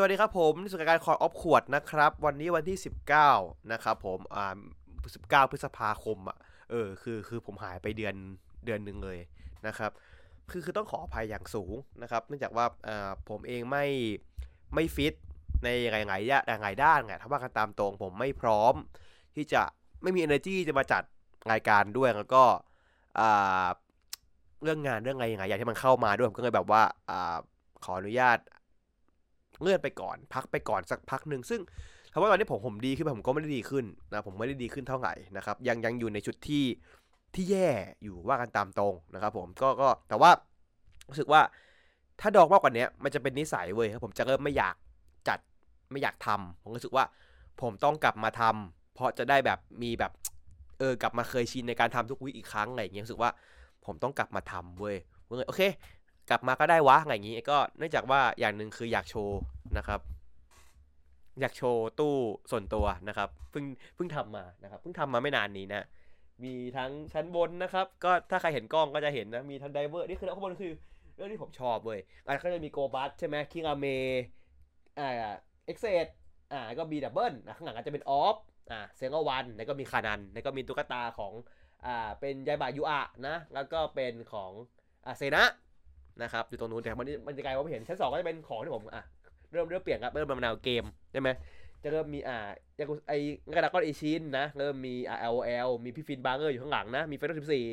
สวัสดีครับผมนี่สุการคอร์ออฟขวดนะครับ วันนี้วันที่ 19 นะครับผมอ่า19 พฤษภาคมอะเออคือคือผมหายไปเดือนเดือนหนึ่งเลยนะครับ คือคือต้องขออภัยอย่างสูงนะครับ เนื่องจากว่าอ่าผมเองไม่ไม่ฟิตในหลายๆหลายด้านไงถ้าว่ากันตามตรงผมไม่พร้อม ที่จะไม่มี energy จะมาจัดรายการด้วยแล้วก็อ่าเรื่องงานเรื่องอะไรอย่างไรอย่างที่มันเข้ามาด้วยผมก็เลยแบบว่าอ่าขออนุญาต เลื่อนไปก่อน พักไปก่อนสักพักหนึ่งซึ่งถามว่าตอนนี้ผมผมดีขึ้นผมก็ไม่ได้ดีขึ้นนะผมไม่ได้ดีขึ้นเท่าไหร่นะครับ ยังยังอยู่ในจุดที่ที่แย่อยู่ว่ากันตามตรงนะครับ ผมก็ก็แต่ว่ารู้สึกว่าถ้าดองมากกว่านี้มันจะเป็นนิสัยเว้ยครับผมจะเริ่มไม่อยากจัดไม่อยากทำผมรู้สึกว่าผมต้องกลับมาทำเพราะจะได้แบบมีแบบเออกลับมาเคยชินในการทำทุกวิอีกครั้งอะไรอย่างเงี้ยรู้สึกว่าผมต้องกลับมาทำเว้ยโอเค กลับมาก็ได้วะอะไรอย่างงี้ก็เนื่องจากว่าอย่างหนึ่งคืออยากโชว์นะครับ อยากโชว์ตู้ส่วนตัวนะครับเพิ่งเพิ่งทำมานะครับเพิ่งทำมาไม่นานนี้นะมีทั้งชั้นบนนะครับ ก็ถ้าใครเห็นกล้องก็จะเห็นนะมีทั้งไดเวอร์นี่คือข้างบนคือเรื่องที่ผมชอบเว้ยอะก็จะมีโกบัสใช่ไหมคิงอาเมอ่าเอ็กเซดอ่าก็บีดับเบิลนะข้างหลังก็จะเป็นออฟอ่าเซงวันแล้วก็มีคานันแล้วก็มีตุ๊กตาของอ่าเป็นยายบายูอะนะแล้วก็เป็นของอ่าเซนะ นะครับอยู่ตรงนู้นแต่มันมันจะกลายว่าไม่เห็นชั้นสองก็จะเป็นของที่ผมอะเริ่มเริ่มเปลี่ยนครับเริ่มเป็นแนวเกมใช่ไหมจะเริ่มมีอ่ายากุไอกระดาษก้อนอีชินนะเริ่มมีอ่า LOL มีพี่ฟินบาร์เกอร์อยู่ข้างหลังนะมีเฟรนสิบสี่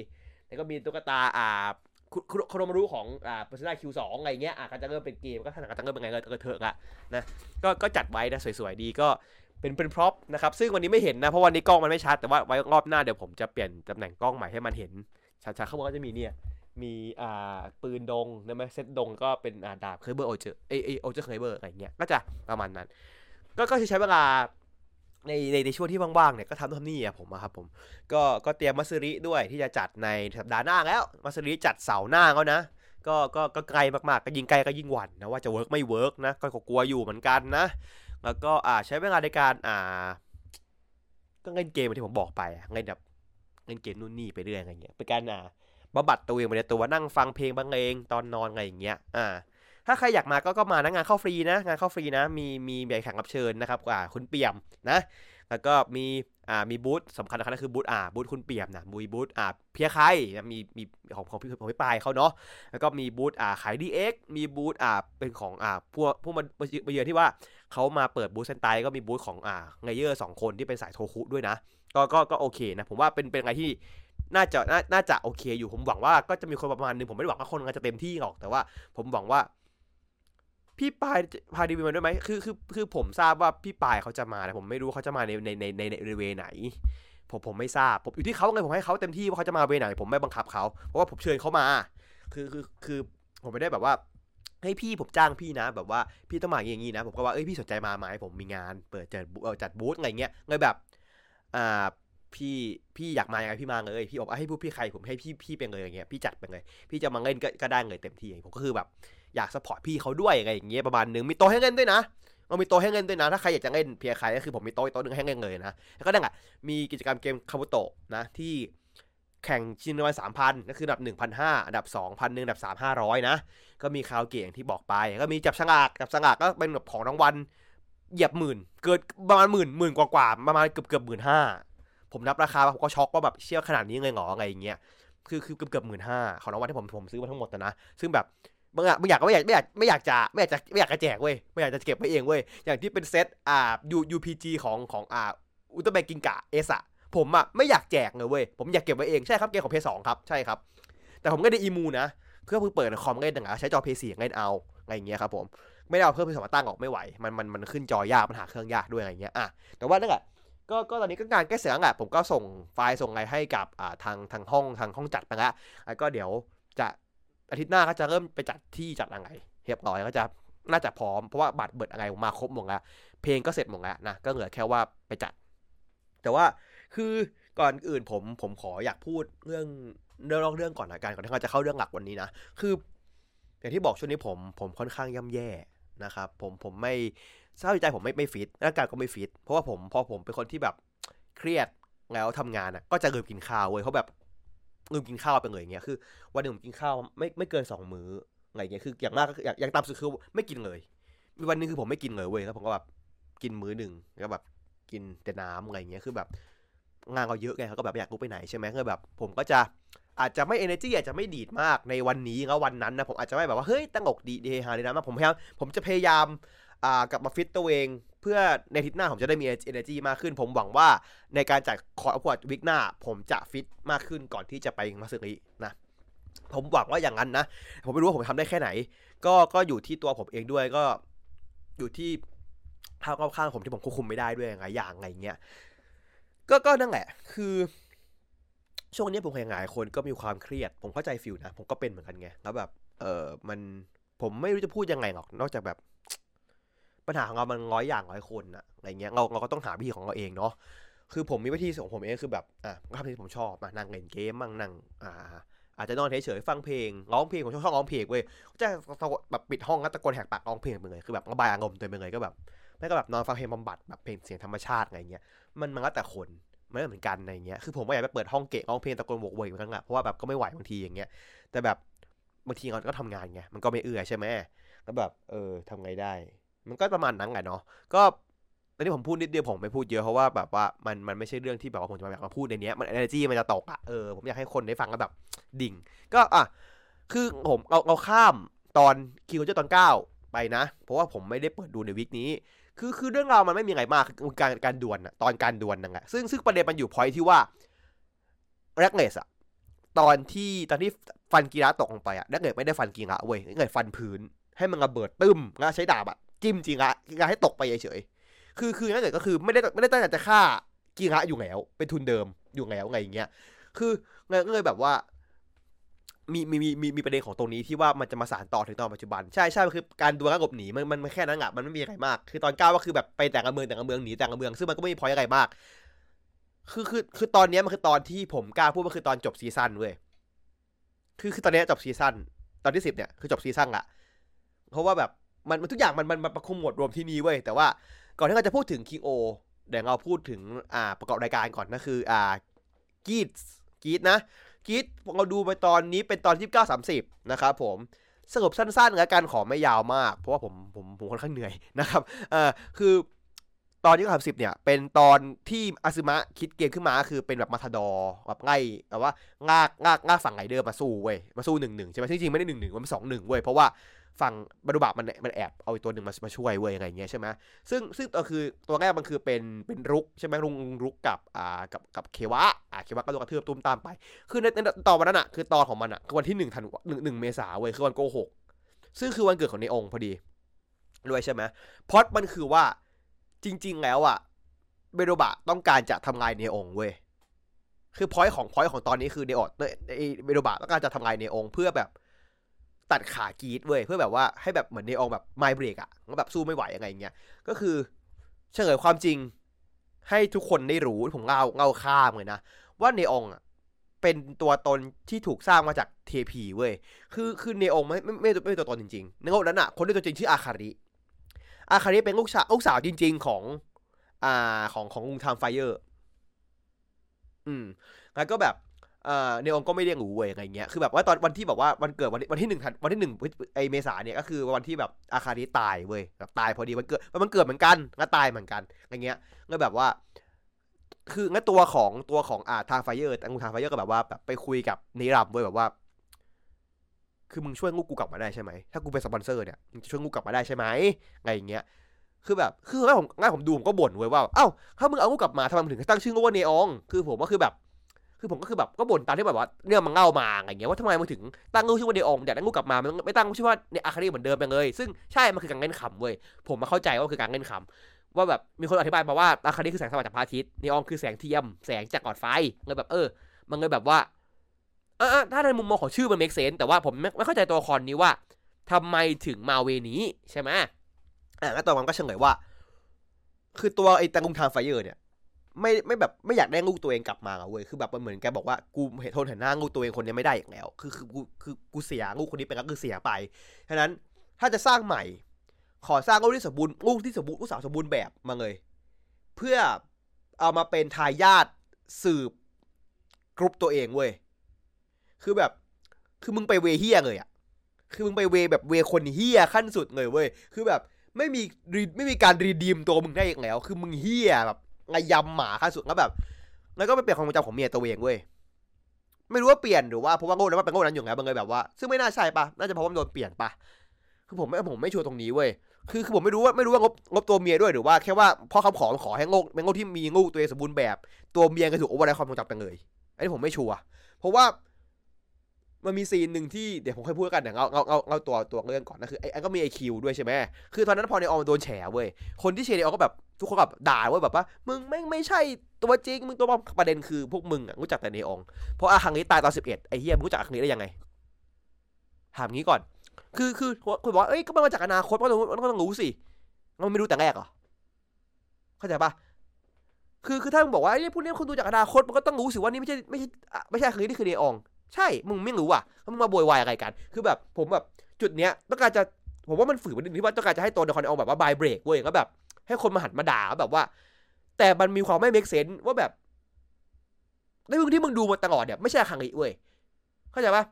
แล้วก็มีตุ๊กตาอ่าโคโรมารุของอ่าเปอร์ซนาคิวสองอะไรเงี้ยอะก็จะเริ่มเป็นเกมก็ขนาดก็จะเริ่มเป็นไงก็เถอะละนะก็ก็จัดไว้นะสวยๆดีก็เป็นเป็นพร็อพนะครับซึ่งวันนี้ไม่เห็นนะเพราะวันนี้กล้องมันไม่ชัดแต่ว่าไว้รอบหน้าเดี๋ยวผมจะเปลี่ยนตำแหน่งกล้องใหม่ให้มันเห็นชัดๆข้าบนก็จะมีเนี่ย มีอ่าปืนดงนะไหมเซตดงก็เป็นอ่าดาบเคยเบอร์โอเจอเอเอโอเจอเคยเบอร์อะไรเงี้ยก็จะประมาณนั้น ก็ก็ใช้เวลาในในในช่วงที่ว่างๆเนี่ยก็ทำทำนี่อะผมอะครับผมก็ก็เตรียมมัสริด้วยที่จะจัดในสัปดาห์หน้าแล้วมัสริจัดเสาร์หน้าก็นะก็ก็ก็ไกลมากๆก็ยิงไกลก็ยิงหวั่นนะว่าจะเวิร์กไม่เวิร์กนะก็กลัวอยู่เหมือนกันนะ แล้วก็อ่าใช้เวลาในการอ่า ก็เล่นเกมที่ผมบอกไปเล่นแบบเล่นเกมนู่นนี่ไปเรื่อยอะไรเงี้ยเป็นการอ่า บำบัดตัวเองไปในตัวนั่งฟังเพลงบางเลงตอนนอนอะไรอย่างเงี้ยอ่าถ้าใครอยากมาก็ก็มานะงานเข้าฟรีนะงานเข้าฟรีนะ มีมีใบแข่งรับเชิญนะครับกว่าคุณเปี่ยมนะ แล้วก็มีอ่ามีบูธสำคัญนะครับคือบูธอ่าบูธคุณเปี่ยมนะบุยบูธอ่าเพียใครมีมีของของพี่ของพี่ปายเขาเนาะแล้วก็มีบูธอ่าขายดีเอ็กมีบูธอ่าเป็นของอ่าพวกพวกมันมาเยือนที่ว่าเขามาเปิดบูธเซนไตก็มีบูธของอ่าไงเยอร์สองคนที่เป็นสายโทคุด้วยนะ ก็ก็ก็โอเคนะผมว่าเป็นเป็นอะไรที่ น่าจะน่าจะโอเคอยู่ผมหวังว่าก็จะมีคนประมาณนึงผมไม่ได้หวังว่าคนจะเต็มที่หรอกแต่ว่า ผมหวังว่า พี่ปายพาดีวีมาด้วยไหมคือคือคือผมทราบว่าพี่ปายเขาจะมาแต่ผมไม่รู้เขาจะมาในในในในในเวไหน ผมผมไม่ทราบผมอยู่ที่เขาไงผมให้เขาเต็มที่ว่าเขาจะมาเวไหน ผมไม่บังคับเขาเพราะว่าผมเชิญเขามา คือคือคือผมไม่ได้แบบว่าให้พี่ผมจ้างพี่นะ แบบว่าพี่ต้องมาอย่างนี้นะ ผมก็ว่าเอ้ยพี่สนใจมาไหมผมมีงาน เปิดจัดจัดบูธอะไรเงี้ยเลยแบบอ่า พี่พี่อยากมาอย่างไรพี่มาเลยพี่บอกให้พูดพี่ใครผมให้พี่พี่เป็นเลยอย่างเงี้ยพี่จัดไปเลย พี่จะมาเล่นก็ได้เลยเต็มที่ผมก็คือแบบอยากสปอร์ตพี่เขาด้วยอะไรอย่างเงี้ยประมาณนึงมีโต๊ะให้เล่นด้วยนะมันมีโต๊ะให้เล่นด้วยนะถ้าใครอยากจะเล่นเพียใครก็คือผมมีโต๊ะโต๊ะหนึ่งให้เล่นเลยนะแล้วก็นั่นแหละมีกิจกรรมเกมคาบุโตะนะที่แข่งชิงรางวัลสามพันก็คืออันดับหนึ่งพันห้าอันดับสองพันหนึ่งอันดับสามห้าร้อยนะ ก็มีคาวเก่งที่บอกไป ก็มีจับฉลากจับฉลากก็เป็นแบบของรางวัลเหยียบหมื่น เกิดประมาณหมื่นหมื่นกว่าๆประมาณเกือบเกือบหมื่นห้า ผมนับราคาผมก็ช็อกว่าแบบเชี่ยขนาดนี้เลยเหรออะไรอย่างเงี้ยคือคือเกือบเกือบหมื่นห้าของรางวัลที่ผมผมซื้อมาทั้งหมดนะ ซึ่งแบบบางอย่างบางอย่างก็ไม่อยากไม่อยากไม่อยากจะไม่อยากจะไม่อยากจะแจกเว้ยไม่อยากจะเก็บไว้เองเว้ยอย่างที่เป็นเซตอ่ายูยูพีจีของของอ่าอุลตร้าแมนกิงกะเอสอะผมอะไม่อยากแจกเลยเว้ยผมอยากเก็บไว้เองใช่ครับเกมของเพย์สองครับใช่ครับ แต่ผมก็ได้อีมูนะเพื่อเพิ่งเปิดคอมเล่นต่างๆใช้จอเพย์สี่เล่นเอาอะไรอย่างเงี้ยครับผมไม่ได้เอาเพิ่มเพย์สองมาตั้งออกไม่ไหวมันมันมันขึ้นจอยากมันหาเครื่องยากด้วยอะไรเงี้ยอะแต่ว่านั่นแหละ ก็ก็ตอนนี้ก็งานแก้เสียงอะผมก็ส่งไฟล์ส่งอะไรให้กับอ่าทางทางห้องทางห้องจัดไปแล้วแล้วก็เดี๋ยวจะอาทิตย์หน้าก็จะเริ่มไปจัดที่จัดอะไรเรียบร้อยก็จะน่าจะพร้อมเพราะว่าบัตรเบิดอะไรมาครบหมดแล้วเพลงก็เสร็จหมดแล้วนะก็เหลือแค่ว่าไปจัด แต่ว่าคือก่อนอื่นผมผมขออยากพูดเรื่องเรื่องเรื่องก่อนละกันก่อนที่เราจะเข้าเรื่องหลักวันนี้นะคือ อย่างที่บอกช่วงนี้ผมผมค่อนข้างย่ำแย่นะครับ ผมผมไม่ สภาพจิตใจผมไม่ไม่ฟิตร่างกายก็ไม่ฟิตเพราะว่าผมพอผมเป็นคนที่แบบเครียดแล้วทำงานอะ ก็จะลืมกินข้าวเว้ยเขาแบบลืมกินข้าวไปเลยอย่างเงี้ยคือ วันหนึ่งผมกินข้าวไม่ไม่เกินสองมื้ออะไรเงี้ยคืออย่างมากอย่างอย่างตามสุดคือไม่กินเลยมีวันนึงคือผมไม่กินเลยเว้ยแล้วผมก็แบบกินมื้อหนึ่งแล้วก็แบบกินแต่น้ำอะไรเงี้ยคือแบบงานเราเยอะไงเขาก็แบบอยากลุกไปไหนใช่ไหมก็แบบ ผมก็จะอาจจะไม่ energy อาจจะไม่ดีดมากในวันนี้แล้ววันนั้นนะผมอาจจะไม่แบบว่าเฮ้ยตั้งอกดีดีฮาเลยนะมากผมพยายามผมจะพยายาม กลับมาฟิตตัวเอง เพื่อในทิตย์หน้าผมจะได้มี energy มากขึ้น ผมหวังว่าในการจัด Court of ขวด week หน้า ผมจะฟิตมากขึ้นก่อนที่จะไปมัตสึรินี้นะผมหวังว่าอย่างนั้นนะ ผมไม่รู้ว่าผมทำได้แค่ไหน ก็ก็อยู่ที่ตัวผมเองด้วยก็อยู่ที่ภาพรอบข้างผมที่ผมควบคุมไม่ได้ด้วยหลายอย่างไงเงี้ยก็ก็นั่นแหละ คือ ช่วงนี้ผมเห็นหลายคนก็มีความเครียด ผมเข้าใจ feel นะ ผมก็เป็นเหมือนกันไง แล้วแบบ เออมันผมไม่รู้จะพูดยังไงหรอก นอกจากแบบ ปัญหาของเรามันร้อยอย่างร้อยคนอะอะไรเงี้ยเราเราก็ต้องหาวิธีของเราเองเนาะคือผมมีวิธีของผมเองคือแบบอะทำที่ผมชอบมานั่งเล่นเกมบ้างนั่งอ่าอาจจะนอนเฉยๆฟังเพลงร้องเพลงผมชอบชอบร้องเพลงเว้ยจะแบบปิดห้องแล้วตะโกนแหกปากร้องเพลงไปเลยคือแบบระบายอารมณ์ตัวเองไปเลยก็แบบไม่ก็แบบนอนฟังเพลงบำบัดแบบเพลงเสียงธรรมชาติอะไรเงี้ยมันมันก็แต่คนไม่เหมือนกันอะไรเงี้ยคือผมก็อยากไปเปิดห้องเกะร้องเพลงตะโกนโวกเวกเหมือนกันอะเพราะว่าแบบก็ไม่ไหวบางทีอย่างเงี้ยแต่แบบบางทีเราก็ทำงานไงมันก็ไม่เอื้อใช่ไหมแล้วแบบเออทำไงได้ มันก็ประมาณนั้นแหละเนาะก็ตอนนี้ผมพูดนิดเดียวผมไม่พูดเยอะเพราะว่าแบบว่ามันมันไม่ใช่เรื่องที่แบบว่าผมจะมาอยากมาพูดในเนี้ยมัน energy มันจะตกอะเออผมอยากให้คนได้ฟังกันแบบดิ่ง ก็อะคือผมเอาเอาข้ามตอนคิวเจอตอนเก้าไปนะ เพราะว่าผมไม่ได้เปิดดูในวิกนี้ คือคือเรื่องราวมันไม่มีอะไรมากการการดวลอะตอนการดวลนั่นแหละซึ่งซึ่งประเด็นมันอยู่พอยที่ว่าแร็กเนสอะตอนที่ตอนที่ฟันกีฬาตกลงไปอะแร็กเนสไม่ได้ฟันกีฬาเว้ยแร็กเนสฟันพื้นให้มันระเบิดตึ้มแล้วใช้ดาบอะ จิ้มจีระกีฬาให้ตกไปเฉยๆคือคือแร็กเนสก็คือไม่ได้ไม่ได้ตั้งใจจะฆ่ากีฬาอยู่แล้ว เป็นทุนเดิมอยู่แล้วไงอย่างเงี้ย คือเลยแบบว่ามีมีมีมีมีประเด็นของตรงนี้ที่ว่ามันจะมาสานต่อถึงตอนปัจจุบันใช่ใช่คือการดูการหลบหนีมันมันแค่นั้นอะมันไม่มีอะไรมาก คือตอนเก้าก็คือแบบไปแต่งเมืองแต่งเมืองหนีแต่งเมืองซึ่งมันก็ไม่มีพอยอะไรมาก คือคือคือตอนนี้มันคือตอนที่ผมกล้าพูดมันคือตอนจบ season เว้ยคือคือตอนนี้จบ season ตอนที่สิบเนี่ยคือจบ season ละเพราะว่าแบบ มันมันทุกอย่างมันมันมันประคุมหมดรวมที่นี้เว้ยแต่ว่าก่อนที่เราจะพูดถึงคิงโอเดี๋ยวเราพูดถึงอ่าประกอบรายการก่อนก็คืออ่า Geats Geats นะ Geats เราดูไปตอนนี้เป็นตอนที่เก้าสามสิบนะครับผมสรุปสั้นๆแล้วกันขอไม่ยาวมาก เพราะว่าผมผมผมค่อนข้างเหนื่อยนะครับเอ่อคือตอนที่เก้าสามสิบเนี่ย เป็นตอนที่อาซึมะคิดเกมขึ้นมาคือเป็นแบบมาทาดอแบบไง่แบบว่างากงากงากฝั่งไรเดอร์มาสู้เว้ยมาสู้หนึ่งหนึ่งใช่ไหมจริงๆไม่ได้หนึ่งหนึ่งมันสองหนึ่งเว้ยเพราะว่า ฝั่งบรรดุบะมันมันแอบเอาตัวหนึ่งมามาช่วยเว้ยอะไรเงี้ยใช่ไหมซึ่งซึ่งตัวคือตัวแรกมันคือเป็นเป็นรุกใช่ไหมรุงรุกกับอ่ากับกับเควะอ่าเควะก็โดนกระทืบตุ้มตามไป คือในในตอนวันนั้นอะคือตอนของมันอะคือวันที่หนึ่งธันวาหนึ่งหนึ่งเมษาเว้ยคือวันโกหกซึ่งคือวันเกิดของในองค์พอดีด้วยใช่ไหมพอดมันคือว่าจริง ๆ แล้วอะเบโดบะต้องการจะทำลายในองค์เว้ย คือพอยของพอยของตอนนี้คือเดออดเบโดบะต้องการจะทำลายในองค์เพื่อแบบ ตัดขากีดเว้ยเพื่อแบบว่าให้แบบเหมือนในองแบบไมเบรกอะแบบสู้ไม่ไหวยังไงเงี้ยก็คือเฉลยความจริงให้ทุกคนได้รู้ผมเงาเงาข้ามเลยนะ ว่าเนองอะเป็นตัวตนที่ถูกสร้างมาจากเทพีเว้ยคือคือเนองไม่ไม่ไม่ไม่ตัวตนจริงๆในโลกนั้นอะคนที่ตัวจริงชื่ออาคาริ อาคาริเป็นลูกสาวลูกสาวจริง ๆของ อ่าของของลุงทามไฟเออร์ อืมแล้วก็แบบ เอ่อเนองก็ไม่เรียกรู้เว้ยอะไรเงี้ย คือแบบว่าตอนวันที่แบบว่าวันเกิดวันวันที่หนึ่งวันที่หนึ่งไอเมษาเนี่ยก็คือวันที่แบบอาคาริตายเว้ยแบบตายพอดีวันเกิดมันเกิดเหมือนกันก็ตายเหมือนกันอะไรเงี้ยก็แบบว่า คืองั้นตัวของตัวของอาทาไฟเออร์ตังทาไฟเออร์ก็แบบว่าแบบไปคุยกับนิรัมเว้ยแบบว่า คือมึงช่วยงูกูกลับมาได้ใช่ไหมถ้ากูเป็นสปอนเซอร์เนี่ยมึงจะช่วยงูกลับมาได้ใช่ไหมไงอย่างเงี้ยคือแบบคือแม่ผมง่ายผมดูผมก็บ่นเว้ยว่าเอ้าถ้ามึงเอางูกลับมาทำไมถึงตั้งชื่อว่าเนอองคือผมก็คือแบบ คือผมก็คือแบบก็บ่นตามที่แบบว่าเรื่องมันเง่ามาอะไรเงี้ยว่าทำไมมึงถึงตั้งงูชื่อว่าเนอองอยากได้งูกลับมามันไม่ตั้งชื่อว่าเนอาคารีเหมือนเดิมไปเลย ซึ่งใช่มันคือการเล่นคำเว้ยผมมาเข้าใจว่าคือการเล่นคำว่าแบบมีคนอธิบายมาว่าอาคาริคือแสงสว่างจากพระอาทิตย์นีออนคือแสงเทียมแสงจากหลอดไฟเลยแบบเออ มันเลยแบบว่าเออถ้าในมุมมองของชื่อมัน make sense แต่ว่าผมไม่เข้าใจตัวละครนี้ว่าทำไมถึงมา way นี้ใช่ไหมอะแล้วต่อมาก็เฉลยว่า คือตัวไอ้ตังกุงทางไฟเออร์เนี่ย ไม่ไม่แบบไม่อยากได้ลูกตัวเองกลับมาเว้ยคือแบบมันเหมือนแกบอกว่ากูเห็นทนเห็นหน้าลูกตัวเองคนนี้ไม่ได้อีกแล้ว คือคือกูคือกูเสียลูกคนนี้ไปก็คือเสียไปฉะนั้นถ้าจะสร้างใหม่ ขอสร้างลูกที่สมบูรณ์ลูกที่สมบูรณ์ลูกสาวสมบูรณ์แบบมาเลย เพื่อเอามาเป็นทายาทสืบกรุ๊ปตัวเองเว้ยคือแบบคือมึงไปเวเฮียเลยอะคือมึงไปเวแบบเวคนเฮียขั้นสุดเลยเว้ยคือแบบไม่มีรีไม่มีการรีดีมตัวมึงได้อีกแล้ว คือมึงเฮียแบบ ไงยำหมาขั้นสุดแล้วแบบ แล้วก็ไปเปลี่ยนความจำของเมียตัวเองเว้ยไม่รู้ว่าเปลี่ยนหรือว่าเพราะว่าโง่แล้วว่าเป็นโง่นั้นอยู่ไงบางเลยแบบว่าซึ่งไม่น่าใช่ปะน่าจะเพราะว่ามันโดนเปลี่ยนปะคือผมไม่ผมไม่ชัวร์ตรงนี้เว้ยคือคือผมไม่รู้ว่าไม่รู้ว่างบงบตัวเมียด้วยหรือว่าแค่ว่าพ่อคำขอขอให้โง่เป็นโง่ที่มีงูตัวเองสมบูรณ์แบบ ตัวเมียก็ถูกโอเวอร์ไรความทรงจำไปเลยอันนี้ผมไม่ชัวร์เพราะว่า มันมีซีนหนึ่งที่เดี๋ยวผมค่อยพูดกันเดี๋ยวเอาเอาเอาเอาตัวตัวเรื่องก่อนนะคือไอ้ก็มีไอคิวด้วยใช่ไหมคือตอนนั้นพอในออมโดนแฉเว้ยคนที่เชียร์ในออมก็แบบทุกคนแบบด่าเว้ยแบบว่ามึงไม่ไม่ใช่ตัวจริงมึงตัวปลอมประเด็นคือพวกมึงอะรู้จักแต่ในอองเพราะอาคังนี้ตายตอนสิบเอ็ดไอ้เฮียมึงรู้จักอาคังนี้ได้ยังไงถามงี้ก่อน คือคือคุณบอกว่าเอ้ยก็มันมาจากอนาคตมันก็ต้องมันก็ต้องรู้สิมันไม่รู้แต่แรกเหรอเข้าใจปะคือคือถ้ามึงบอกว่าไอ้พวกนี้คุณดูจากอนาคตมันก็ต้องรู้สิว่านี่ไม่ใช่ไม่ใช่ไม่ใช่อาคังนี้นี่คือเนออง ใช่ มึงไม่รู้อะแล้วมึงมาโวยวายอะไรกัน คือแบบผมแบบจุดเนี้ยต้องการจะผมว่ามันฝืนไปนิดนึงที่ว่าต้องการจะให้ตัวละครในอองแบบว่าบายเบรกเว้ยก็แบบ ให้คนมาหันมาด่าแบบว่า แต่มันมีความไม่เมกเซนว่าแบบในมึงที่มึงดูมาตลอดเนี่ยไม่ใช่อาคังนี้เว้ยเข้าใจปะ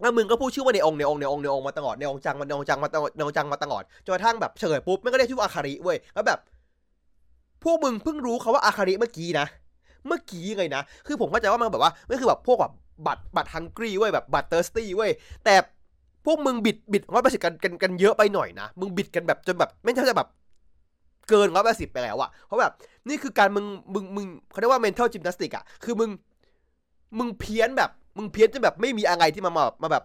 แล้วมึงก็พูดชื่อว่าในองในองในองในองมาตลอดในองจังมาในองจังมาตลอดในองจังมาตลอดจนกระทั่งแบบเฉยปุ๊บมันก็ได้ชื่อว่าอาคาริเว้ยแล้วแบบพวกมึงเพิ่งรู้เขาว่าอาคาริเมื่อกี้นะเมื่อกี้ไงนะ คือผมเข้าใจว่ามันแบบว่าไม่คือแบบพวกแบบ บัตรบัตรฮังกี้เว้ยแบบบัตรเตอร์สตี้เว้ยแต่พวกมึงบิดบิดร้อยแปดสิบกันกันกันเยอะไปหน่อยนะ มึงบิดกันแบบจนแบบไม่ใช่จะแบบเกินร้อยแปดสิบไปแล้วอะเพราะแบบนี่คือการมึงมึงมึงเขาเรียกว่า mental gymnastic อะคือมึงมึงเพี้ยนแบบมึงเพี้ยนจนแบบไม่มีอะไรที่มามามาแบบ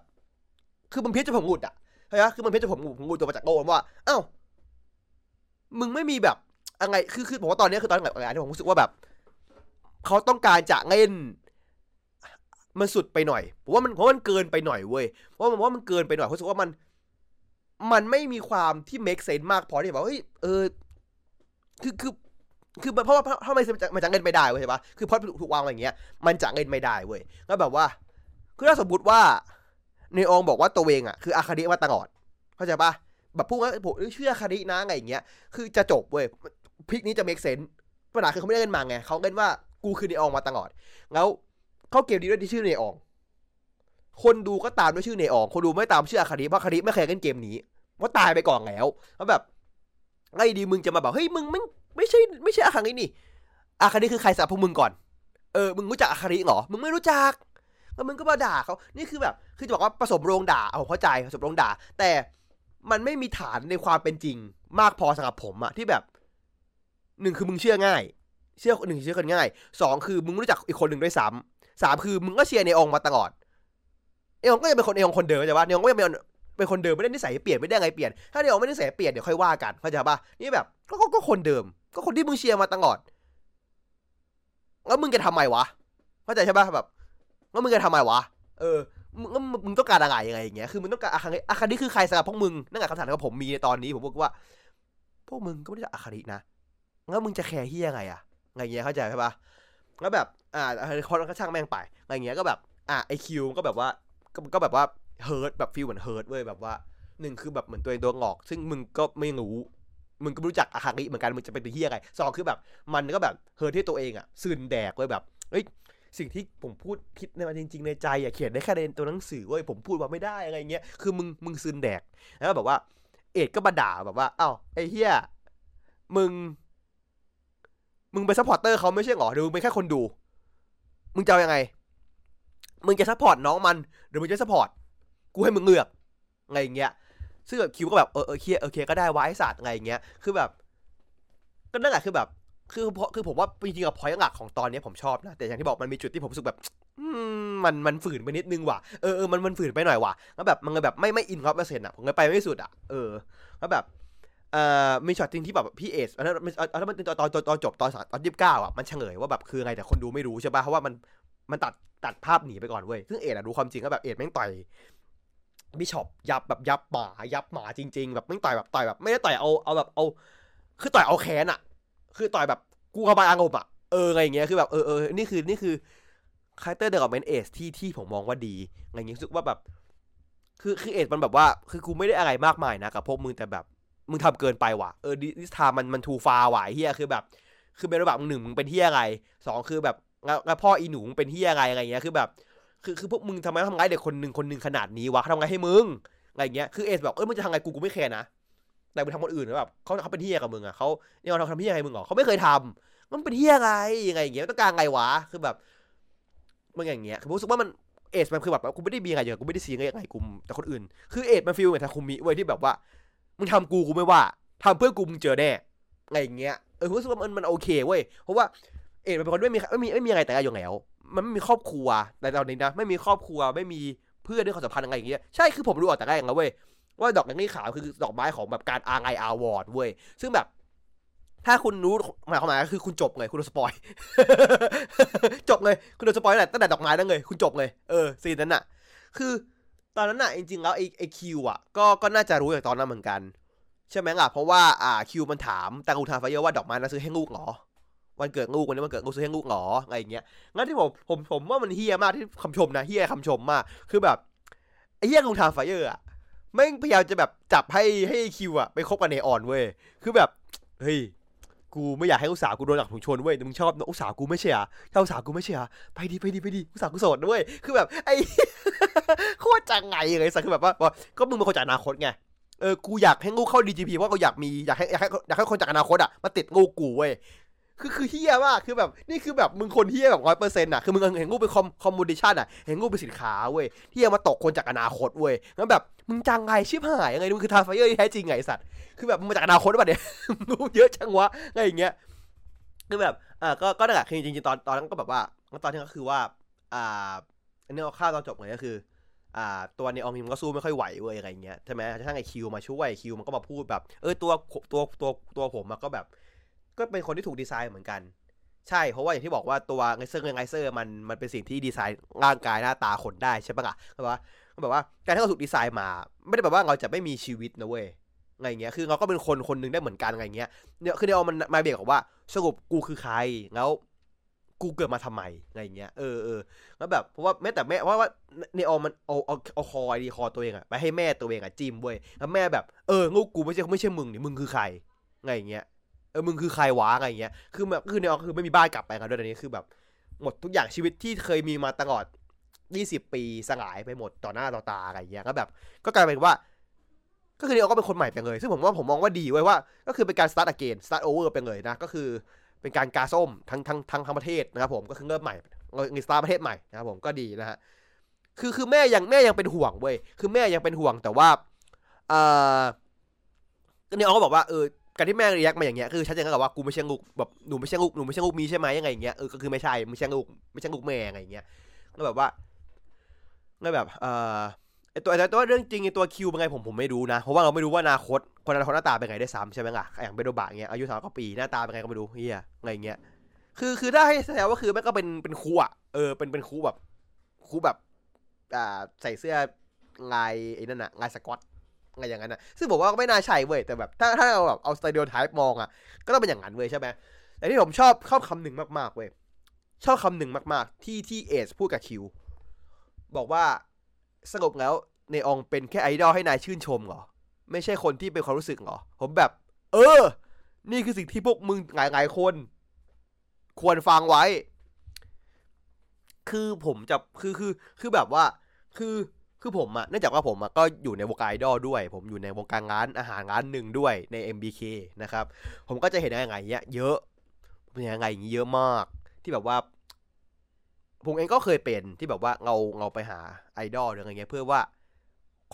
คือมึงเพี้ยนจนผมหงุดอะเข้าใจปะคือมันเพี้ยนจนผมหงุดหงุดตัวมาจากโง่ว่าเอ้ามึงไม่มีแบบอะไรคือคือผมว่าตอนนี้คือตอนแบบอะไรที่ผมรู้สึกว่าแบบเขาต้องการจะเล่น มันสุดไปหน่อยผมว่ามันเพราะมันเกินไปหน่อยเว้ยเพราะมันว่ามันเกินไปหน่อยผมรู้สึกว่ามัน มันไม่มีความที่ make sense มากพอที่แบบเฮ้ยเออคือคือคือเพราะว่าถ้ามันจะมันจะเงินไม่ได้เว้ยใช่ปะคือเพราะถูกวางมาอย่างเงี้ย มันจะเงินไม่ได้เว้ยแล้วแบบว่า คือถ้าสมมติว่าในองบอกว่าตัวเองอะคืออาคาดิมาตลอดเข้าใจปะแบบพูดว่าผมเชื่ออาคาดินะไงอย่างเงี้ย คือจะจบเว้ยพลิกนี้จะ make sense ปัญหาคือเขาไม่ได้เงินมาไงเขาเงินว่ากูคือในองมาตลอด แล้ว เขาเกมดีด้วยที่ชื่อในอง คนดูก็ตามด้วยชื่อในอง คนดูไม่ตามชื่ออาคาดิเพราะอาคาดิไม่เคยเล่นเกมนี้ว่าตายไปก่อนแล้วแล้วแบบไอ้ดีมึงจะมาบอกเฮ้ยมึงไม่ไม่ใช่ไม่ใช่อาคารินี่ อาคาริคือใครสำหรับพวกมึงก่อน เออมึงรู้จักอาคาริเหรอ มึงไม่รู้จักแล้วมึงก็มาด่าเขานี่คือแบบ คือจะบอกว่าผสมโรงด่า เอาเข้าใจผสมโรงด่า แต่มันไม่มีฐานในความเป็นจริง มากพอสำหรับผมอะที่แบบหนึ่งคือมึงเชื่อง่าย เชื่อหนึ่งเชื่อคนง่ายสองคือมึงรู้จักอีกคนหนึ่งด้วยซ้ำ สามคือมึงก็เชียร์ในองมาตลอดเอองก็ยังเป็นคนเอองคนเดิมใช่ปะเอองก็ยังเป็นเป็นคนเดิมไม่ได้นิสัยเปลี่ยนไม่ได้ไงเปลี่ยน ถ้าเดี๋ยวไม่ได้นิสัยเปลี่ยนเดี๋ยวค่อยว่ากันเข้าใจปะนี่แบบก็ก็คนเดิม ก็คนที่มึงเชียร์มาตลอด แล้วมึงจะทำไมวะเข้าใจใช่ปะแบบแล้วมึงจะทำไมวะเออมึงมึงต้องการอะไรยังไงอย่างเงี้ย คือมึงต้องการอาคาริอาคาริคือใครสำหรับพวกมึง นั่นแหละคำถามที่ผมมีในตอนนี้ ผมบอกว่า พวกมึงก็ไม่ได้อาคารินะ แล้วมึงจะแคร์เฮียไงอะไงเงี้ยเข้าใจใช่ปะ แล้วแบบอ่าคนก็ช่างแม่งไปอะไรเงี้ยก็แบบอ่าไอคิวก็แบบว่าก็ก็แบบว่าเฮิร์ตแบบฟีลเหมือนเฮิร์ตเว้ยแบบว่าหนึ่งคือแบบเหมือนตัวเองตัวงอก ซึ่งมึงก็ไม่รู้มึงก็รู้จักอาคาริเหมือนกันมึงจะเป็นตัวเฮียอะไงสองคือแบบมันก็แบบเฮิร์ตที่ตัวเองอะซึนแดกเว้ยแบบเอ้ยสิ่งที่ผมพูดคิดในมันจริง ๆ ในใจอะเขียนได้แค่ในตัวหนังสือเว้ยผมพูดว่าไม่ได้อะไรเงี้ยคือมึงมึงซึนแดกแล้วแบบว่า เอ็ดก็มาด่าแบบว่าอ้าวไอ้เหี้ยมึง มึงเป็น supporter เขาไม่ใช่หรอหรือมึงเป็นแค่คนดู มึงจะยังไง มึงจะ support น้องมัน หรือมึงจะ support กูให้มึงเลือกไงอย่างเงี้ย ซึ่งแบบคิวก็แบบเออเออเคียโอเคก็ได้วะไอสัตว์ไงอย่างเงี้ย คือแบบ ก็นั่นแหละคือแบบ คือเพราะคือผมว่าจริงๆกับ point หลักของตอนนี้ผมชอบนะ แต่อย่างที่บอกมันมีจุดที่ผมรู้สึกแบบมันมันฝืนไปนิดนึงว่ะ เออเออมันมันฝืนไปหน่อยว่ะ แล้วแบบมันเลยแบบไม่ไม่อินร้อยเปอร์เซ็นต์อะ ผมเลยไปไม่สุดอะ เออ แล้วแบบ เอ่อมีช็อตจริงที่แบบพี่เอสอันนั้นอันนั้นมันตอนตอนตอนจบตอนตอนยี่สิบเก้าอะมันเฉลยว่าแบบคือไงแต่คนดูไม่รู้ใช่ป่ะเพราะว่ามันมันตัดตัดภาพหนีไปก่อนเว้ยซึ่งเอสอะรู้ความจริงก็แบบเอสแม่งต่อยบิชอปยับแบบยับหมายับหมาจริง ๆ แบบไม่ต่อยแบบต่อยแบบ ไม่ได้ต่อยเอาเอาแบบเอา คือต่อยเอาแขนอะ คือต่อยแบบกูกระบายอารมณ์อะเอออะไรอย่างเงี้ยคือแบบเออเออนี่คือนี่คือ character development เอสที่ที่ผมมองว่าดีอะไรเงี้ยรู้สึกว่าแบบ คือคือเอสมันแบบว่า คือกูไม่ได้อะไรมากมายนะกับพวกมึงแต่แบบ มึงทำเกินไปว่ะเออ this time มันมัน too far ว่ะเหี้ยคือแบบ คือเป็นระดับหนึ่งมึงเป็นเหี้ยอะไรสองคือแบบแล้วพ่ออีหนูมึงเป็นเหี้ยอะไรอะไรเงี้ยคือแบบ คือคือพวกมึงทำไมทำร้ายเด็กคนหนึ่งคนหนึ่งขนาดนี้วะทำร้ายให้มึงอะไรเงี้ยคือเอสบอกเออมึงจะทำไงกูกูไม่แคร์นะแต่มึงทำคนอื่นแบบเขาเขาเป็นเฮียกับมึงอะเขาเนี่ยเราทำเฮียอะไรมึงเหรอเขาไม่เคยทำมันเป็นเฮียอะไงยังไงอย่างเงี้ยต้องการไงวะคือแบบมึงอย่างเงี้ยคือรู้สึกว่ามันเอสมันคือแบบกูไม่ได้มีอะไรอย่างกูไม่ได้ซีอะไรกูแต่คนอื่น คือเอสมันฟีลเหมือนทาคุมิเว้ยที่แบบว่า มึงทำกูกูไม่ว่าทำเพื่อกูมึงเจอแน่อะไรอย่างเงี้ยเออรู้สึกว่ามันมันโอเคเว้ยเพราะว่าเอสมันเป็นคนไม่มีไม่มีไม่มีอะไรแต่อย่างแล้ว มันไม่มีครอบครัวในตอนนี้นะไม่มีครอบครัวไม่มีเพื่อนด้วยความสัมพันธ์อะไรอย่างเงี้ยใช่คือผมรู้ออกแต่แรกแล้วเว้ยว่าดอกลิลลี่ขาวคือดอกไม้ของแบบการอาร์ไออาวอร์ดเว้ยซึ่งแบบถ้าคุณรู้หมายความหมายก็คือคุณจบเลยคุณโดน spoil จบเลยคุณโดน spoil ตั้งแต่ตั้งแต่ดอกไม้นั่นเลยคุณจบเลยเออซีนนั้นน่ะคือ ตอนนั้นน่ะจริงๆแล้วไอไอคิวอะก็ก็น่าจะรู้จากตอนนั้นเหมือนกัน ใช่ไหมล่ะเพราะว่าอ่าคิวมันถามแต่กูถาไฟเยอะว่าดอกไม้นั้นซื้อให้ลูกเหรอวันเกิดลูกวันนี้วันเกิดลูกซื้อให้ลูกเหรออะไรอย่างเงี้ยงั้นที่ผมผมผมว่ามันเฮี้ยมากที่คำชมนะเฮี้ยคำชมมาก คือแบบไอ้เฮี้ยกูถาไฟเยอร์อะแม่งพยายามจะแบบจับให้ให้คิวอะไปคบกับเนออนเว้ยคือแบบเฮ้ย กูไม่อยากให้อุตสาหกูโดนหลักถุงชนเว้ยแต่มึงชอบอุตสาหกูไม่ใช่อะถ้าอุตสาหกูไม่ใช่อะไปดีไปดีไปดีอุตสาหกูโสดด้วยคือแบบไอ้โคตรจังไงเลยสักคือแบบว่าก็มึงเป็นคนจากอนาคตไงเออกูอยากให้ลูกเข้า DGP เพราะกูอยากมีอยากให้อยากให้อยากให้คนจากอนาคตอะมาติดงูกูเว้ย คือคือเฮี้ยมากคือแบบนี่คือแบบมึงคนเฮี้ยแบบร้อยเปอร์เซ็นต์อะคือมึงเห็นงูเป็นคอมคอมมูนิชันอะเห็นงูเป็นสินค้าเว้ยที่จะมาตกคนจากอนาคตเว้ยแล้วแบบมึงจังไงชิบหายยังไงมึงคือทาร์ไฟเออร์ที่แท้จริงไงสัตว์คือแบบมึงมาจากอนาคตหรือเปล่าเนี่ยงูเยอะจังวะอะไรอย่างเงี้ยคือแบบอ่าก็ก็นั่นแหละคือจริงๆตอนตอนนั้นก็แบบว่าตอนที่ก็คือว่าอ่าอันนี้เอาข้าวตอนจบเลยก็คืออ่าตัวในออมิมก็สู้ไม่ค่อยไหวเว้ยอะไรเงี้ยใช่ไหมถ้าไอคิวมาช่วยคิวมันก็มาพูดแบบ เออตัวตัวตัวตัวผมก็แบบ ก็เป็นคนที่ถูกดีไซน์เหมือนกัน ใช่เพราะว่าอย่างที่บอกว่าตัว Riser Riser มันมันเป็นสิ่งที่ดีไซน์ร่างกายหน้าตาคนได้ใช่ปะล่ะแบบว่าแบบว่าการที่เราถูกดีไซน์มา ไม่ได้แบบว่าเราจะไม่มีชีวิตนะเว้ยไงเงี้ย คือเราก็เป็นคนคนหนึ่งได้เหมือนกันไงเงี้ย เนี่ยคือเดี๋ยวมันมาเบรกบอกว่าสรุปกูคือใคร แล้วกูเกิดมาทำไมไงเงี้ย เออเออแล้วแบบ เพราะว่าแม้แต่แม่ว่าว่าเนออมันเอาเอาเอา core ID core ตัวเองอะไปให้แม่ตัวเองอะจิ้มเว้ย แล้วแม่แบบ เออลูกกูไม่ใช่ไม่ใช่มึงนี่มึงคือใคร ไงเงี้ย ออมึงคือใครวะไงเงี้ย คือแบบคือเนออคือไม่มีบ้านกลับไปกันด้วยตอนนี้คือแบบ หมดทุกอย่างชีวิตที่เคยมีมาตลอด 20 ปีสลายไปหมดต่อหน้าต่อตาอะไรเงี้ยก็แบบ ก็กลายเป็นว่า ก็คือเนอก็เป็นคนใหม่ไปเลย ซึ่งผมว่าผมมองว่าดีไว้ว่า ก็คือเป็นการ start again start over ไปเลยนะ ก็คือเป็นการกาส้มทั้งทั้งทั้งทั้งประเทศนะครับผม ก็คือเริ่มใหม่เงินสตาร์ประเทศใหม่นะครับผมก็ดีนะฮะ คือคือแม่ยังแม่ยังเป็นห่วงเว้ย คือแม่ยังเป็นห่วงแต่ว่า เอ่อเนี่ยเขาก็บอกว่าเออ การที่แม่รีแอคมาอย่างเงี้ยคือชัดเจนกับว่ากูไม่ใช่ลูกแบบหนูไม่ใช่ลูกหนูไม่ใช่ลูกมีใช่ไหมยังไงอย่างเงี้ยเออก็คือไม่ใช่ไม่ใช่ลูกไม่ใช่ลูกแม่อะไรอย่างเงี้ยก็แบบว่าก็แบบเอ่อไอตัวแต่ตัวเรื่องจริงไอตัวคิวเป็นไงผมผมไม่รู้นะ เพราะว่าเราไม่รู้ว่าอนาคตคนอนาคตหน้าตาเป็นไงได้ซ้ำใช่ไหมล่ะอย่างเบโดบะเงี้ยอายุสามกว่าปีหน้าตาเป็นไงก็ไม่รู้เฮียอะไรเงี้ยคือคือถ้าให้แสดงว่าคือแม่ก็เป็นเป็นครูอะเออเป็นเป็นครูแบบครูแบบอ่าใส่เสื้อลายไอ้นั่นอะลายสกอต อะไรอย่างนั้นอะซึ่งผมว่าก็ไม่น่าใช่เว้ยแต่แบบถ้าถ้าเราแบบเอาสไตล์ไทป์มองอะก็ต้องเป็นอย่างนั้นเว้ยใช่ไหมแต่ที่ผมชอบชอบคำหนึ่งมากๆเว้ยชอบคำหนึ่งมากๆ ที่ที่เอสพูดกับคิว บอกว่าสงบแล้วในองเป็นแค่ไอดอลให้นายชื่นชมเหรอ ไม่ใช่คนที่เป็นความรู้สึกเหรอ ผมแบบ เออ นี่คือสิ่งที่พวกมึงหลายๆคน ควรฟังไว้ คือผมจะคือคือคือแบบว่า คือ คือผมอะเนื่องจากว่าผมอะก็อยู่ในวงการไอดอลด้วย ผมอยู่ในวงการร้านอาหารร้านหนึ่งด้วยใน MBK นะครับ ผมก็จะเห็นอะไรอย่างเงี้ยเยอะเป็นยังไงอย่างนี้เยอะมาก ที่แบบว่าผมเองก็เคยเป็นที่แบบว่าเราเราไปหาไอดอลหรืออะไรเงี้ยเพื่อว่า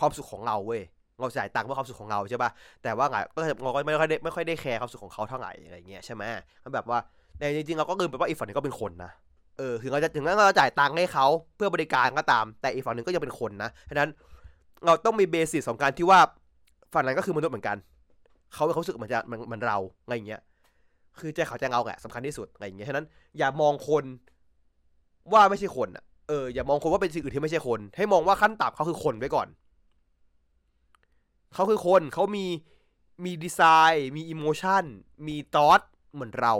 ความสุขของเราเว้ยเราจ่ายตังค์เพื่อความสุขของเราใช่ปะแต่ว่าไงก็เราก็ไม่ค่อยได้ไม่ค่อยได้แคร์ความสุขของเขาเท่าไหร่อะไรเงี้ยใช่ไหมมันแบบว่าแต่จริงๆเราก็ลืมไปว่าอีกฝั่งนึงก็เป็นคนนะ เออถึงเราจะถึงแม้เราจะจ่ายตังค์ให้เขาเพื่อบริการก็ตาม แต่อีกฝั่งหนึ่งก็ยังเป็นคนนะฉะนั้นเราต้องมีเบสิสของการที่ว่าฝั่งนั้นก็คือมนุษย์เหมือนกันเขาเขาสึกเหมือนจะมือนเหมือนเราอะไรเงี้ย คือใจเขาใจเราแหละสำคัญที่สุดอะไรอย่างเงี้ยฉะนั้นอย่ามองคนว่าไม่ใช่คนอะเอออย่ามองคนว่าเป็นสิ่งอื่นที่ไม่ใช่คน ให้มองว่าขั้นต่ำเขาคือคนไว้ก่อนเขาคือคนเขามีมี desire มี emotion มี thoughts เหมือนเรา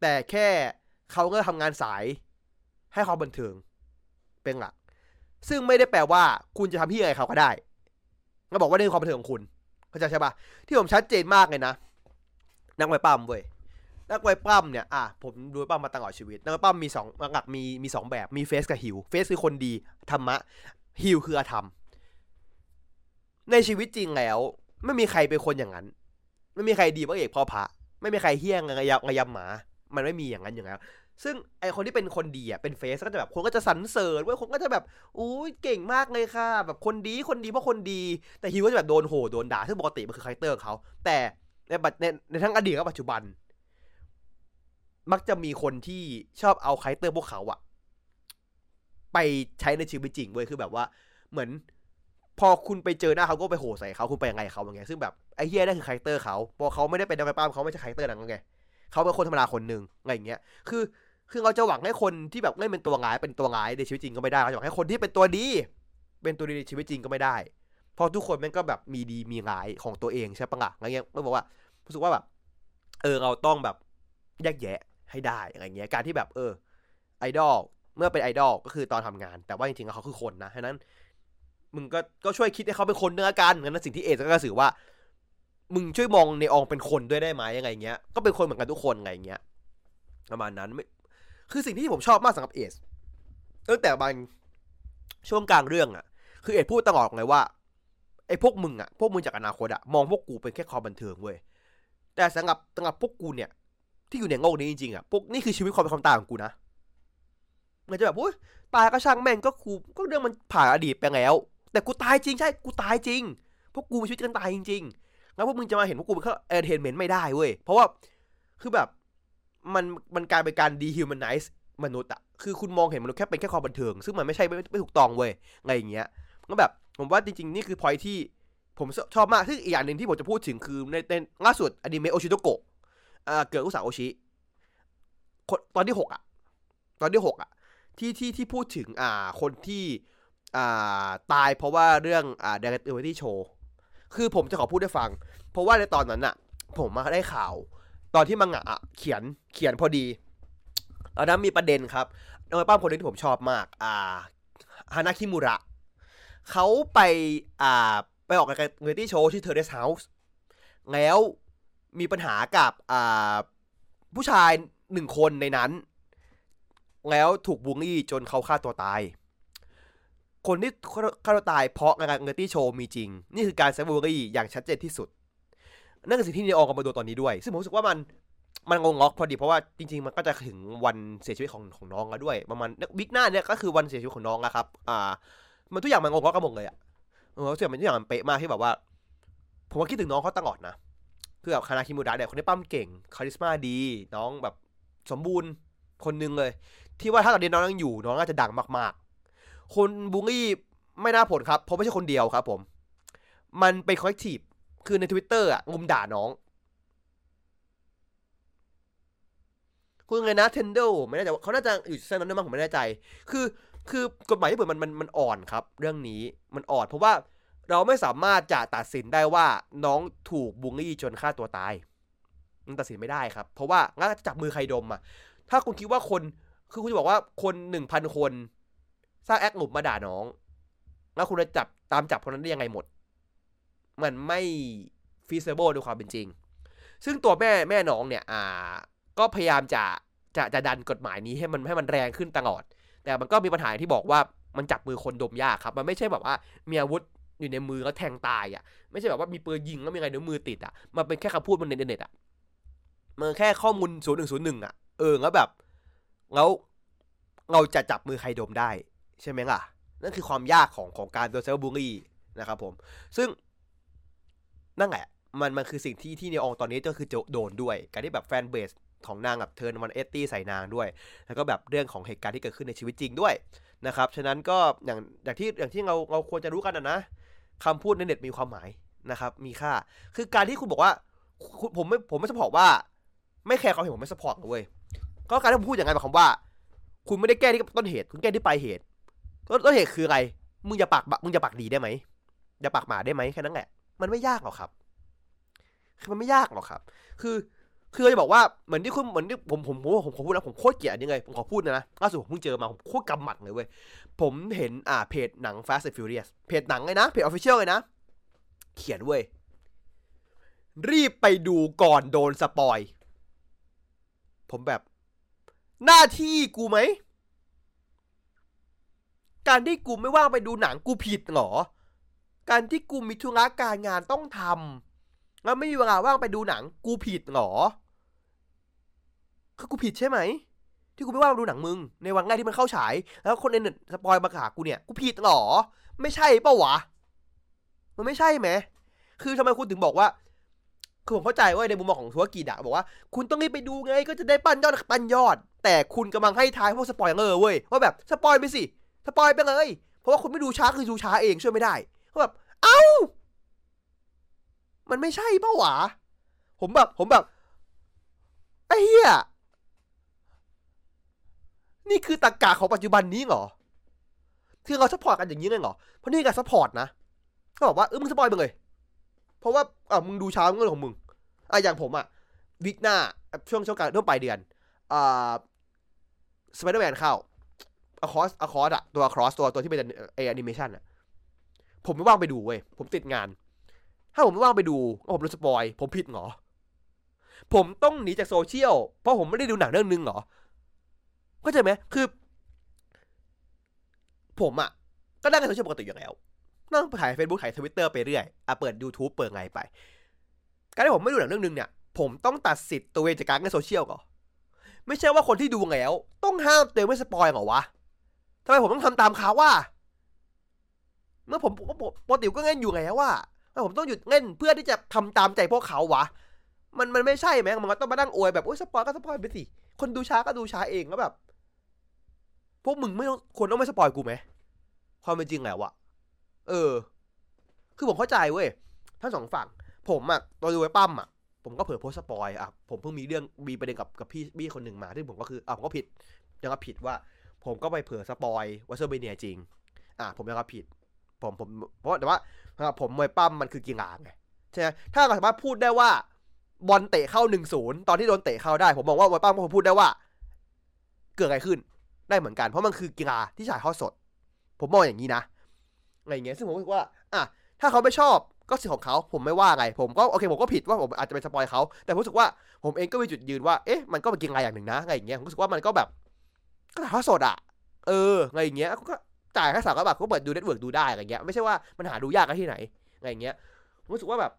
แต่แค่ เขาก็ทำงานสายให้ความบันเทิงเป็นหลัก ซึ่งไม่ได้แปลว่าคุณจะทำที่อะไรเขาก็ได้ก็บอกว่านี่คือความบันเทิงของคุณเข้าใจใช่ปะที่ผมชัดเจนมากเลยนะ นักมวยปล้ำเว้ยนักมวยปล้ำเนี่ยอะผมดูปล้ำมาตลอดชีวิตนักมวยปล้ำมีสองหลักมีมีสองแบบมี face กับ heel face คือคนดีธรรมะheel คืออธรรม ในชีวิตจริงแล้ว ไม่มีใครเป็นคนอย่างนั้น ไม่มีใครดีพระเอกพ่อพระไม่มีใครเหี้ยงงยำงยำหมา มันไม่มีอย่างนั้นอย่างนั้น ซึ่งไอคนที่เป็นคนดีอะเป็น face ก็จะแบบคนก็จะสรรเสริญเว้ยคนก็จะแบบอุ้ยเก่งมากเลยค่ะ แบบคนดีคนดีเพราะคนดี แต่ heel ก็จะแบบโดนโห่โดนด่าซึ่งปกติมันคือ character ของเขา แต่ในบัในในทั้งอดีตกับปัจจุบัน มักจะมีคนที่ชอบเอา character พวกเขาอะไปใช้ในชีวิตจริงเว้ยคือแบบว่า เหมือน พอคุณไปเจอหน้าเขาก็ไปโห่ใส่เขาคุณไปยังไงเขาอย่างเงี้ยซึ่งแบบไอ้เหี้ยนั่นคือ character เขาเพราะเขาไม่ได้เป็นนักปล้ำเขาไม่ใช่ character นั้นไงเขาเป็นคนธรรมดาคนหนึ่งอะไรอย่างเงี้ย คือ คือเราจะหวังให้คนที่แบบเล่นเป็นตัวร้ายเป็นตัวร้ายในชีวิตจริงก็ไม่ได้เราจะหวังให้คนที่เป็นตัวดี เป็นตัวดีในชีวิตจริงก็ไม่ได้ เพราะทุกคนมันก็แบบมีดีมีร้ายของตัวเองใช่ปะล่ะอะไรเงี้ยก็บอกว่ารู้สึกว่าแบบเออเราต้องแบบแยกแยะให้ได้อะไรเงี้ยการที่แบบเออไอดอลเมื่อเป็นไอดอลก็คือตอนทำงาน แต่ว่าจริงๆเขาคือคนนะฉะนั้น มึงก็ก็ช่วยคิดให้เขาเป็นคนเนื้อกันงั้นสิ่งที่เอจะก็สื่อว่า มึงช่วยมองในองเป็นคนด้วยได้ไหมยังไงเงี้ยก็เป็นคนเหมือนกันทุกคนไงเงี้ยประมาณนั้นไม่ คือสิ่งที่ผมชอบมากสำหรับเอสตั้งแต่บางช่วงกลางเรื่องอะคือเอสพูดตลอดเลยว่าไอ้พวกมึงอะพวกมึงจากอนาคตอะมองพวกกูเป็นแค่ความบันเทิงเว้ยแต่สำหรับสำหรับพวกกูเนี่ย ที่อยู่ในโลกนี้จริงๆอะพวกนี่คือชีวิตความเป็นความตายของกูนะมันจะแบบอุ้ยตายก็ช่างแม่งก็กูก็เรื่องมันผ่านอดีตไปแล้ว แต่กูตายจริงใช่กูตายจริง พวกกูมีชีวิตกันตายจริงๆแล้วพวกมึงจะมาเห็นพวกกูเป็นแค่ entertainment ไม่ได้เว้ยเพราะว่าคือแบบ มันมันกลายเป็นการ dehumanize มนุษย์อะคือคุณมองเห็นมนุษย์แค่เป็นแค่ความบันเทิง ซึ่งมันไม่ใช่ไม่ไม่ถูกต้องเว้ยอะไรอย่างเงี้ยก็แบบผมว่าจริงๆ นี่คือพอยที่ผมชอบมากซึ่งอีกอย่างหนึ่งที่ผมจะพูดถึงคือในในล่าสุดอนิเมะโอชิโตโกะอ่าเกิดอุสาโอชิตอนที่หกอะตอนที่หกอะที่ที่ที่พูดถึงอ่าคนที่อ่าตายเพราะว่าเรื่องอ่าเดเรตี้โชว์คือผมจะขอพูดให้ฟัง เพราะว่าในตอนนั้นอะผมมาได้ข่าว ตอนที่มังงะเขียนเขียนพอดีตอนนั้นมีประเด็นครับนักปล้ำคนนึงที่ผมชอบมาก อ่าฮานาคิมุระเขาไปอ่าไปออกรายการ reality show ที่ Terrace House แล้วมีปัญหากับอ่าผู้ชายหนึ่งคนในนั้น แล้วถูกบูลลี่จนเขาฆ่าตัวตาย คนที่ฆ่าตัวตายเพราะรายการ reality show มีจริง นี่คือการ cyberbully อย่างชัดเจนที่สุด นั่นคือสิ่งที่เนออกับมาดูตอนนี้ด้วย ซึ่งผมรู้สึกว่ามันมันงงงอกพอดีเพราะว่าจริงๆ มันก็จะถึงวันเสียชีวิตของของน้องแล้วด้วยประมาณวิกหน้าเนี่ยก็คือวันเสียชีวิตของน้องแล้วครับ อ่า มันทุกอย่างมันงงงอกกันหมดเลยอะเออทุกอย่างมันทุกอย่างมันเป๊ะมากที่แบบว่า ผมก็คิดถึงน้องเขาตลอดนะคือแบบคานาคิมุดะเนี่ยคนที่ปั้มเก่งคาริสมาดี น้องแบบสมบูรณ์คนนึงเลย ที่ว่าถ้าตอนนี้น้องยังอยู่ น้องน่าจะดังมากๆ คนบูงลี่ไม่น่าผลครับเพราะไม่ใช่คนเดียวครับ ผม มันเป็นคอลเลกทีฟ คือในทวิตเตอร์อะงมด่าน้อง คุณไงนะเทนเดลไม่แน่ใจเขาน่าจะอยู่เส้นนั้นด้วยมั้งผมไม่แน่ใจ คือ คือกฎหมายญี่ปุ่นมันมันมันอ่อนครับ เรื่องนี้มันอ่อน เพราะว่าเราไม่สามารถจะตัดสินได้ว่าน้องถูกบูลลี่จนฆ่าตัวตายมันตัดสินไม่ได้ครับ เพราะว่างั้นจับมือใครดมอะ ถ้าคุณคิดว่าคน คือคุณจะบอกว่าคนหนึ่งพันคน สร้างแอคหลุมมาด่าน้อง แล้วคุณจะจับตามจับคนนั้นได้ยังไงหมด มันไม่ feasible ด้วยความเป็นจริง ซึ่งตัวแม่แม่น้องเนี่ยอ่าก็พยายามจะจะจะดันกฎหมายนี้ให้มันให้มันแรงขึ้นตลอด แต่มันก็มีปัญหาที่บอกว่ามันจับมือใครดมยากครับ มันไม่ใช่แบบว่ามีอาวุธอยู่ในมือแล้วแทงตายอะ ไม่ใช่แบบว่ามีปืนยิงแล้วมีไงเดี๋ยวมือติดอะ มันเป็นแค่คำพูดบนอินเทอร์เน็ตอะ มันแค่ข้อมูลศูนย์หนึ่งศูนย์หนึ่งอะ เออแล้วแบบแล้วเราจะจับมือใครดมได้ ใช่ไหมล่ะ นั่นคือความยากของของการโดนเซลบูรี่นะครับผม ซึ่ง นั่นแหละมันมันคือสิ่งที่ที่เนอองตอนนี้ก็คือโดนด้วย การที่แบบแฟนเบสของนางแบบเทิร์นมันเอตตี้ใส่นางด้วย แล้วก็แบบเรื่องของเหตุการณ์ที่เกิดขึ้นในชีวิตจริงด้วยนะครับ ฉะนั้นก็อย่างอย่างที่อย่างที่เราเราควรจะรู้กันนะนะคำพูดในเน็ตมีความหมายนะครับ มีค่า คือการที่คุณบอกว่าผมไม่ผมไม่ support ว่า ไม่แคร์ความเห็นผมไม่ support เลยก็การที่ผมพูดอย่างไรหมายความว่า คุณไม่ได้แก้ที่ต้นเหตุ คุณแก้ที่ปลายเหตุต้นเหตุคืออะไร มึงอย่าปากมึงอย่าปากดีได้ไหมอย่าปากหมาได้ไหมแค่นั้นแหละ มันไม่ยากหรอกครับ คือมันไม่ยากหรอกครับ คือคือจะบอกว่าเหมือนที่คุณเหมือนที่ผมผมผมผมขอพูดนะผมโคตรเกลียดยังไงผมขอพูดนะล่าสุดผมเพิ่งเจอมาผมโคตรกำหมัดเลยเว้ยผมเห็นอ่าเพจหนัง Fast and Furious เพจหนังเลยนะเพจ official เลยนะ เขียนเว้ยรีบไปดูก่อนโดนสปอย ผมแบบ หน้าที่กูไหม การที่กูไม่ว่างไปดูหนังกูผิดหรอ การที่กูมีธุระการงานต้องทำแล้วไม่มีเวลาว่างไปดูหนัง กูผิดเหรอ คือกูผิดใช่ไหม ที่กูไม่ว่างดูหนังมึง ในวันแรกที่มันเข้าฉาย แล้วคนในเน็ตสปอยมาหากูเนี่ย กูผิดเหรอ ไม่ใช่เปล่าวะ มันไม่ใช่ไหม คือทำไมคุณถึงบอกว่าคือผมเข้าใจว่าในมุมมองของธุรกิจอะบอกว่า คุณต้องรีบไปดูไงก็จะได้ปั้นยอดปั้นยอด แต่คุณกำลังให้ท้ายพวกสปอยเลอร์เว้ยว่าแบบสปอยไปสิสปอยไปเลย เพราะว่าคุณไม่ดูช้าคือดูช้าเองช่วยไม่ได้ แบบเอ้า มันไม่ใช่เปล่าวะผมแบบ ผมแบบไอ้เหี้ยนี่คือตรรกะของปัจจุบันนี้เหรอ คือเรา support กันอย่างนี้เลยเหรอ เพราะนี่การ support นะ ก็บอกว่าเออมึงสปอยไปเลย เพราะว่าอะมึงดูช้าเรื่องของมึงอะอย่างผมอะ week หน้าช่วงช่วงกลางช่วงปลายเดือนอ่าสไปเดอร์แมนเข้า across across อะตัว across ตัวตัวที่เป็นเอแอนิเมชันอะ ผมไม่ว่างไปดูเว้ยผมติดงาน ถ้าผมไม่ว่างไปดูผมโดนสปอย ผมผิดเหรอ ผมต้องหนีจากโซเชียลเพราะผมไม่ได้ดูหนังเรื่องนึงเหรอเข้าใจไหมคือ ผมอะก็นั่งในโซเชียลปกติอยู่แล้ว นั่งถ่าย Facebook ถ่ายทวิตเตอร์ไปเรื่อยอะเปิด YouTube เปิดไงไป การที่ผมไม่ดูหนังเรื่องนึงเนี่ย ผมต้องตัดสิทธิ์ตัวเองจากการเล่นโซเชียลก่อนไม่ใช่ว่าคนที่ดูแล้ว ต้องห้ามตัวเองไม่สปอยเหรอวะทำไมผมต้องทำตามเขาว่า เมื่อผมปกติก็เล่นอยู่แล้วว่าผมต้องหยุดเล่นเพื่อที่จะทำตามใจพวกเขาวะ มันมันไม่ใช่ไหมมันก็ต้องมานั่งอวยแบบโอ้ยสปอยก็สปอยไปสิ คนดูช้าก็ดูช้าเองแล้วแบบ พวกมึงไม่ต้องควรต้องไม่สปอยกูไหม ความเป็นจริงแล้วอะเออ คือผมเข้าใจเว้ย ทั้งสองฝั่ง ผมอะตอนดูไว้ปั้มอะผมก็เผลอโพสสปอยอะผมเพิ่งมีเรื่องมีประเด็นกับกับพี่บี้คนหนึ่งมาที่ผมก็คืออะผมก็ผิดยังก็ผิดว่า ผมก็ไปเผลอสปอยว่าเซอร์เบเนียจริง อะผมยังก็ผิด ผมผมเพราะแต่ว่าสำหรับผมมวยปั้มมันคือกีฬาไงใช่ไหมถ้าเราสามารถพูดได้ว่าบอลเตะเข้าหนึ่งศูนย์ตอนที่โดนเตะเข้าได้ ผมมองว่ามวยปั้มก็พูดได้ว่า เกิดอะไรขึ้นได้เหมือนกัน เพราะมันคือกีฬาที่ฉายทอดสด ผมมองอย่างนี้นะอะไรอย่างเงี้ยซึ่งผมรู้สึกว่า อะถ้าเขาไม่ชอบก็สิทธิ์ของเขาผมไม่ว่าไง ผมก็โอเคผมก็ผิดว่าผมอาจจะเป็นสปอยเขาแต่ผมรู้สึกว่าผมเองก็มีจุดยืนว่าเอ๊ะมันก็เป็นกีฬาอย่างหนึ่งนะอะไรอย่างเงี้ยผมรู้สึกว่ามันก็แบบก็ถ่ายทอดสดอะเอออะไรอย่างเงี้ยก็ จ่ายแค่สามร้อยบาทก็เปิดดู network ดูได้อะไรเงี้ยไม่ใช่ว่ามันหาดูยากกันที่ไหนอะไรเงี้ยผมรู้สึกว่าแบบ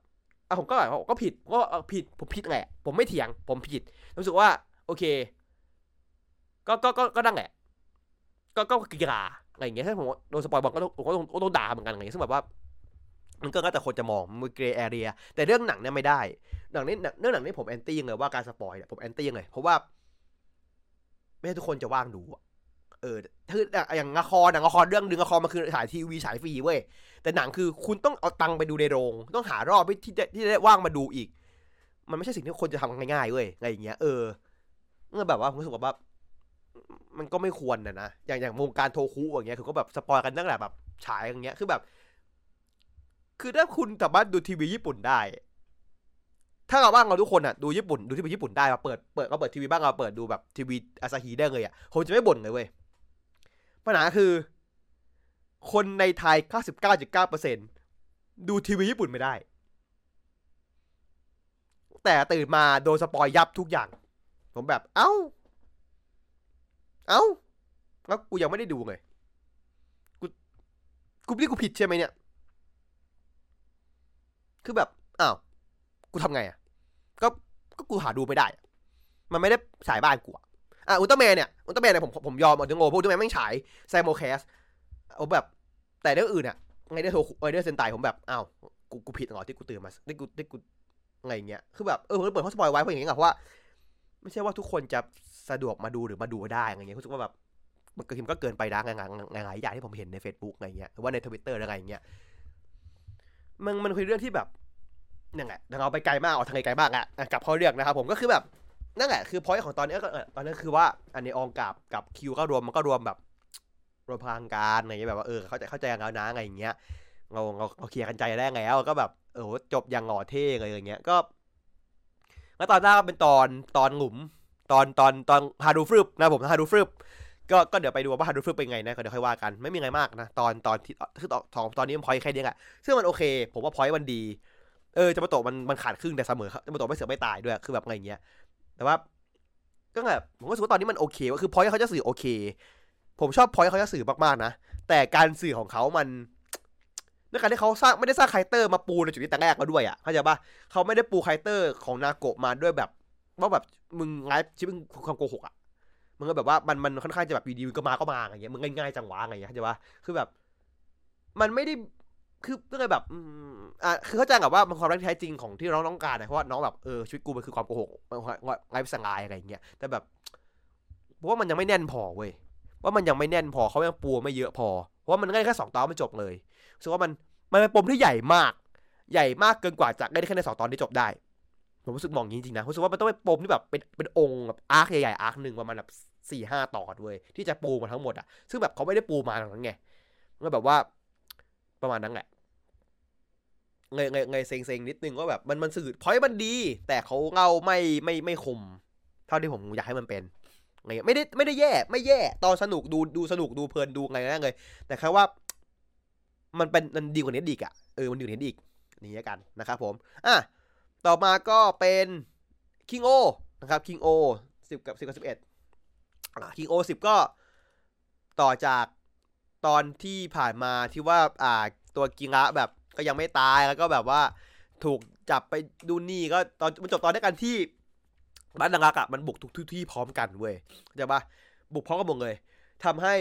อะผมก็แบบก็ผิดก็ผิดผมผิดแหละ ผมไม่เถียง ผมผิดรู้สึกว่า โอเค ก็ก็ก็ก็นั่งแหละ ก็ก็กีฬาอะไรอย่างเงี้ยถ้าผมโดนสปอยบอลก็ต้องก็ต้องต้องด่าเหมือนกันอะไรเงี้ยซึ่งแบบว่ามันก็แล้วแต่คนจะมองมัน grey area แต่เรื่องหนังเนี่ยไม่ได้หนังนี้เรื่องหนังนี้ผม anti เลยว่าการสปอยเนี่ยผม anti เลยเพราะว่า ไม่ใช่ทุกคนจะว่างดู เออคืออย่างละครหนังละครเรื่องนึงละครมันคือฉายทีวีฉายฟรีเว้ยแต่หนังคือคุณต้องเอาตังค์ไปดูในโรง ต้องหารอบที่จะที่จะได้ว่างมาดูอีก มันไม่ใช่สิ่งที่คนจะทำง่ายๆเว้ยอะไรอย่างเงี้ยเออเมื่อแบบว่าผมรู้สึกว่ามันก็ไม่ควรนะนะอย่างอย่างวงการโทคุอย่างเงี้ยคือก็แบบสปอยกันตั้งแต่แบบฉายอย่างเงี้ยคือแบบ คือถ้าคุณสามารถดูทีวีญี่ปุ่นได้ ถ้าเราบ้างเราทุกคนอะดูญี่ปุ่นดูทีวีญี่ปุ่นได้มาเปิดเปิดเราเปิดทีวีบ้างเราเปิดดูแบบทีวีอาซาฮีได้เลยอะผมจะไม่บ่นเลยเว้ย ปัญหาคือ คนในไทย 99.9%ดูทีวีญี่ปุ่นไม่ได้ แต่ตื่นมาโดนสปอยยับทุกอย่าง ผมแบบ เอ้า เอ้า แล้วกูยังไม่ได้ดูเลย กู กูนี่กูผิดใช่ไหมเนี่ย คือแบบ อ้าว กูทำไงอะ ก็ ก็กูหาดูไม่ได้ มันไม่ได้สายบ้านกูอะ อะอุลตร้าแมนเนี่ยอุลตร้าแมนเนี่ยผมผมยอมเอาถึงโง่พวกอุลตร้าแมนไม่ฉายไซโมแคสเอาแบบ แต่เรื่องอื่นอะไงได้โทรไงได้เซนไตผมแบบอ้าวกูกูผิดเหรอที่กูตื่นมาที่กูที่กูอะไรเงี้ยคือแบบเออผมเปิดเขาสปอยไว้เพราะอย่างเงี้ยเพราะว่า ไม่ใช่ว่าทุกคนจะสะดวกมาดูหรือมาดูได้อะไรเงี้ยรู้สึกว่าแบบมันก็คิมก็เกินไปนะงานงานหลายอย่างที่ผมเห็นใน Facebook อะไรเงี้ยหรือว่าในทวิตเตอร์อะไรเงี้ยมันมันคือเรื่องที่แบบนั่นแหละเราไปไกลมากออกทางไกลมากอะกลับเข้าเรื่องนะครับผมก็คือแบบ นั่นแหละคือพอยต์ของตอนนี้ก็ตอนนี้คือว่าอันนี้องกับกับคิวก็รวมมันก็รวมแบบรวมพลังการอะไรเงี้ยแบบว่าเออเข้าใจเข้าใจกันแล้วนะอะไรอย่างเงี้ยเราเราเราเคลียร์กันใจได้แล้วก็แบบเออจบอย่างหล่อเท่เลยอย่างเงี้ยก็แล้วตอนหน้าก็เป็นตอนตอนหลุม ตอนตอนตอนฮาดูฟรึบนะผมฮาดูฟรึบก็ก็เดี๋ยวไปดูว่าฮาดูฟรึบเป็นไงนะก็เดี๋ยวค่อยว่ากันไม่มีไงมากนะตอนตอนที่คือตอนตอนนี้มันพอยแค่นี้แหละซึ่งมันโอเค ผมว่าพอยมันดี เออจะมาโตมันมันขาดครึ่งแต่เสมอจะมาโตไม่เสือไม่ตายด้วยคือแบบอะไรเงี้ย แต่ว่าก็แบบผมก็รู้สึกว่าตอนนี้มันโอเคว่าคือพอยเขาจะสื่อโอเค ผมชอบพอยเขาจะสื่อมากๆนะ แต่การสื่อของเขามันด้วยการที่เขาสร้างไม่ได้สร้าง character มาปูในจุดนี้แต่แรกมาด้วยอะเข้าใจปะเขาไม่ได้ปู character ของนาโกะมาด้วยแบบว่าแบบมึงไงชีวิตมึงความโกหกอะมันก็แบบว่ามันมันค่อนข้างจะแบบอยู่ดีก็มาก็มาอย่างเงี้ยมึงง่ายๆจังหวะอะไรเงี้ยเข้าใจปะคือแบบ มันไม่ได้ คือก็เลยแบบอ่าคือเข้าใจกับว่ามันความรักที่แท้จริงของที่น้องต้องการนะเพราะว่าน้องแบบเออชีวิตกูมันคือความโกหกไร้สงายอะไรเงี้ยแต่แบบเพราะว่ามันยังไม่แน่นพอเว้ยว่ามันยังไม่แน่นพอเขายังปูไม่เยอะพอ เพราะว่ามันง่ายแค่สองตอนมันจบเลยรู้สึกว่ามันมันเป็นปมที่ใหญ่มาก ใหญ่มากเกินกว่าจะได้แค่ในสองตอนที่จบได้ผมรู้สึกมองอย่างนี้จริงนะรู้สึกว่ามันต้องเป็นปมที่แบบเป็นเป็นองค์แบบอาร์คใหญ่ๆอาร์คหนึ่งประมาณแบบสี่ห้าตอนเว้ยที่จะปูมาทั้งหมดอะซึ่งแบบเขาไม่ได้ปูมาตรงนั้นไงก็แบบว่า ประมาณนั้นแหละเงยเงยเงยเซ็งเซ็งนิดนึงว่าแบบมันมันสื่อพอยมันดี แต่เขาเล่าไม่ไม่ไม่คม เท่าที่ผมอยากให้มันเป็นไงไม่ได้ไม่ได้แย่ไม่แย่ ตอนสนุกดูดูสนุกดูเพลินดูไงนั่นเลยแต่แค่ว่า มันเป็นมันดีกว่านี้อีกอะเออมันดีกว่านี้อีกนี่กันนะครับผมอะต่อมาก็เป็นคิงโอนะครับคิงโอสิบกับสิบกับสิบเอ็ดคิงโอสิบก็ต่อจาก ตอนที่ผ่านมาที่ว่าอ่าตัวกิงะแบบก็ยังไม่ตายแล้วก็แบบว่า ถูกจับไปดูนี่ก็ตอนมันจบตอนด้วยกันที่บ้านนางากะมันบุกทุกที่พร้อมกันเว้ยเข้าใจปะบุกพร้อมกันหมดเลยทำให้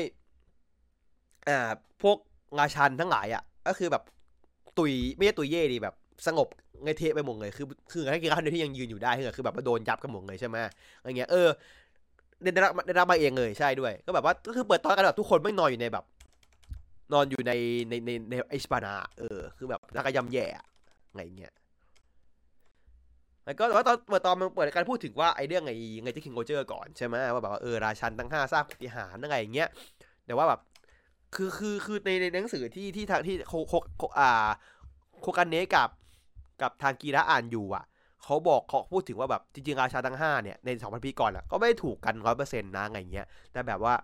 อ่าพวกงาชันทั้งหลายอะก็คือแบบตุยไม่ใช่ตุยเย่ดีแบบ สงบไงเทไปหมดเลยคือคือให้กินข้าวที่ยังยืนอยู่ได้คือแบบมาโดนยับกันหมดเลยใช่ไหมอะไรเงี้ยเออได้รับได้รับมาเองเลยใช่ด้วย ก็แบบว่าก็คือเปิดตอนกันแบบทุกคนไม่นอนอยู่ในแบบ นอนอยู่ในในในในไอสปานาเออ คือแบบนักยำแย่อะไงเงี้ยแล้วก็แต่ว่าตอนเปิดตอนมันเปิดการพูดถึงว่าไอเรื่องไงไงที่คิงโกเจอร์ก่อนใช่ไหมว่าแบบว่าเออราชันทั้งห้าสร้างปฏิหารอะไรอย่างเงี้ยแต่ว่าแบบคือคือคือในในหนังสือที่ที่ทางที่โคโคอ่าโคกันเนกับกับทางกีระอ่านอยู่อะเขาบอกเขาพูดถึงว่าแบบจริงๆราชาทั้งห้าเนี่ยในสองพันปีก่อนอะก็ไม่ถูกกันร้อยเปอร์เซ็นต์นะไงเงี้ยแต่แบบว่า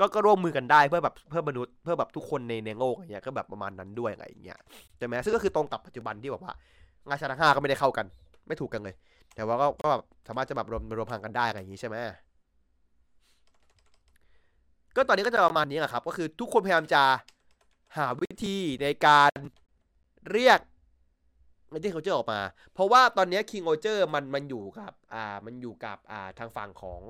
ก็ก็ร่วมมือกันได้เพื่อแบบเพื่อมนุษย์เพื่อแบบทุกคนในในโลกอย่างเงี้ยก็แบบประมาณนั้นด้วยอะไรอย่างเงี้ยใช่ไหมซึ่งก็คือตรงกับปัจจุบันที่บอกว่างานชาทั้งห้าก็ไม่ได้เข้ากัน ไม่ถูกกันเลย แต่ว่าก็ก็แบบสามารถจะแบบรวมรวมพังกันได้อะไรอย่างงี้ใช่ไหมก็ตอนนี้ก็จะประมาณนี้แหละครับ ก็คือทุกคนพยายามจะหาวิธีในการเรียกไอ้ที่เขาเจอออกมา เพราะว่าตอนนี้คิงโอเจอร์มันมันอยู่กับ อ่ามันอยู่กับอ่าทางฝั่งของ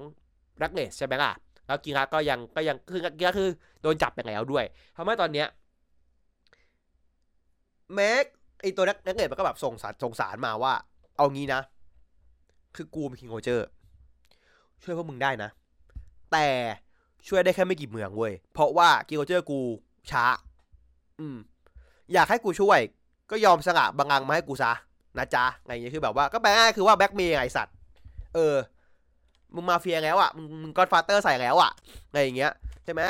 รักเนสใช่ไหมล่ะ แล้วกิงะก็ยังก็ยังคือกิงะคือโดนจับไปแล้วด้วยทำให้ตอนเนี้ยแม็กไอตัวนักนักเน็ตมันก็แบบส่งสารส่งสารมาว่า เอางี้นะ คือกูเป็นคิงโอเจอร์ ช่วยพวกมึงได้นะ แต่ช่วยได้แค่ไม่กี่เมืองเว้ย เพราะว่าคิงโอเจอร์กูช้า อืม อยากให้กูช่วย ก็ยอมสละบังงังมาให้กูซะนะจ๊ะไงเงี้ยคือแบบว่าก็แปลง่ายคือว่าแบ็กเมย์ไงสัตว์ เออ มึงมาเฟียแล้วอะมึงมึง Godfather ใส่แล้วอะอะไรอย่างเงี้ยใช่ไหม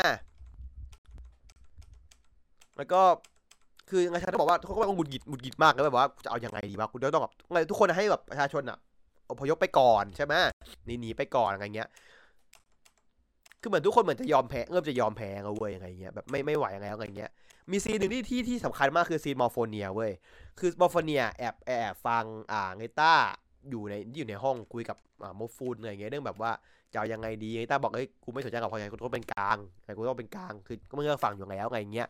แล้วก็คือไงฉันบอกว่าทุกคนก็หงุดหงิดหงุดหงิดมากเลยแบบว่าจะเอาอยัางไงดีวะคุณต้องแบบทุกคนให้แบบประชาชนอะอพยพไปก่อนใช่ไหมหนีหนีไปก่อนอะไรเงี้ย คือเหมือนทุกคนเหมือนจะยอมแพ้เริ่มจะยอมแพ้เอาเว้ยอะไรเงี้ยแบบไม่ไม่ไหวยังไงอะไรเงี้ย มีซีนหนึ่งที่ที่ที่สำคัญมากคือซีนมอร์โฟเนียเว้ย คือมอร์โฟเนียแอบแอบฟังอ่าลิต้า อยู่ในอยู่ในห้องคุยกับมอฟฟุนอะไรเงี้ยเรื่องแบบว่าจะเอายังไงดีลิต้าบอกเอ้ยกูไม่สนใจกับพอไงกูต้องเป็นกลางไงกูต้องเป็นกลางคือก็ไม่เลือกฝั่งอยู่แล้วไงเงี้ย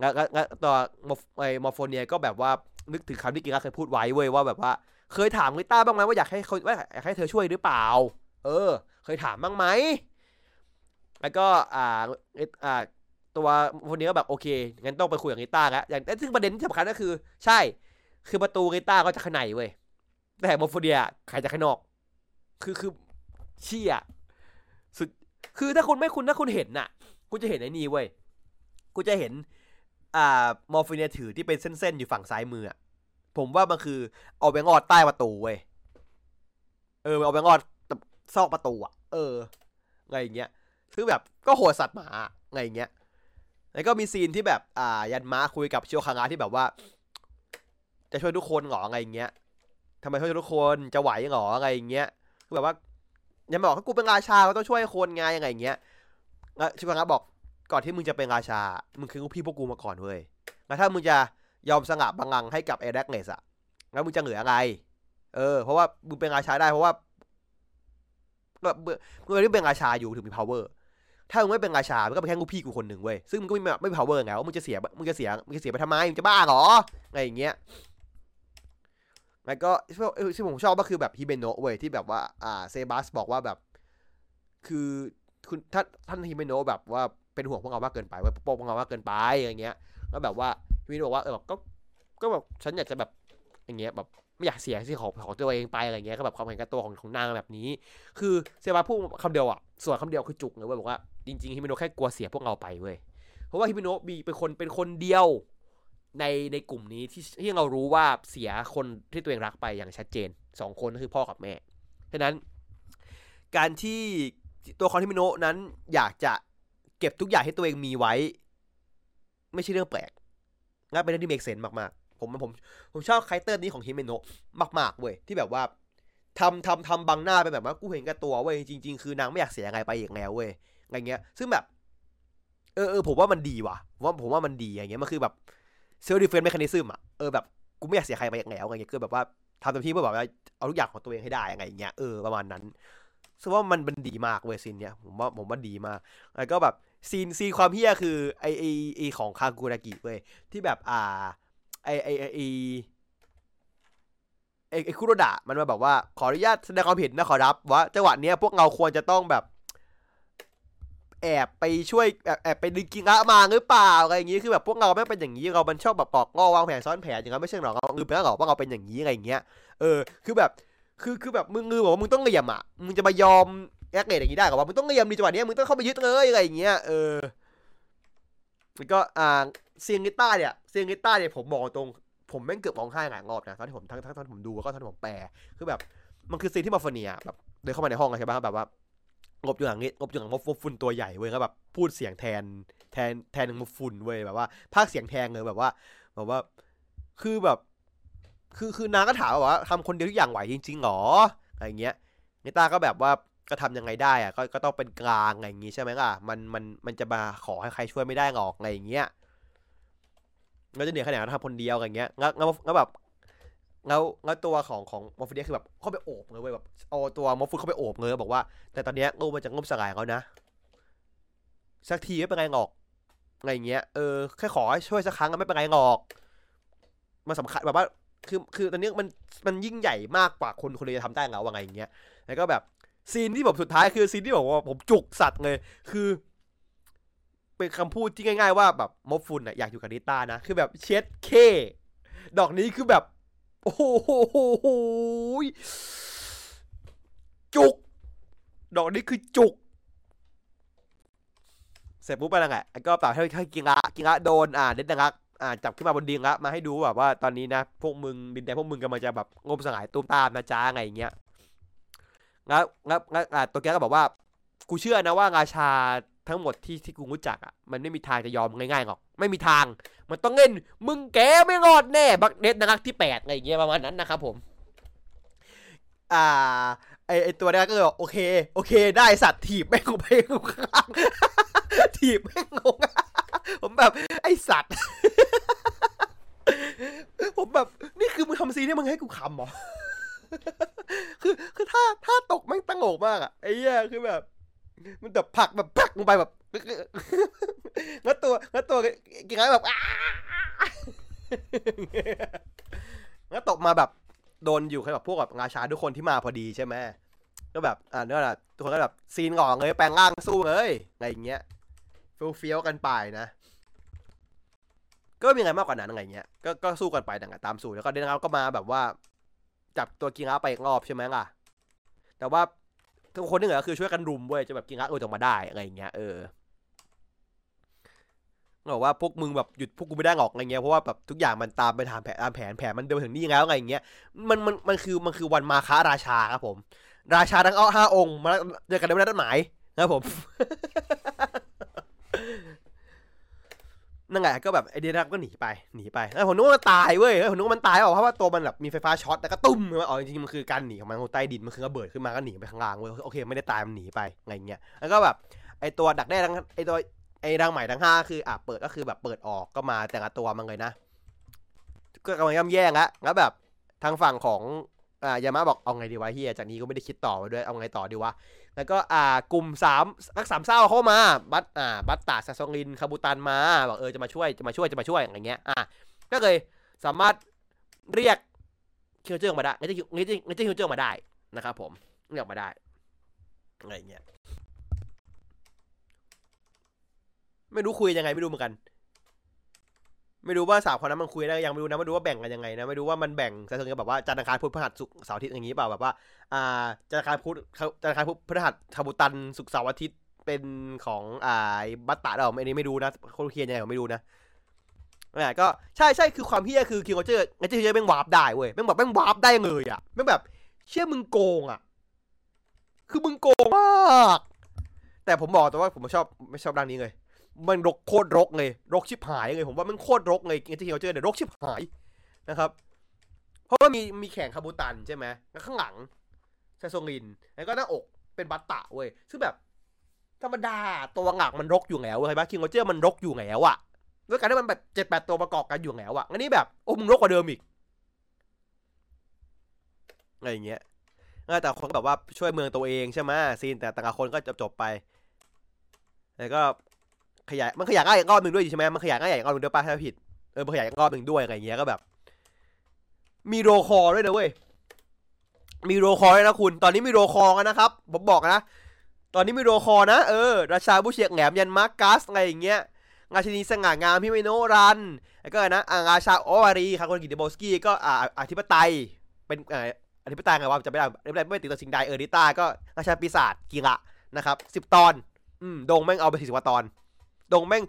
แล้วแล้วตัวไอ้มอร์โฟเนียก็แบบว่านึกถึงคำที่กิระเคยพูดไว้เว้ยว่าแบบว่า เคยถามลิต้าบ้างไหมว่าอยากให้เขาว่าอยากให้เธอช่วยหรือเปล่า เออ เคยถามบ้างไหมแล้วก็อ่าอ่าตัวคนนี้ก็แบบโอเค งั้นต้องไปคุยกับลิต้าแล้วอย่างซึ่งประเด็นที่สำคัญก็คือ ใช่ คือประตูลิต้าก็จะข้างในเว้ย แต่มอร์โฟเนียใครจะข้างนอก คือคือเชี่ยสุดคือถ้าคุณไม่คุณถ้าคุณเห็นน่ะ คุณจะเห็นไอ้นี่เว้ยคุณจะเห็น อ่ามอร์ฟิเนียถือที่เป็นเส้นๆ อยู่ฝั่งซ้ายมือผมว่ามันคือเอาแบงออดใต้ประตูเว้ย เออเอาแบงออดซอกประตูอะ เออ ไงอย่างเงี้ย คือแบบก็โหดสัตว์หมาไงอย่างเงี้ย แล้วก็มีซีนที่แบบ อ่า ยันม้าคุยกับเชียวคางาที่แบบว่า จะช่วยทุกคนหรอไงอย่างเงี้ย ทำไมช่วยทุกคนจะไหวหรออะไรอย่างเงี้ยคือแบบว่ายังบอกว่ากูเป็นราชาก็ต้องช่วยคนไงยังไงอย่างเงี้ยแล้วชิบังะบอกก่อนที่มึงจะเป็นราชา มึงคือพี่พวกกูมาก่อนเว้ยแล้วถ้ามึงจะยอมสงบบังงังให้กับเอเด็กเนสอะแล้วมึงจะเหลืออะไร เออ เพราะว่ามึงเป็นราชาได้เพราะว่าแบบมื่อที่เป็นราชาอยู่ถึงมี power ถ้ามึงไม่เป็นราชามันก็เป็นแค่ลูกพี่กูคนหนึ่งเว้ย ซึ่งมึงก็ไม่ไม่ power ไงว่ามึงจะเสีย มึงจะเสีย มึงจะเสียไปทำไม มึงจะบ้าหรอ อะไรอย่างเงี้ย แล้วก็ที่ผมชอบก็คือแบบฮิเมโนะเว้ยที่แบบว่าอ่าเซบาสบอกว่าแบบ คือคุณท่านท่านฮิเมโนะแบบว่าเป็นห่วงพวกเรามากเกินไปเว้ยปกป้องพวกเรามากเกินไปอย่างเงี้ย แล้วแบบว่าฮิเมโนะบอกว่าเออแบบก็ก็แบบฉันอยากจะแบบอย่างเงี้ยแบบไม่อยากเสียสิ่งของของตัวเองไปอะไรเงี้ยก็แบบความเห็นกับตัวของของนางแบบนี้ คือเซบาสพูดคำเดียวอะส่วนคำเดียวคือจุกเลยเว้ยบอกว่าจริงๆฮิเมโนะแค่กลัวเสียพวกเราไปเว้ยเพราะว่าฮิเมโนะมีเป็นคนเป็นคนเดียว ในในกลุ่มนี้ที่ที่เรารู้ว่าเสียคนที่ตัวเองรักไปอย่างชัดเจนสองคนก็คือพ่อกับแม่ฉะนั้น การที่ตัวของฮิเมโนะนั้นอยากจะเก็บทุกอย่างให้ตัวเองมีไว้ ไม่ใช่เรื่องแปลกงั้นเป็นเรื่องที่ make sense มากๆ ผมผมผมชอบคาแรคเตอร์นี้ของฮิเมโนะมาก ๆเว้ยที่แบบว่าทำทำทำบังหน้าไปแบบว่ากูเห็นกับตัวเว้ยจริง ๆ คือนางไม่อยากเสียอะไรไปอีกแล้วเว้ยอะไรเงี้ย ซึ่งแบบ เออเออผมว่ามันดีว่ะผมว่าผมว่ามันดีอย่างเงี้ยมันคือแบบ self-defense mechanism อะเออแบบกูไม่อยากเสียใครไปอีกแล้วอะไรเงี้ยคือแบบว่าทำเต็มที่เพื่อแบบว่าเอาทุกอย่างของตัวเองให้ได้อะไรเงี้ยเออประมาณนั้นซึ่งว่ามันมันดีมากเว้ยซีนเนี้ยผมว่าผมว่าดีมากแล้วก็แบบซีนซีนความเหี้ยคือไอไอไอของคากูรากิเว้ยที่แบบอ่าไอไอไอไอไอคุโรดะมันมาแบบว่าขออนุญาตแสดงความเห็นนะขอรับว่าจังหวะเนี้ยพวกเราควรจะต้องแบบ แอบไปช่วยแอบแอบไปดึงกิงะมาหรือเปล่าอะไรอย่างงี้คือแบบพวกเราไม่เป็นอย่างนี้เรามันชอบแบบปอกงอวางแผนซ้อนแผนอย่างนั้นไม่ใช่หรอกเราลืมไปแล้วหรอว่าเราเป็นอย่างนี้อะไรอย่างเงี้ยเออคือแบบคือคือแบบมึงงือบอกว่ามึงต้องเรียมอะมึงจะมายอมแอคเกตอย่างนี้ได้หรอว่ามึงต้องเรียมในจังหวะนี้มึงต้องเข้าไปยึดเลยอะไรอย่างเงี้ยเออแล้วก็อ่าเซียงกิต้าเนี่ยเซียงกิต้าเนี่ยผมบอกตรงผมแม่งเกือบร้องไห้หลายรอบนะตอนที่ผมทั้งทั้งตอนผมดูแล้วก็ตอนผมแปลคือแบบมันคือซีนที่มาฟเนียแบบเดินเข้ามาในห้องใช่ปะแบบว่า งบอยู่หลังนี้งบอยู่หลังมบฟุนตัวใหญ่เว้ยก็แบบพูดเสียงแทนแทนแทนมบฟุนเว้ยแบบว่าภาคเสียงแทนเลยแบบว่าแบบว่า คือแบบ คือคือนางก็ถามว่าทำคนเดียวทุกอย่างไหวจริงๆหรออะไรเงี้ยนิตาก็แบบว่าก็ทำยังไงได้อะก็ก็ต้องเป็นกลางอะไรอย่างงี้ใช่ไหมล่ะมันมันมันจะมาขอให้ใครช่วยไม่ได้หรอกอะไรอย่างเงี้ยก็จะเหนื่อยขนาดทำคนเดียวอะไรเงี้ยงั้นงั้นแบบ แล้วแล้วตัวของของมอฟฟิเดียคือแบบเข้าไปโอบเลยเว้ยแบบเอาตัวมอฟฟิเข้าไปโอบเลยบอกว่า แต่ตอนนี้งูมันจะงบสลายเขานะ สักทีไม่เป็นไรหรอกอะไรเงี้ยเออแค่ขอช่วยสักครั้งก็ไม่เป็นไรหรอก มันสำคัญแบบว่าคือคือตอนนี้มันมันยิ่งใหญ่มากกว่าคนคนเดียวทำได้แล้วว่าไงอย่างเงี้ยแล้วก็แบบซีนที่ผมสุดท้ายคือซีนที่บอกว่าผมจุกสัตว์เลยคือเป็นคำพูดที่ง่าย ๆ ว่าแบบมอฟฟุนอะอยากอยู่กับนิต้านะ คือแบบเช็ดเค ดอกนี้คือแบบ โอ้โหจุก ดอกนี้คือจุก เสร็จปุ๊บไปแล้วไงก็แบบให้ให้กิงะกิงะโดนอ่าเด็ดนักอ่าจับขึ้นมาบนดินละมาให้ดูแบบว่าตอนนี้นะ พวกมึงดินแดนพวกมึงกำลังจะแบบงมสลายตุ้มตามนะจ้าไงอย่างเงี้ยงั้นงั้นงั้นอ่าตัวแกก็บอกว่า กูเชื่อนะว่าราชาทั้งหมดที่ที่กูรู้จักอะมันไม่มีทางจะยอมง่ายๆหรอก ไม่มีทาง มันต้องเล่นมึงแกไม่รอดแน่บักเด็ดนะครับที่แปดอะไรอย่างเงี้ยประมาณนั้นนะครับผม อ่าไอไอตัวนี้ก็เลยบอกโอเค โอเค ได้สัตว์ถีบแม่งลงไปข้างถีบแม่งลงผมแบบไอสัตว์ ผมแบบนี่คือมึงทำซีนี่มึงให้กูขำหรอคือคือถ้าถ้าตกแม่งตั้งโงกมากอะไอ้เหี้ยคือแบบ มันแบบผักแบบผักลงไปแบบ แล้วตัวแล้วตัวกี่ครั้แบบแล้วตกมาแบบโดนอยู่แค่แบบพวกแบบราช้าทุกคนที่มาพอดีใช่ไหมก็แบบอ่าเนี่ยแหละทุกคนก็แบบซีนหงอเลยแปลงร่างสู้เลยอะไรอย่างเงี้ยฟิลเฟี้ยวกันไปนะก็มีอะไรมากกว่านั้นอะไรเงี้ย ก็ก็สู้กันไปดังตามสูตรแล้วก็เดนเอาก็มาแบบว่า จับตัวกิงอาไปอีกรอบใช่ไหมล่ะ แต่ว่าทุกคนที่เหลือคือช่วยกันรุมเว้ยจะแบบกิงอาเออออกมาได้อะไรเงี้ยเออ บอกว่าพวกมึงแบบหยุดพวกกูไม่ได้หรอกอะไรเงี้ยเพราะว่าแบบทุกอย่างมันตามไปตามแผนตามแผนแผนมันเดินถึงนี่แล้วอะไรเงี้ยมันมันมันคือมันคือวันมาค้าราชาครับผม ราชาทั้งอ้อห้าองค์มาเจอกันในวันนัดหมายนะครับผมนั่นไงก็แบบไอเดียนักก็หนีไปหนีไปแล้วผมนึกว่ามันตายเว้ยผมนึกว่ามันตายเพราะว่าตัวมันแบบมีไฟฟ้าช็อตแล้วก็ตุ้มมาอ๋อจริงๆมันคือการหนีของมันใต้ดินมันคือระเบิดขึ้นมาก็หนีไปข้างล่างเว้ยโอเคไม่ได้ตายมันหนีไปอะไรเงี้ยแล้วก็แบบไอตัวดักได้ทั้งไอตัว ไอ้รังใหม่ทั้งห้าคืออะเปิดก็คือแบบเปิดออกก็มาแต่ละตัวมันเลยนะ ก็กำลังย่ำแย่งละแล้วแบบทางฝั่งของอ่ายามาบอกเอาไงดีวะเฮียจากนี้ก็ไม่ได้คิดต่อมาด้วยเอาไงต่อดีวะแล้วก็อ่ากลุ่มสามรักสามเศร้าเข้ามาบัตอ่าบัตตาซาซองลินคาบูตันมาบอกเออจะมาช่วยจะมาช่วยจะมาช่วยอะไรเงี้ยอะก็เลยสามารถเรียกคิวเจอร์มาได้เงั้นจะงั้นจะงั้นจะคิวเจอร์มาได้นะครับผมเรียกมาได้อะไรเงี้ย ไม่รู้คุยยังไงไม่รู้เหมือนกัน ไม่รู้ว่าสามคนนั้นมันคุยได้ยังไม่รู้นะไม่รู้ว่าแบ่งกันยังไงนะไม่รู้ว่ามันแบ่งซาซองลินแบบว่าจันทร์อังคารพุธพฤหัสศุกร์เสาร์อาทิตย์อย่างนี้เปล่าแบบว่า อ่าจันทร์อังคารพุธจันทร์อังคารพุธพฤหัสคาบูตันศุกร์เสาร์อาทิตย์เป็นของอ่าบัตตาเราอันนี้ไม่รู้นะคนเขียนยังไงผมไม่รู้นะอ่าก็ใช่ใช่คือความเหี้ยคือคิงเจอร์ไอ้เจอร์แม่งวาร์ปได้เว้ยแม่งแบบแม่งวาร์ปได้เลยอะแม่งแบบ เชื่อมึงโกงอะ คือมึงโกงมาก แต่ผมบอกแต่ว่าผมชอบไม่ชอบร่างนี้เลย มันรกโคตรรกเลยรกชิบหายเลยผมว่ามันโคตรรกเลยไอ้ที่เราเจอเนี่ยรกชิบหายนะครับ เพราะว่ามีมีแข่งคาบูตันใช่ไหมแล้วข้างหลังไซาซลิน แล้วก็หน้าอกเป็นบัตตะเว้ยซึ่งแบบ ธรรมดาตัวหลักมันรกอยู่แล้วเว้ยปะคิงโรเจอร์มันรกอยู่แล้วอะด้วยการที่มันแบบเจ็ดแปดตัวประกอบกันอยู่แล้วอะอันนี้แบบโอ้มึงรกกว่าเดิมอีกอะไรอย่างเงี้ยแต่คนแบบว่าช่วยเมืองตัวเองใช่ไหมซีนแต่แต่ละคนก็จบจบไป แล้วก็ ขยายมันขยายร่างอีกรอบหนึ่งด้วยใช่ไหมมันขยายร่างอีกรอบหนึ่งด้วยป่ะถ้าผิดเออมันขยายอีกรอบหนึ่งด้วยอะไรเงี้ยก็แบบ มี roll call ด้วยนะเว้ยมี roll call ด้วยนะคุณ ตอนนี้มี roll call กันนะครับผมบอกนะ ตอนนี้มี roll call นะเออราชาผู้เฉียบแหลมยันม่ากัสอะไรอย่างเงี้ยราชินีสง่างามฮิเมโนะรันแล้วก็นะอาราชาโอวารีคาโคนกิเดโบสกี้ก็อ่าอธิปไตยเป็นเอ่ออธิปไตยไงวะจำไม่ได้ไม่ได้ไม่ติดต่อสิ่งใดเออริต้าก็ราชาปีศาจกีระนะครับสิบตอนอืมดงแม่งเอาไปสี่สิบกว่าตอน ดงแม่ง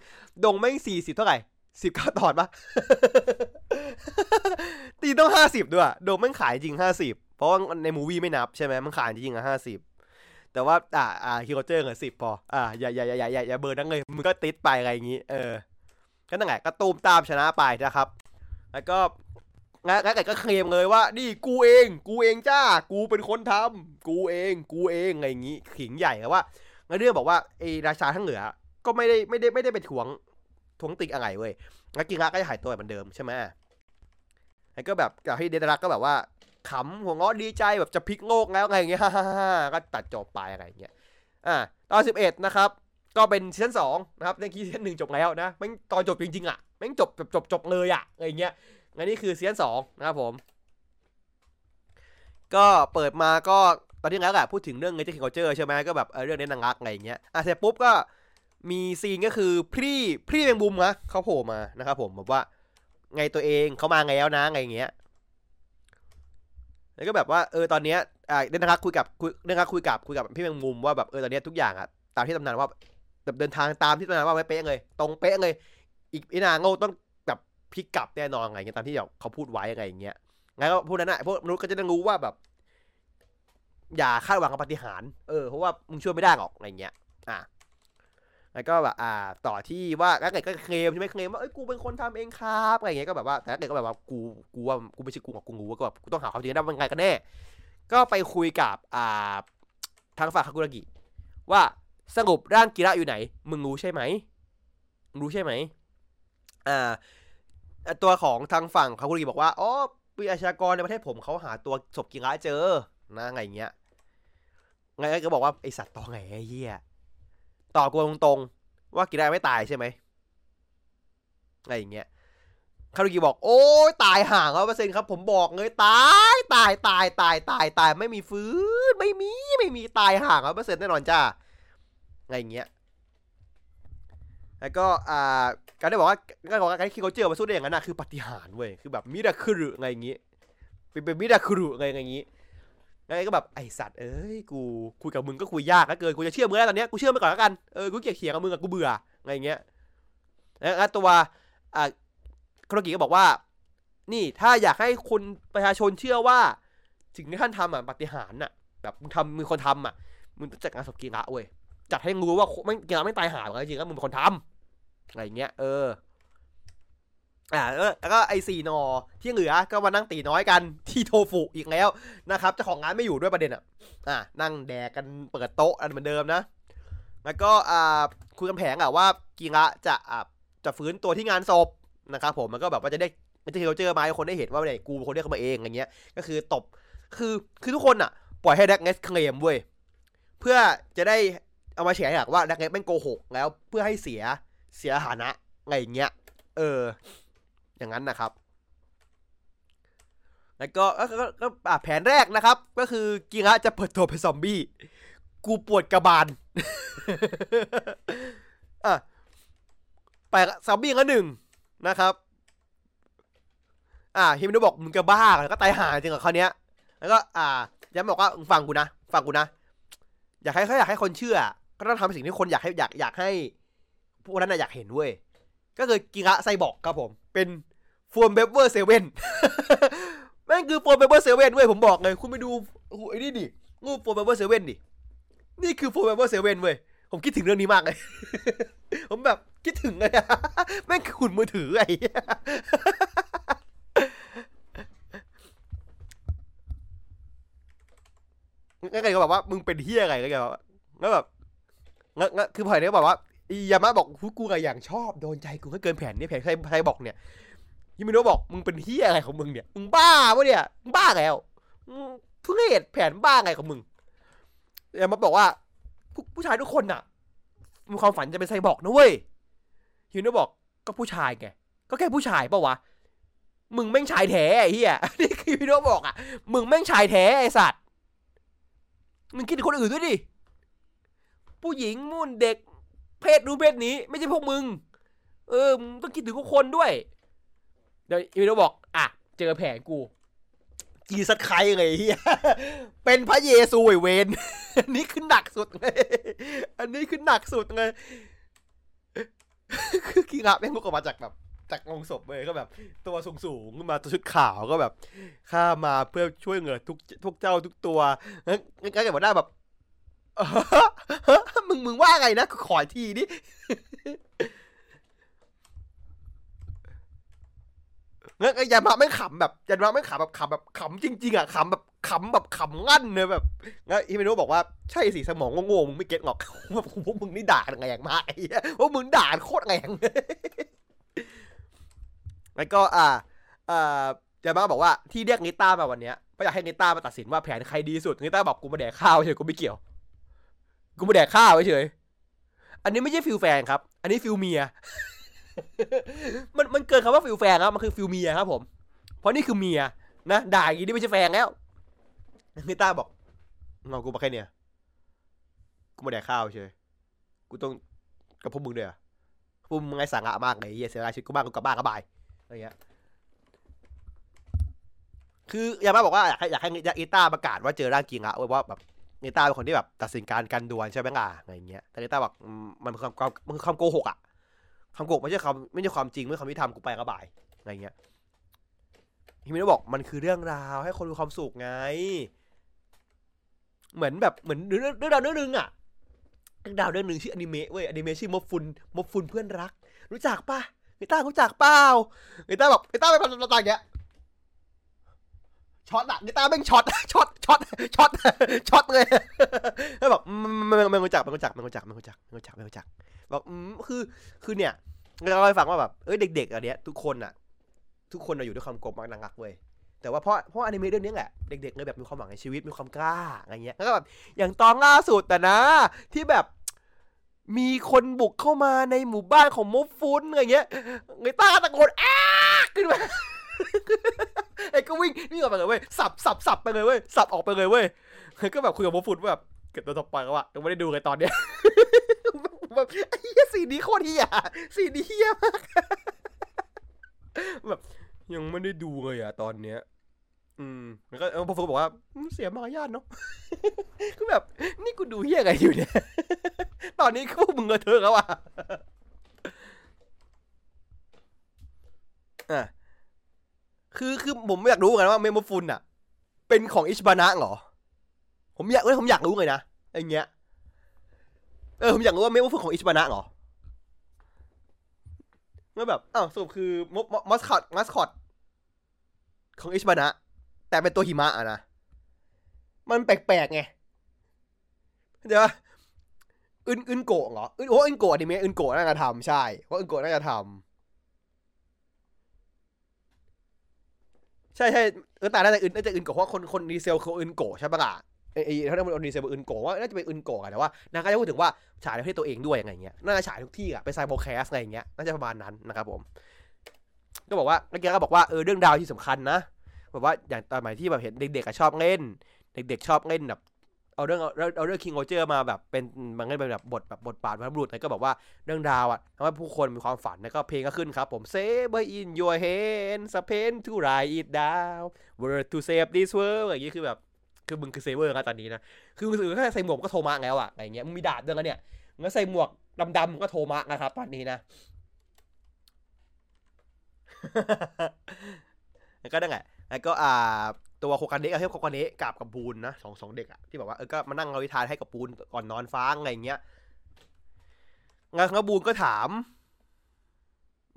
ดงแม่งสี่สิบเท่าไหร่สิบเก้าตอนปะตีต้องห้าสิบด้วยดมแม่งขายจริงห้าสิบเพราะว่าในมูวี่ไม่นับใช่ไหมมันขายจริงอะห้าสิบแต่ว่า อ่าอ่าฮิโรเจอร์เหรอสิบพอ อ่าอย่าอย่าอย่าอย่าอย่าอย่าเบอร์นั่งเลยมึงก็ติดไปอะไรอย่างงี้ เออ ก็นั่นแหละก็ตูมตามชนะไปนะครับ แล้วก็งั้นงั้นก็เคลมเลยว่า นี่กูเอง กูเองจ้า กูเป็นคนทำกูเอง กูเองอะไรอย่างงี้ ขิงใหญ่แล้วว่างั้นเรื่องบอกว่าไอ้ราชาทั้งเหนือ ก็ไม่ได้ไม่ได้ไม่ได้ไปทวงทวงติกอะไรเว้ยแล้วกิระก็จะหายตัวเหมือนเดิมใช่ไหมแล้วก็แบบกับที่เดนรักก็แบบว่าขำหัวงอดีใจแบบจะพลิกโลกแล้วอะไรอย่างเงี้ยก็ตัดจบไปอะไรอย่างเงี้ยอ่าตอนสิบเอ็ดนะครับ ก็เป็นซีซั่นสองนะครับในกี้ซีซั่นหนึ่งจบแล้วนะแม่งตอนจบจริงๆอะแม่งจบจบจบจบเลยอะอะไรเงี้ยอันนี้คือซีซั่นสองนะครับผม ก็เปิดมาก็ตอนที่แล้วอะพูดถึงเรื่องเงจิคิงเจอร์ใช่ไหมก็แบบเรื่องเน้นนางรักอะไรเงี้ยอะเสร็จปุ๊บก็ มีซีนก็คือพี่พี่แมงมุมนะเขาโผล่มานะครับผมแบบว่า ไงตัวเองเขามาไงแล้วนะไงอย่างเงี้ยแล้วก็แบบว่าเออตอนเนี้ยอ่าเดนนะครับคุยกับคุยเดนนะครับคุยกับคุยกับพี่แมงมุมว่าแบบเออตอนเนี้ยทุกอย่างอะตามที่ตำนานว่าแบบเดินทางตามที่ตำนานว่าไม่เป๊ะเลย ตรงเป๊ะเลย อีกอีนางโง่ต้องแบบพลิกกลับแน่นอนไงเงี้ยตามที่เขาพูดไว้อะไรอย่างเงี้ยงั้นก็พวกนั้นอะพวกมนุษย์ก็จะได้รู้ว่าแบบ อย่าคาดหวังกับปฏิหาร เออเพราะว่ามึงช่วยไม่ได้หรอกอะไรเงี้ย อะ แล้วก็แบบอ่าต่อที่ว่าถ้าเกิดก็เคลมใช่ไหมเคลมว่าเอ้ยกูเป็นคนทำเองครับอะไรเงี้ยก็แบบว่าแต่ถ้าเกิดก็แบบว่ากูกูว่ากูไม่ใช่กูกับกูรู้ว่าก็แบบกูต้องหาความจริงได้ว่ามันไงกันแน่ ก็ไปคุยกับอ่าทางฝั่งคากุระกิว่าสรุปร่างกีระอยู่ไหน มึงรู้ใช่ไหมรู้ใช่ไหมอ่าตัวของทางฝั่งคากุระกิบอกว่าอ๋อปีอาชากรในประเทศผมเขาหาตัวศพกีระเจอนะไงอย่างเงี้ยไงก็บอกว่าไอสัตว์ตอไงไอ้เหี้ย ตอบกูตรงๆ ว่ากินได้ไม่ตายใช่ไหมอะไรอย่างเงี้ยคารุกิบอก โอ้ยตายห่างร้อยเปอร์เซ็นต์ครับ ผมบอกเลยตายตายตายตายตายตายไม่มีฟื้นไม่มีไม่มีตายห่างร้อยเปอร์เซ็นต์แน่นอนจ้าอะไรอย่างเงี้ยแล้วก็อ่าการได้บอกว่าการบอกว่าการที่คิโกเจอมาสู้ได้อย่างนั้นนะคือปฏิหารเว้ยคือแบบมิราคุรุอะไรอย่างงี้เป็นเป็นมิราคุรุอะไรอย่างงี้ ไงก็แบบไอสัตว์เอ้ยกูคุยกับมึงก็คุยยากแล้วเกินกูจะเชื่อมึงแล้วตอนเนี้ยกูเชื่อมึงก่อนแล้วกันเออกูเกลียดเขียงกับมึงอะกูเบื่ออะไรอย่างเงี้ยแล้วตัวอ่าครกิก็บอกว่า นี่ถ้าอยากให้คนประชาชนเชื่อว่าสิ่งที่ท่านทำอะปฏิหารย์อะ แบบมึงทำมึงคนทำอะมึงต้องจัดการศพกีระเว้ยจัดให้รู้ว่าไม่กีระไม่ตายหาหรอกจริงๆแล้วมึงเป็นคนทำอะไรเงี้ยเออ อ่าแล้วก็ไอซีนอที่เหลือก็มานั่งตีน้อยกันที่โทฟุอีกแล้วนะครับเจ้าของงานไม่อยู่ด้วยประเด็นอะอ่านั่งแดกกันเปิดโต๊ะอันเหมือนเดิมนะ แล้วก็อ่าคุยกันแผงอะว่ากีระจะอ่าจะฟื้นตัวที่งานศพนะครับผมมันก็แบบว่าจะได้ม่ใช่เเจอมาให้คนได้เห็นว่าเนี่ยกูคนเรียกเขามาเองอย่างเงี้ย ก็คือตบคือคือทุกคนอะ ปล่อยให้แดกเนสเคลมเว้ยเพื่อจะได้เอามาแฉอยากว่าแดกเนสเป็นโกหกแล้วเพื่อให้เสียเสียฐานะอะไรอย่างเงี้ยเออ อย่างนั้นนะครับ แล้วก็ก็ก็แผนแรกนะครับ ก็คือกิงะจะเปิดตัวเป็นซอมบี้ กูปวดกระบาลอะไปซอมบี้ก็หนึ่งนะครับอ่าฮิมโนบอกมึงจะบ้าแล้วก็ตายห่าจริงกับเขาเนี้ย แล้วก็อ่าย้ำบอกว่าฟังกูนะฟังกูนะ อยากให้เขาอยากให้คนเชื่อ ก็ต้องทำสิ่งที่คนอยากให้อยากอยากให้พวกนั้นอยากเห็นเว้ยก็คือกิงะไซบอกครับผม เป็น Phone Braver Seven แม่งคือ Phone Braver Seven เว้ยผมบอกเลยคุณไปดูไอ้นี่ดิรูป Phone Braver Seven ดินี่คือ Phone Braver Seven เว้ยผมคิดถึงเรื่องนี้มากเลย ผมแบบคิดถึงเลยอะแม่งคือหุ่นมือถือไอ้งั้นไงก็แบบว่ามึงเป็นเฮียไงก็แบบงั้นแบบงั้นงั้นคือพอยเนี่ยก็บอกว่าอียามะบอกกูอะอย่างชอบโดนใจกูก็เกินแผนนี่แผนใครใครบอกเนี่ย ยิมิโนะบอกมึงเป็นเฮียอะไรของมึงเนี่ย มึงบ้าปะเนี่ยมึงบ้าแล้วมึงเพิ่งเห็นแผนบ้าไงของมึงยามะบอกว่าผู้ผู้ชายทุกคนน่ะมีความฝันจะเป็นไซบอร์กนะเว้ยยิมิโนบอกก็ผู้ชายไงก็แค่ผู้ชายปะวะมึงแม่งชายแท้ไอ้เหี้ยนี่คือยิมิโนบอกอะมึงแม่งชายแท้ไอ้สัตว์มึงคิดถึงคนอื่นด้วยดิผู้หญิงมุ่นเด็ก เพศนู้นเพศนี้ ไม่ใช่พวกมึง เออมึงต้องคิดถึงทุกคนด้วย เดี๋ยวอีโนบอก อะ เจอแผนกู จีสัดใครไงเฮียเป็นพระเยซูไอเวนอันนี้คือหนักสุดเลย อันนี้คือหนักสุดเลย คือกีฬาแม่งลุกออกมาจากแบบจากลงศพเลยก็แบบ ตัวสูงสูงขึ้นมาตัวชุดขาวก็แบบข้ามาเพื่อช่วยเหลือทุกทุกเจ้าทุกตัวงั้นงั้นกับหัวหน้าแบบมึงมึงว่าไงนะขออีก ทีนี่งั้นไอ้ยันมาไม่ขำแบบยันมาไม่ขำแบบขำแบบขำจริงๆอะขำแบบขำแบบขำงั่นเลยแบบงั้นอีเมโนบอกว่าใช่สิสมองโง่ๆมึงไม่เก็ตหรอกว่าพวกมึงนี่ด่าแรงมากไอ้พวกมึงด่าโคตรแรงแล้วก็อ่าอ่าเจมาบอกว่าที่เรียกนิต้ามาวันเนี้ยเพราะอยากให้นิต้ามาตัดสินว่าแผนใครดีสุดนิต้าบอกกูมาแดกข้าวเฉยกูไม่เกี่ยว กูมาแดกข้าวเฉยอันนี้ไม่ใช่ feel แฟนครับ อันนี้ feel เมีย มันมันเกินคำว่า feel แฟนครับมันคือ feel เมียครับผม เพราะนี่คือเมียนะด่าอย่างนี้นี่ไม่ใช่แฟนแล้วนิต้าบอกงอกูมาแค่เนี่ยกูมาแดกข้าวเฉยกูต้องกับพวกมึงเด้อพวกมึงไงสังอะมากเลยเฮียเสียดายชีวิตกูมากกูกลับบ้านก็บายอะไรเงี้ยคือยามาบอกว่าอยากให้อยากให้ยาอิต้าประกาศว่าเจอร่างกิงอะว่าแบบอิต้าเป็นคนที่แบบตัดสินการกันดวลใช่ไหมล่ะอะไรเงี้ยแต่อิต้าบอกมันเป็นความความมันคือความโกหกอะ ความโกกไม่ใช่ความไม่ใช่ความจริงไม่ใช่ความยุติธรรมกูไปก็บ่ายอะไรเงี้ยฮิมิโนะบอกมันคือเรื่องราวให้คนมีความสุขไง เหมือนแบบเหมือนเรื่องเรื่องราวเรื่องหนึงอะเรื่องราวเรื่องหนึ่งชื่ออนิเมะเว้ยอนิเมะชื่อมบฟุนมบฟุนเพื่อนรัก รู้จักปะอิต้ารู้จักเปล่าเนต้าแบบเนต้าไปทำตาอย่างเงี้ยช็อตอะเนต้าแม่งช็อตช็อตช็อตช็อตช็อตเลยแล้วแบบไม่ไม่ไม่รู้จักไม่รู้จักไม่รู้จักไม่รู้จักไม่รู้จักไม่รู้จัก บอกอืมคือคือเนี่ยเราให้ฟังว่าแบบเอ้ยเด็กๆอันเนี้ยทุกคนอะทุกคนอะอยู่ด้วยความกรธมักนักเว้ยแต่ว่าเพราะเพราะอนิเมะเรื่องนี้แหละเด็กๆเลยแบบมีความหวังในชีวิตมีความกล้าอะไรเงี้ยแล้วก็แบบอย่างตอนล่าสุดแต่นะ ที่แบบมีคนบุกเข้ามาในหมู่บ้านของมุฟฟุนอะไรเงี้ยเงต้าตะโกนอ้าขึ้นมาไอ้ก็วิ่งวิ่งออกไปเลยเว้ยสับสับสับไปเลยเว้ยสับออกไปเลยเว้ยก็แบบคุยกับโมฟุนว่าแบบเก็บตัวต่อไปแล้วอะยังไม่ได้ดูเลยตอนเนี้ย แบบไอ้เหี้ยสีนี้โคตรเหี้ยสีนี้เหี้ยมากแบบยังไม่ได้ดูเลยอะตอนเนี้ย อืมแล้วก็โมฟุนบอกว่าอืมเสียมารยาทเนาะ คือแบบ นี่กูดูเหี้ยอะไรอยู่เนี่ย ตอนนี้พวกมึงเงเธอแล้วอะอะคือคือผมอยากรู้เหมือนกันว่าเมโมฟุนอะ เป็นของอิชบานะเหรอ ผมอยากเอ้ยผมอยากรู้เลยนะไอเงี้ย ออผมอยากรู้ว่าเมโมฟุนของอิชิบานะเหรอเมื่อแบบอ้าวสรุปคือมมมัสคอตมัสคอตของอิชิบานะ แต่เป็นตัวหิมะอะนะ มันแปลกๆไงเดี๋ยวอึนอึนโกะเหรออึนโอ้อึนโกะดิเมะอึนโกะน่าจะทำใช่เพราะอึนโกะน่าจะทำใช่ใช่เออแต่น่าจะอื่นน่าจะอื่นโกะเพราะคนคนดีเซลคืออื่นโกะใช่ปะล่ะ ไอ้ไอ้เขาเรียกว่าดีเซลเป็นอื่นโกว่าน่าจะเป็นอื่นโกะแต่ว่านางก็จะพูดถึงว่าฉายในประเทศตัวเองด้วยยังไงเงี้ยน่าจะฉายทุกที่อะเป็นไซโบแคสอะไรอย่างเงี้ยน่าจะประมาณนั้นนะครับผม ก็บอกว่าเมื่อกี้ก็บอกว่าเออเรื่องดาวที่สำคัญนะแบบว่าอย่างตอนใหม่ที่แบบเห็นเด็กๆชอบเล่น เด็กๆชอบเล่นแบบเอาเรื่องเอาเอาเรื่องคิงโอเจอร์มาแบบเป็นมันก็เป็นแบบบทแบบบทบาทบรรพบุรุษแล้วก็บอกว่าเรื่องดาวอะทำให้ผู้คนมีความฝันแล้วก็เพลงก็ขึ้นครับผม Save in your hands a pen to write it down word to save this world อย่างนี้คือแบบ คือมึงคือเซเวอร์นะตอนนี้นะ คือมึงถือแค่ใส่หมวกก็โทรมาแล้วอะอะไรเงี้ย มึงมีดาบด้วยกันเนี่ยงั้นใส่หมวกดำๆก็โทรมานะครับ ตอนนี้นะแล้วก็นั่นแหละแล้วก็อ่าตัวโคกันเนะกับเทพโคกันเนะกับกับบูนนะสองสองเด็กอะที่แบบว่าเออก็มานั่งเราวิทานให้กับบูนก่อนนอนฟ้างอะไรเงี้ยงั้นแล้วบูนก็ถาม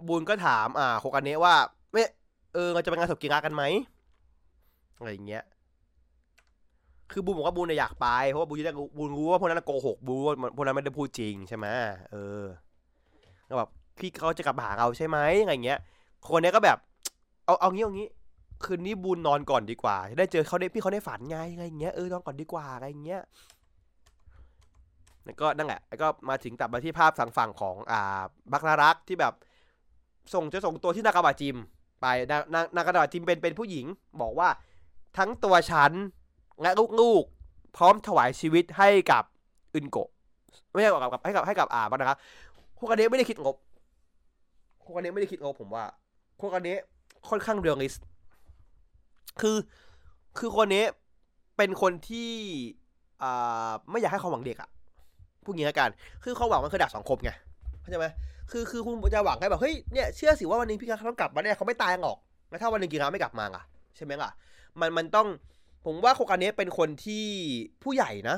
บูนก็ถาม อ่าโคกันเนะว่าเออเราจะไปงานศพกิรากันไหมอะไรเงี้ย คือบูนบอกว่าบูนเนี่ยอยากไปเพราะว่าบูนจะได้รู้บูรู้ว่าพวกนั้นโกหกบูนว่าพวกนั้นไม่ได้พูดจริงใช่ไหมเออแล้วแบบพี่เขาจะกลับมาหาเราใช่ไหมอะไรอย่างเงี้ย คนเนี้ยก็แบบ เอาเอางี้เอางี้ คืนนี้บูนนอนก่อนดีกว่า ได้เจอเขาได้พี่เขาได้ฝันไงอะไรอย่างเงี้ยเออนอนก่อนดีกว่าอะไรเงี้ยแล้วก็นั่นแหละแล้วก็มาถึงตัดมาที่ภาพฝั่งฝั่งของอ่าบักนารักที่แบบ ส่งจะส่งตัวที่นากาบะจิม ไปนานานากาบะจิมเป็นเป็นผู้หญิง บอกว่าทั้งตัวฉัน และลูกๆ พร้อมถวายชีวิตให้กับอึนโกะไม่ใช่กับกับให้กับให้กับอ่าบนะครับพวกอันนี้ไม่ได้คิดงบพวกอันนี้ไม่ได้คิดงบผมว่าคนคนนี้ค่อนข้างเรียลลิสต์คือคือคนนี้เป็นคนที่อ่าไม่อยากให้ความหวังเด็กอะพูดงี้ละกัน คือความหวังมันคือดักสังคมไงเข้าใจไหมคือคือคุณจะหวังให้แบบเฮ้ยเนี่ยเชื่อสิว่าวันนึงพี่กาต้องกลับมาเนี่ยเขาไม่ตายหรอกแล้วถ้าวันหนึงกีราไม่กลับมาล่ะใช่ไหมล่ะ มันมันต้อง ผมว่าโคกาเนะเป็นคนที่ผู้ใหญ่นะ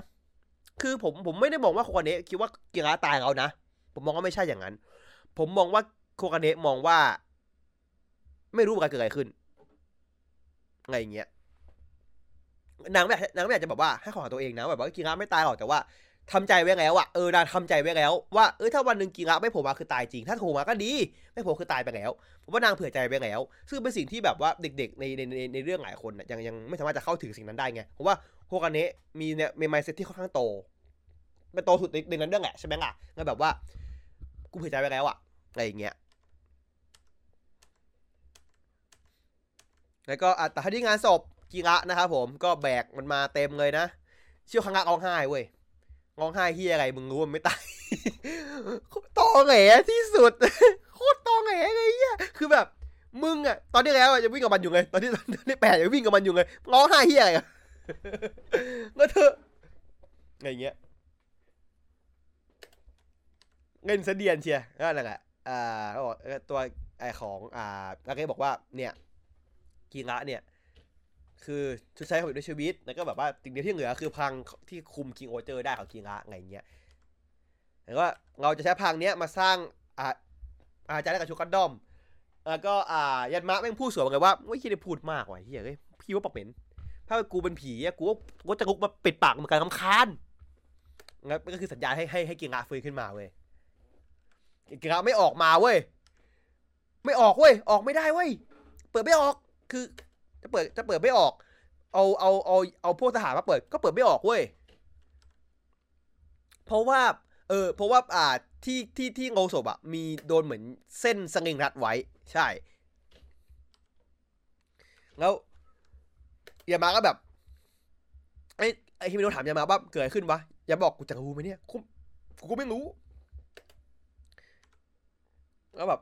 คือผมผมไม่ได้มองว่าโคกาเนะคิดว่ากีราตายแล้วนะ ผมมองว่าไม่ใช่อย่างนั้น ผมมองว่าโคกาเนะมองว่า ไม่รู้ว่าเกิดอะไรขึ้นอะไรอย่างเงี้ยนางไม่นางไม่อยากจะแบบว่าให้ของตัวเองนะแบบว่ากีระไม่ตายหรอกแต่ว่า ทำใจไว้แล้วอะเออนางทำใจไว้แล้วว่าเออถ้าวันหนึ่งกีระไม่โผล่มาคือตายจริง ถ้าโผล่มาก็ดี ไม่โผล่คือตายไปแล้วผมว่านางเผื่อใจไว้แล้ว ซึ่งเป็นสิ่งที่แบบว่าเด็กๆในในในในเรื่องหลายคนยังยังไม่สามารถจะเข้าถึงสิ่งนั้นได้ไงผมว่าโฮกาเนะมีเนี่ยมีไมซ์เซ็ตที่ค่อนข้างโตเป็นโตสุดในในนั้นเรื่องแหละใช่ไหมล่ะงั้นแบบว่ากูเผื่อใจไว้แล้วอะอะไรอย่างเงี้ยแล้วก็อะแต่ที่งานศพกีระนะครับผมก็แบกมันมาเต็มเลยนะเชี่ยวคังกะร้องไห้เว้ย ร้องไห้ที่อะไรมึงรู้มันไม่ตายโคตรตอแหลที่สุดโคตรตอแหลเลยเหี้ยคือแบบ มึงอะตอนที่แล้วอะวิ่งกับมันอยู่เลยตอนที่ตอนที่แปดยังวิ่งกับมันอยู่เลยร้องไห้ที่อะไรกันแล้วเธออะไรเงี้ยเงินเสเดียนเชียร์นั่นแหละอ่าเขาบอกตัวไอของอ่าแล้วก็บอกว่าเนี่ยกีระเนี่ย คือชุดใช้ของด้วยชีวิต แล้วก็แบบว่าสิ่งเดียวที่เหลือคือพังที่คุมคิงโอเจอร์ได้ของกีระไงเงี้ยแล้วก็เราจะใช้พังเนี้ยมาสร้างอ่าอาจารย์กับชูกันดอม แล้วก็อ่ายันมะแม่งพูดสวนมาเลยว่าไม่คิดได้พูดมากว่ะเฮียเฮ้ยพี่ว่าปากเหม็นถ้ากูเป็นผีอะกูกูก็จะลุกมาปิดปากเหมือนกันคำคาญงั้นก็คือสัญญาณให้ให้ให้กีระฟื้นขึ้นมาเว้ยกีระไม่ออกมาเว้ยไม่ออกเว้ยออกไม่ได้เว้ยเปิดไม่ออกคือ จะเปิดจะเปิดไม่ออก เอาเอาเอาเอาพวกทหารมาเปิดก็เปิดไม่ออกเว้ย เพราะว่าเออเพราะว่าอ่าที่ที่ที่โงศพอะมีโดนเหมือนเส้นสลิงรัดไว้ ใช่ แล้วยามาก็แบบไอ้ไอ้ฮิมิโนะถามยามาว่าเกิดอะไรขึ้นวะยาบอกกูจะรู้ไหมเนี่ยกูกูไม่รู้ แล้วแบบ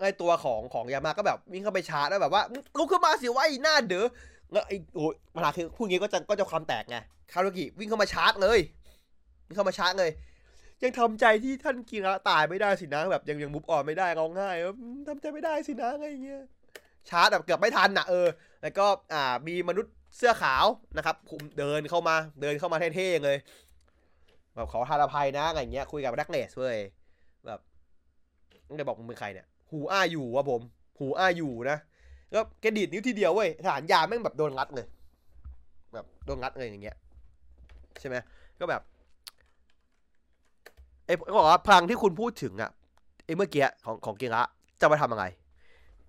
ไอตัวของของยามาก็แบบวิ่งเข้าไปชาร์จแล้วแบบว่าลุกขึ้นมาสิวะไอ้หน้าเด้อแล้วไอ้โอ้ยปัญหาคือพูดงี้ก็จะก็จะความแตกไงคารุกิวิ่งเข้ามาชาร์จเลยวิ่งเข้ามาชาร์จเลย ยังทำใจที่ท่านกีระตายไม่ได้สินะแบบยังยังมุฟออนไม่ได้ร้องไห้ว่าอืมทำใจไม่ได้สินะอะไรเงี้ยชาร์จแบบเกือบไม่ทันน่ะเออ แล้วก็อ่ามีมนุษย์เสื้อขาวนะครับคุมเดินเข้ามาเดินเข้ามาเท่ๆเลยแบบขอทานอภัยนะอะไรเงี้ยคุยกับแบล็กเนสเว้ยแบบมึงจะบอกมึงเป็นใครเนี่ย หูอ้าอยู่วะผม หูอ้าอยู่นะก็แกดีดนิ้วทีเดียวเว้ยทหารยาแม่งแบบโดนงัดเลย แบบโดนงัดเลยอย่างเงี้ยใช่ไหมก็แบบไอ้ก็บอกว่าพลังที่คุณพูดถึงอะไอ้เมื่อกี้ของของเกียระจะมาทำอะไร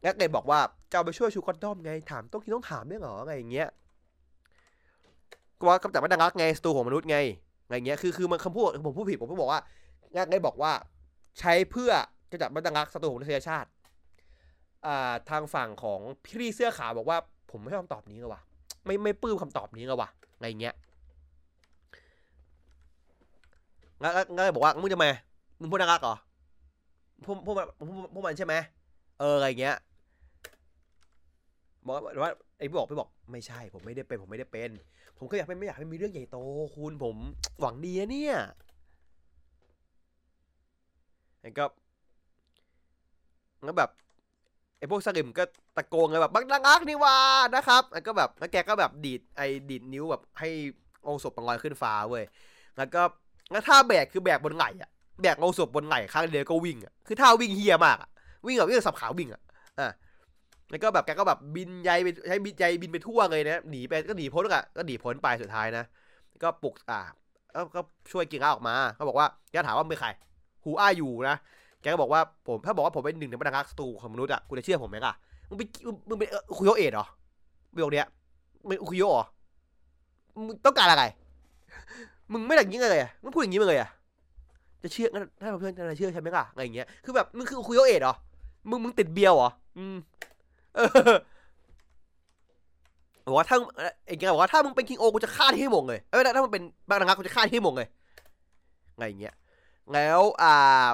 แกเกบอกว่าจะไปช่วยชูกอนดอมไงถามต้องคิดต้องถามด้วยเหรอไงอย่างเงี้ยก็ว่ากำจัดไม่ดังรักไงศัตรูของมนุษย์ไงไงอย่างเงี้ยคือคือมันคำพูดผมพูดผิดผมพูดบอกว่างักไงบอกว่า ใช้เพื่อ กำจัดไม่ดังรักศัตรูของมนุษยชาติอ่าทางฝั่งของพี่เสื้อขาวบอกว่า ผมไม่ชอบคำตอบนี้เลยว่ะไม่ไม่ปลื้มคำตอบนี้เลยว่ะอย่างเงี้ยงั้นงั้นบอกว่ามึงจะมามึงพูดดังรักเหรอพูดพูดพูดพูดมันใช่ไหมเอออะไรอเงี้ยบอกว่าไอ้พี่บอกพี่บอกไม่ใช่ ผมไม่ได้เป็นผมไม่ได้เป็น ผมก็อยากเป็นไม่อยากให้มีเรื่องใหญ่โตคุณผมหวังดีนะเนี่ยแล้วก็ แล้วแบบไอ้พวกสลิมก็ตะโกนเลยแบบบังดังอักนี่ว่านะครับแล้วก็แบบแล้วแกก็แบบดีดไอ้ดีดนิ้วแบบให้องค์ศพลอยขึ้นฟ้าเว้ยแล้วก็แล้วท่าแบกคือแบกบนไหล่อะแบกองศพบนไหล่ข้างเดียวก็วิ่งอะคือท่าวิ่งเฮียมากอะวิ่งแบบวิ่งสับขาวิ่งอะอะแล้วก็แบบแกก็แบบบินใยไปใช้บินใยบินไปทั่วเลยนะหนีไปก็หนีพ้นอะก็หนีพ้นไปสุดท้ายนะก็ปลุกอ่าก็ช่วยกิงอ้าออกมาก็บอกว่าแกถามว่าเป็นใครหูอ้าอยู่นะ แกก็บอกว่าผมถ้าบอกว่าผมเป็นหนึ่งในบรรดานักศัตรูของมนุษย์อะคุณจะเชื่อผมไหมล่ะมึงเป็นมึงเป็นอุคุโยเอะเหรอประโยคเนี้ยเป็นอุคุโยเหรอมึงต้องการอะไร มึงไม่อย่างนี้เลยอะมึงพูดอย่างนี้มาเลยอะจะเชื่องั้นถ้าเพื่อนจะเชื่อใช่ไหมล่ะอะไรอย่างเงี้ยคือแบบมึงคืออุคุโยเอะเหรอมึงมึงติดเบียวเหรออืมเออบอกว่าถ้าไอ้แกบอกว่าถ้ามึงเป็นคิงโอกูจะฆ่าที่ให้หมงเลยเอ้ยถ้ามึงเป็นบางนักกูจะฆ่าที่ให้หมงเลยไงอย่างเงี้ยแล้วอ่า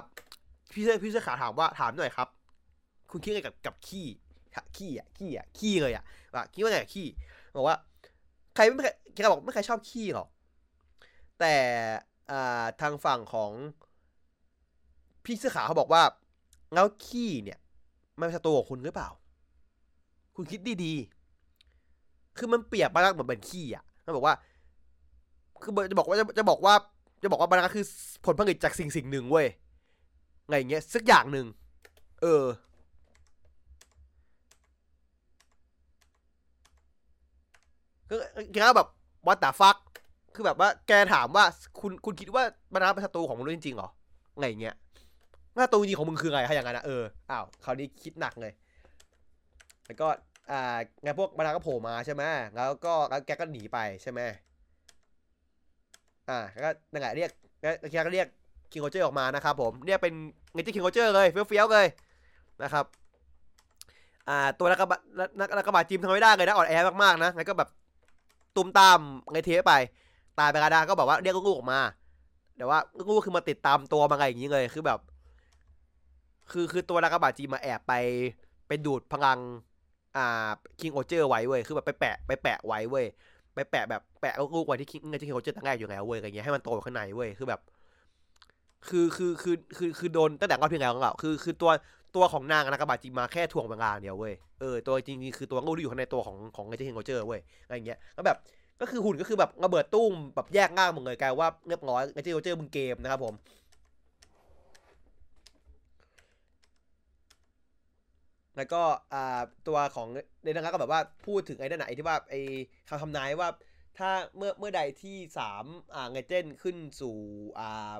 พี่เสื้อพี่เสื้อขาวถามว่าถามหน่อยครับ คุณคิดไงกับกับขี้ขี้อะขี้อะขี้เลยอะว่าคิดว่าไงกับขี้บอกว่า ใครไม่ใครแกบอกไม่ใครชอบขี้หรอกแต่อ่าทางฝั่งของพี่เสื้อขาวเขาบอกว่าแล้วขี้เนี่ย มันเป็นศัตรูของคุณหรือเปล่า คุณคิดดีๆ คือมันเปรียบมาแล้วเหมือนเป็นขี้อะมันบอกว่า คือจะบอกว่าจะจะบอกว่า จะบอกว่ามักคือผลผลิตจากสิ่งสิ่งหนึ่งเว้ย ไงเงี้ยสักอย่างหนึ่งเออ ก็แกก็แบบวัดตาฟัก คือแบบว่าแกถามว่าคุณคุณคิดว่าบรรดาเป็นศัตรูของมนุษย์จริงๆเหรอไงเงี้ยศัตรูจริงของมึงคือไงถ้าอย่างนั้นนะเอออ้าวคราวนี้คิดหนักเลยแล้วก็อ่าไงพวกบรรดาก็โผล่มาใช่ไหมแล้วก็แล้วแกก็หนีไปใช่ไหมอ่าก็นั่นแหละเรียกแกก็เรียก คิงโคเจอร์ออกมานะครับผมเนี่ยเป็นเงจิคิงโคเจอร์เลยเฟี้ยวๆเลยนะครับอ่าตัวนักบะนักนักบาจิมทำไม่ได้เลยนะอ่อนแอมากๆนะแล้วก็แบบตุ้มตามไงเทไป ตายไปกระดาก็แบบว่าเรียกลูกออกมา แต่ว่าลูกคือมาติดตามตัวมาอะไงอย่างนี้เลยคือแบบ คือคือตัวนักระบาจิมมาแอบไปไปดูดพลังอ่าคิงโคเจอร์ไว้เว้ยคือแบบไปแปะไปแปะไว้เว้ยไปแปะแบบแปะลูกไว้ที่คิงเงจิคิงโคเจอร์ตั้งแรกอยู่แล้วเว้ยอะไรเงี้ยให้มันโตข้างในเว้ยคือแบบ คือคือคือคือคือโดนตั้งแต่ก่อนเพียงแล้วอะคือคือตัวตัวของนางนากาบาจิมาแค่ถ่วงเวลาเดียวเว้ยเออตัวจริงๆคือตัวงูที่อยู่ข้างในตัวของของไอเจนโกเจอร์เว้ยอะไรเงี้ยแล้วแบบก็คือหุ่นก็คือแบบระเบิดตุ้มแบบแยกง่างหมดเลยกลายว่าเรียบร้อยไอเจนโกเจอร์มึงเกมนะครับผมแล้วก็อ่าตัวของในนั้นก็แบบว่าพูดถึงไอ้นั่นไหนที่ว่าไอ้คำทำนายว่าถ้าเมื่อเมื่อใดที่สามอ่าไงเจนขึ้นสู่อ่า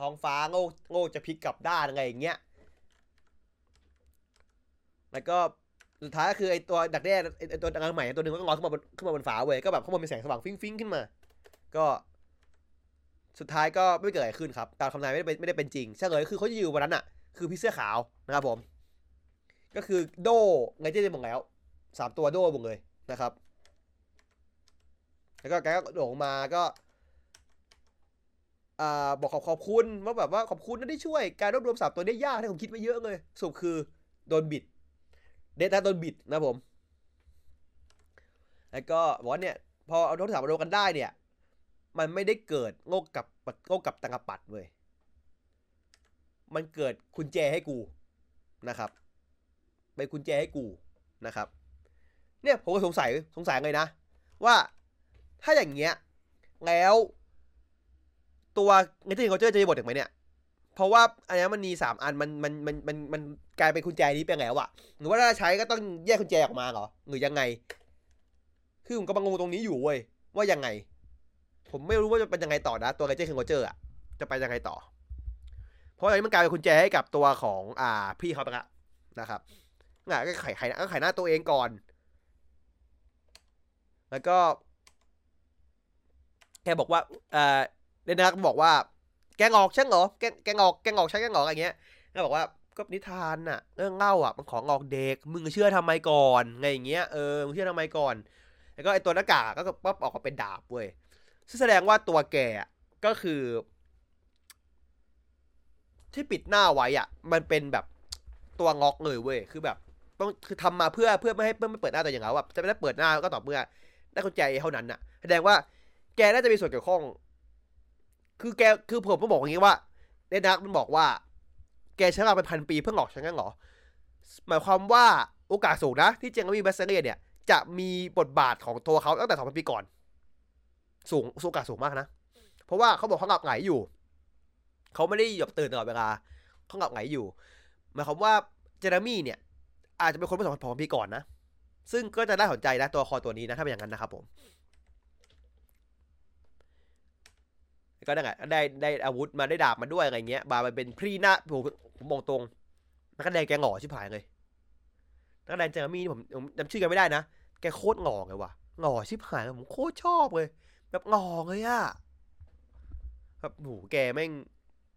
ท้องฟ้าโง่โง่จะพลิกกลับด้านอะไรอย่างเงี้ยแล้วก็สุดท้ายก็คือไอตัวดักแด้ไอตัวดักใหม่ตัวหนึ่งก็ลอยขึ้นมาบนขึ้นมาบนฟ้าเว้ยก็แบบข้างบนเป็นแสงสว่างฟิ้งฟิ้งขึ้นมา ก็สุดท้ายก็ไม่เกิดอะไรขึ้นครับการคำนายไม่ได้เป็นไม่ได้เป็นจริงเฉลยคือเขาจะอยู่วันนั้นอะ คือพี่เสื้อขาวนะครับผม ก็คือโดไงเจ๊ได้หมดแล้วสามตัวโดหมดเลยนะครับ แล้วก็แกก็โด่งมาก็ บอกขอบขอบคุณว่าแบบว่าขอบคุณนะที่ช่วย การรวบรวมสามตัวได้ยากที่ผมคิดไว้เยอะเลยสรุปคือโดนบิดเดต้าโดนบิดนะผม แล้วก็บอกว่าเนี่ย พอเอาโทรศัพท์มารวมกันได้เนี่ย มันไม่ได้เกิดโงกกับโงกกับตังกปัดเว้ยมันเกิดกุญแจให้กูนะครับเป็นกุญแจให้กูนะครับ เนี่ยผมก็สงสัยสงสัยเลยนะ ว่าถ้าอย่างเงี้ยแล้ว ตัวเงจิเขาเจอจะบทถึงไหมเนี่ย เพราะว่าอันนี้มันมีสามอันมันมันมันมันมันกลายเป็นกุญแจนี้เป็นแล้วอะหรือว่าถ้าใช้ก็ต้องแยกกุญแจออกมาเหรอหรือยังไง คือผมก็บังงงตรงนี้อยู่เว้ยว่ายังไง ผมไม่รู้ว่าจะเป็นยังไงต่อนะ ตัวเงจิเขาเจอร์อะจะไปยังไงต่อ เพราะอันนี้มันกลายเป็นกุญแจให้กับตัวของอ่าพี่เขาไปละนะครับอะก็ไขายขาก็ขหน้าตัวเองก่อน แล้วก็แกบอกว่าเออ เดนนักบอกว่า แกงออกช่างเหรอแกแกงออกแกงออกใช่แกงออกอะไรเงี้ยก็บอกว่าก็นิทานน่ะเรื่องเล่าอะมันของออกเด็กมึงเชื่อทำไมก่อนไงอย่างเงี้ยเออมึงเชื่อทำไมก่อน แล้วก็ไอตัวหน้ากากก็ปั๊บออกมาเป็นดาบเว้ยซึ่งแสดงว่าตัวแกก็คือ ที่ปิดหน้าไว้อะ มันเป็นแบบตัวงอกเลยเว้ยคือแบบต้องคือทำมาเพื่อเพื่อไม่ให้เพื่อไม่เปิดหน้าตัวอย่างเขาแบบจะไม่ได้เปิดหน้าก็ต่อเมื่อได้กุญแจเท่านั้นน่ะ แสดงว่าแกน่าจะมีส่วนเกี่ยวข้อง คือแกคือผมก็บอกอย่างนี้ว่าเดนักมันบอกว่า แกใช้เวลาเป็นพันปีเพื่อหลอกฉันงั้นเหรอ หมายความว่าโอกาสสูงนะ ที่เจงกับวีแบสเซเรียเนี่ย จะมีบทบาทของตัวเขาตั้งแต่สองพันปีก่อน สูงโอกาสสูงมากนะ เพราะว่าเขาบอกเขาหลับไหลอยู่ เขาไม่ได้หยบตื่นตลอดเวลาเขาหลับไหลอยู่ หมายความว่าเจเรมี่เนี่ย อาจจะเป็นคนเมื่อสองพันปีก่อนนะ ซึ่งก็จะได้สนใจนะตัวคอตัวนี้นะถ้าเป็นอย่างนั้นนะครับผม ก็ได้ไงได้ได้อาวุธมาได้ดาบมาด้วยอะไรเงี้ย บามันเป็นพรีหน้าผมผมมองตรงนักแสดงแกหง่อชิบหายเลยนักแสดงเจอมี่ผมผมจำชื่อแกไม่ได้นะแกโคตรหง่อเลยว่ะหง่อชิบหายเลยผมโคตรชอบเลย แบบหง่อเลยอะแบบโหแกแม่ง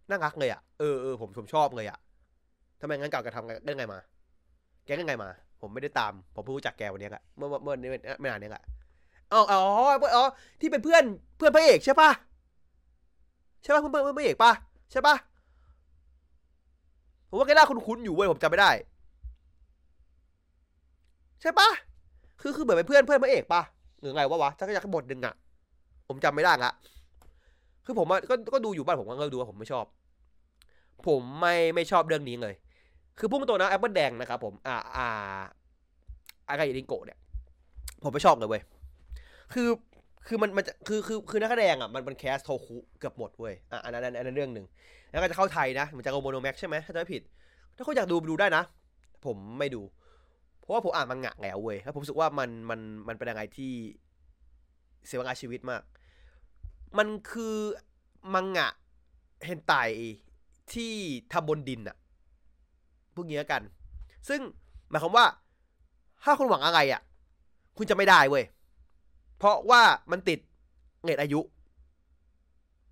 น่ารักเลยอะเออเออผมผมชอบเลยอะทำไมงั้นเก่าแกทำได้ไงมา แกได้ไงมา ผมไม่ได้ตาม ผมเพิ่งรู้จักแกวันนี้อะเมื่อเมื่อเมื่อไม่นานนี้อะอ๋ออ๋ออ๋อที่เป็นเพื่อนเพื่อนพระเอกใช่ปะ ใช่ป่ะเพื่อนเพื่อนเอกป่ะใช่ป่ะผมว่าแกหน้าคุ้นๆอยู่เว้ยผมจำไม่ได้ ใช่ป่ะคือคือเหมือนเป็นเพื่อนเพื่อนพระเอกป่ะหรือไงวะวะถ้าก็อยากบทหนึ่งอะผมจำไม่ได้ละคือผมก็ก็ดูอยู่บ้านผมก็ดูว่าผมไม่ชอบ ผมไม่ไม่ชอบเรื่องนี้เลย คือพุ่งตัวนะแอปเปิลแดงนะครับผมอ่าอ่าอากาอิริงโกเนี่ยผมไม่ชอบเลยเว้ยคือ คือมันมันจะคือคือคือนักแสดงอะมันมัน cast โทคุเกือบหมดเว้ยอะอันนั้นอันนั้นเรื่องหนึ่งแล้วก็จะเข้าไทยนะมันจะโก Monomax ใช่ไหมถ้าจะไม่ผิด ถ้าคุณอยากดูดูได้นะ ผมไม่ดู เพราะว่าผมอ่านมังงะแล้วเว้ยแล้วผมรู้สึกว่ามันมันมันเป็นยังไงที่เสียเวลาชีวิตมาก มันคือมังงะเฮนไตที่ทำบนดินอะพวกนี้กัน ซึ่งหมายความว่า ถ้าคุณหวังอะไรอะคุณจะไม่ได้เว้ย เพราะว่ามันติดเงดอายุ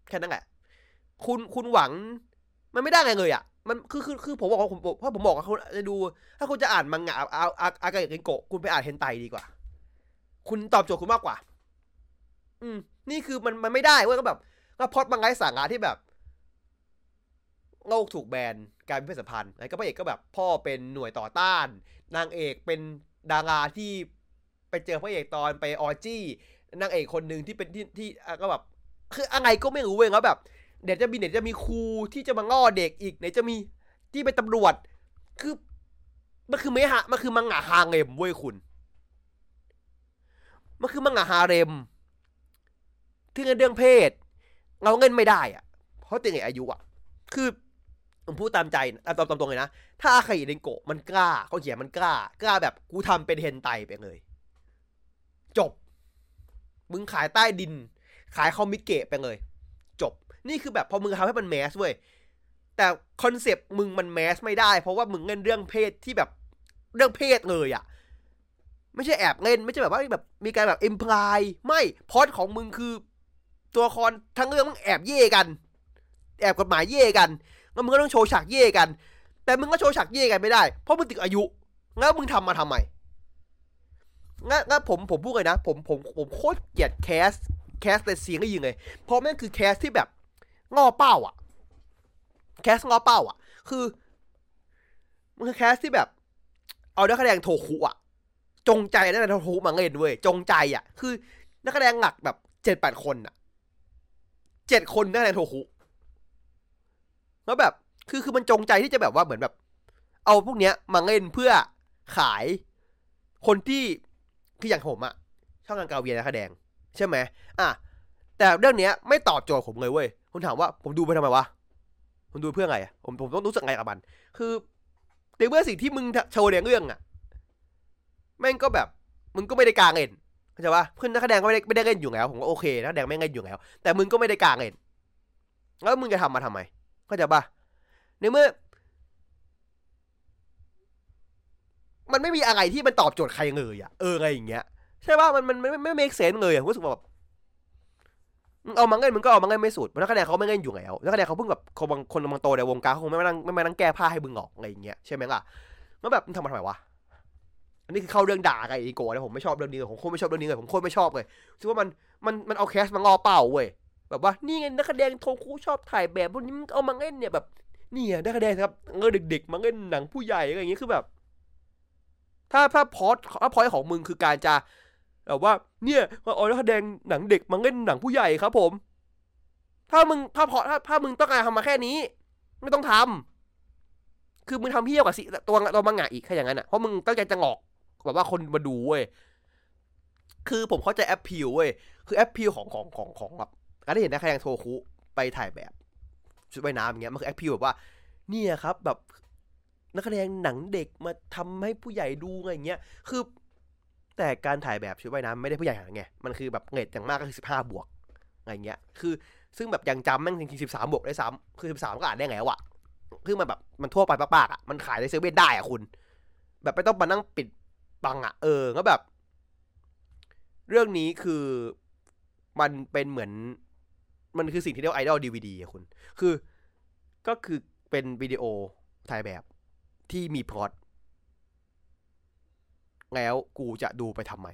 แค่นั้นแหละ คุณคุณหวังมันไม่ได้ไงเลยอะ มันคือคือคือผมบอกว่าผมเพราะผมบอกว่าคุณจะดู ถ้าคุณจะอ่านมังงะเอาอากาเกนโกะคุณไปอ่านเฮนไตดีกว่า คุณตอบโจทย์คุณมากกว่า อืม นี่คือมันมันไม่ได้เว้ยก็แบบก็พอดบางไงสาระที่แบบโลกถูกแบนการเป็นเพศสัมพันธ์แล้วก็พระเอกก็แบบพ่อเป็นหน่วยต่อต้าน นางเอกเป็นดาราที่ ไปเจอพระเอกตอนไปออจี้นางเอกคนหนึ่งที่เป็นที่ที่ก็แบบคืออะไรก็ไม่รู้เว้ยแล้วแบบเดี๋ยวจะมีเดี๋ยวจะมีครูที่จะมาง้อเด็กอีกเดี๋ยวจะมีที่เป็นตำรวจ คือมันคือไม่ฮะมันคือมังงะฮาเร็มเว้ยคุณ มันคือมังงะฮาเร็มที่เงินเรื่องเพศ เราเงินไม่ได้อะเพราะตัวเองอายุอะคือผมพูดตามใจตามตรงๆเลยนะ ถ้าอาคาอิเดนโกะมันกล้าเขาเขียนมันกล้ากล้าแบบกูทำเป็นเฮนไตไปเลย จบ มึงขายใต้ดิน ขายคอมิเกะไปเลย จบ นี่คือแบบพอมึงทำให้มัน mass เว้ย แต่ concept มึงมัน mass ไม่ได้ เพราะว่ามึงเล่นเรื่องเพศที่แบบเรื่องเพศเลยอะไม่ใช่แอบเล่น ไม่ใช่แบบว่าแบบมีการแบบ imply ไม่พล็อตของมึงคือ ตัวละครทั้งเรื่องมึงแอบเย่กัน แอบกฎหมายเย่กันแล้วมึงก็ต้องโชว์ฉากเย่กัน แต่มึงก็โชว์ฉากเย่กันไม่ได้ เพราะมึงติดอายุ แล้วมึงทำมาทำไม งั้นงั้นผมผมพูดเลยนะ ผมผมผมโคตรเกลียด cast cast แต่เสียงก็ยิงเลย เพราะแม่งคือ cast ที่แบบงอเป้าอะ cast งอเป้าอะ คือมันคือ cast ที่แบบ เอานักแสดงโทคุอะ จงใจนักแสดงโทคุมาเล่นเว้ยจงใจอะ คือนักแสดงหลักแบบเจ็ดแปดคนอะเจ็ดคนนักแสดงโทคุแล้วแบบ คือคือมันจงใจที่จะแบบว่าเหมือนแบบ เอาพวกเนี้ยมาเล่นเพื่อขายคนที่ คืออย่างผมอะช่องงานกาเวียนะคะแดง ใช่ไหมอะแต่เรื่องเนี้ยไม่ตอบโจทย์ผมเลยเว้ยผมถามว่าผมดูไปทำไมวะผมดูเพื่อไงอะผมผมต้องรู้สึกไงกับมัน คือในเมื่อสิ่งที่มึงโชว์ในเรื่องอะแม่งก็แบบมึงก็ไม่ได้กลางเล่นเข้าใจปะเพื่อนนักแสดงก็ไม่ได้ไม่ได้เล่นอยู่แล้วผมก็โอเคนักแสดงไม่เล่นอยู่แล้ว แต่มึงก็ไม่ได้กลางเล่นแล้วมึงจะทำมาทำไมเข้าใจปะในเมื่อ มันไม่มีอะไรที่มันตอบโจทย์ใครเลยอะเอออะไรอย่างเงี้ยใช่ป่ะมันมันไม่ไม่ไม่ make sense เลยอะรู้สึกว่าแบบมึงเอามาเงินมึงก็เอามาเงินไม่สุดเพราะนักแสดงเขาไม่เงินอยู่แล้วนักแสดงเขาเพิ่งแบบคนบางคนบางโตในวงการเขาคงไม่มานั่งไม่มานั่งแก้ผ้าให้มึงหรอกอะไรอย่างเงี้ยใช่ไหมล่ะแล้วแบบมึงทำมาทำไมวะอันนี้คือเข้าเรื่องด่ากับอีโก้นะผมไม่ชอบเรื่องนี้เลยผมโคตรไม่ชอบเรื่องนี้เลยผมโคตรไม่ชอบเลยคิดว่ามันมันมันเอาแคสมางอเป่าเว้ยแบบว่านี่ไงนักแสดงโทคูชอบถ่ายแบบพวกนี้มึงเอามาเล่นเนี่ยแบบนี่นักแสดงครับเงอเด็กๆมาเล่นหนังผู้ใหญ่อะไรอย่างเงี้ยคือแบบ ถ้าถ้าพอดถ้าพอยของมึงคือการจะแบบว่า เนี่ยว่าเอานักแสดงหนังเด็กมาเล่นหนังผู้ใหญ่ครับผม ถ้ามึงถ้าพอถ้าถ้ามึงต้องการทำมาแค่นี้ ไม่ต้องทำคือมึงทำเพี้ยวกับสิตัวตัวมังงะอีกแค่อย่างนั้นอะเพราะมึงตั้งใจจะงอกแบบว่าคนมาดูเว้ยคือผมเข้าใจแอปพิวเว้ยคือแอปพิวของของของของแบบการที่เห็นนักแสดงโทคุไปถ่ายแบบชุดว่ายน้ำอย่างเงี้ยมันคือแอปพิวแบบว่า เนี่ยครับ แบบ นักแสดงหนังเด็กมาทำให้ผู้ใหญ่ดูอะไรอย่างเงี้ย คือ แต่การถ่ายแบบชุดว่ายน้ำไม่ได้ผู้ใหญ่ขนาไง มันคือแบบเงรดอย่างมากก็คือสิบห้าบวกอะไรเงี้ย คือซึ่งแบบยังจำแม่งจริงๆสิบสามบวกได้ซ้ำคือสิบสามก็อ่านได้ไงวะคือมันแบบมันทั่วไปปากๆอะ มันขายในเซเว่นได้อะคุณ แบบไม่ต้องมานั่งปิดบังอะ เออ ก็แบบ เรื่องนี้คือมันเป็นเหมือน มันคือสิ่งที่เรียกว่า idol DVD อะคุณ คือก็คือเป็นวิดีโอถ่ายแบบ ที่มีพล็อตแล้วกูจะดูไปทำไม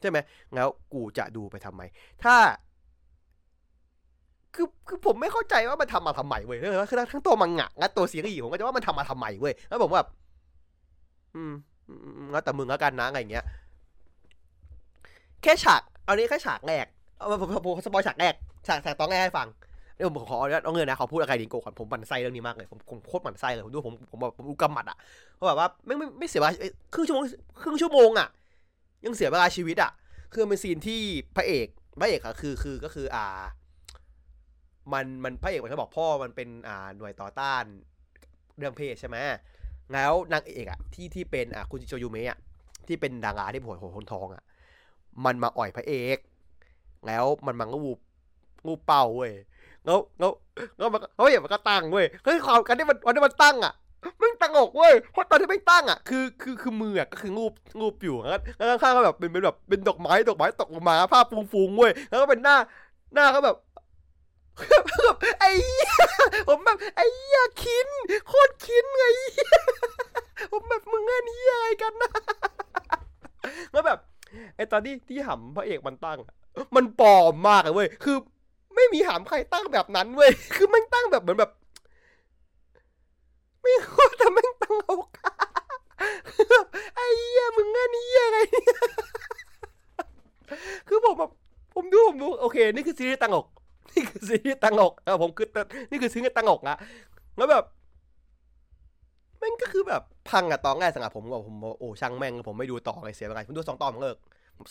ใช่ไหมแล้วกูจะดูไปทำไม ถ้า คือคือผมไม่เข้าใจว่ามันทำมาทำไมเว้ยคือทั้งตัวมังงะและตัวซีรีส์ผมก็จะว่ามันทำมาทำไมเว้ยแล้วผมแบบอืมแล้วแต่มึงแล้วกันนะอะไรเงี้ย แค่ฉาก เอานี้แค่ฉากแรกเอาผมผมสปอยฉากแรกฉากฉากตอนแรกให้ฟัง เดี๋ยวผมขอเอาเงินนะขอพูดอะไรดิงโกก่อนผมบันไส้เรื่องนี้มากเลยผมผมโคตรบันไส้เลยผมดูผมผมแบบผมกำหมัดอะเพราะแบบว่าไม่ไม่ไม่เสียเวลาครึ่งชั่วโมงครึ่งชั่วโมงอะ ยังเสียเวลาชีวิตอะ คือเป็นซีนที่พระเอกพระเอกอะคือคือก็คืออ่า มันมันพระเอกมันเขาบอกพ่อมันเป็นอ่าหน่วยต่อต้านเรื่องเพศใช่ไหมแล้วนางเอกอะที่ที่เป็นอ่าคุณจิโจยูเมะอะที่เป็นดาราที่หัวหัวคนทองอะ มันมาอ่อยพระเอก แล้วมันมังูบงูเป่าเว้ย แล้วแล้วแล้วมันเฮ้ยมันก็ตั้งเว้ยเฮ้ยความกันที่มันวันที่มันตั้งอะมันตั้งอกเว้ยเพราะตอนที่ไม่ตั้งอะคือคือคือมืออะก็คืองูงูอยู่แล้วแล้วข้างก็แบบเป็นเป็นแบบเป็นดอกไม้ดอกไม้ตกลงมาผ้าฟูงๆเว้ยแล้วก็เป็นหน้า หน้าก็แบบแบบไอ้ผมแบบไอ้ยาคินโคตรคินไงผมแบบมึงเงี้ยนี่อะไรกันนะแล้วแบบไอ้ตอนที่ที่หำพระเอกมันตั้ง มันปลอมมากเลยเว้ยคือ ไม่มีหามใครตั้งแบบนั้นเว้ย คือมันตั้งแบบเหมือนแบบ ไม่รู้แต่แม่งตั้งเอาคาไอ้เหี้ยมึงนี่เหี้ยไงคือผมแบบผมดูผมดูโอเค นี่คือซีรีส์ตั้งอกนี่คือซีรีส์ตั้งอกเออผมคือนี่คือซีรีส์ตั้งอกนะแล้วแบบแม่งก็คือแบบพังอะตอนแรกสำหรับผมว่าผมโอ้ช่างแม่งผมไม่ดูต่อเลยเสียเวลาผมดูสองตอนผมเลิก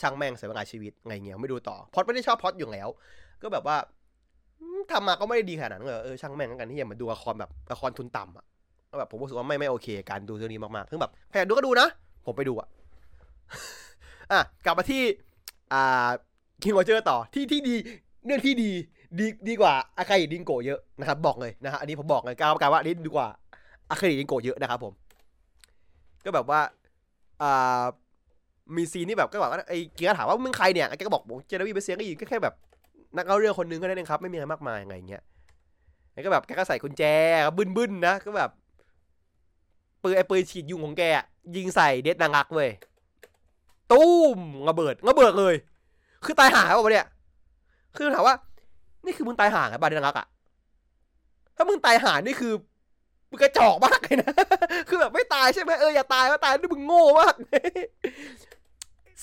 ช่างแม่งเสียเวลาชีวิตไงเงี้ยไม่ดูต่อพอดไม่ได้ชอบพอดอยู่แล้ว ก็แบบว่า ทำมาก็ไม่ได้ดีขนาดนั้นเลยเออช่างแม่งกันที่จะมาดูละครแบบละครทุนต่ำอะแบบผมรู้สึกว่าไม่ไม่โอเค การดูเรื่องนี้มากๆซึ่งแบบใครดูก็ดูนะ ผมไปดูอะอะกลับมาที่อ่าคิงโอเจอร์ต่อที่ที่ดีเรื่องที่ดีดีดีกว่าอาคาอิดิงโกเยอะนะครับบอกเลยนะฮะอันนี้ผมบอกเลยก้าวกาว่านี้ดีกว่าอาคาอิดิงโกเยอะนะครับผม ก็แบบว่าอ่ามีซีนที่แบบก็แบบว่าไอ้เกียร์ถามว่ามึงใครเนี่ยแกก็บอกผมเจนวีเป็นเสียงก็ยินก็แค่แบบ นักเล่าเรื่องคนนึงก็ได้นะครับ ไม่มีอะไรมากมายไงเงี้ยแล้วก็แบบแกก็ใส่กุญแจบึ้นบึ้นนะก็แบบปืนไอ้ปืนฉีดยุงของแกยิงใส่เด็ดนางรักเว้ยตุ้มระเบิดระเบิดเลย คือตายห่าป่ะเนี่ย คือถามว่า นี่คือมึงตายห่าไงบ้านเด็ดนางรักอะถ้ามึงตายห่านี่คือมึงกระจอกมากเลยนะ คือแบบไม่ตายใช่ไหมเอออย่าตายว่าตายนี่มึงโง่มาก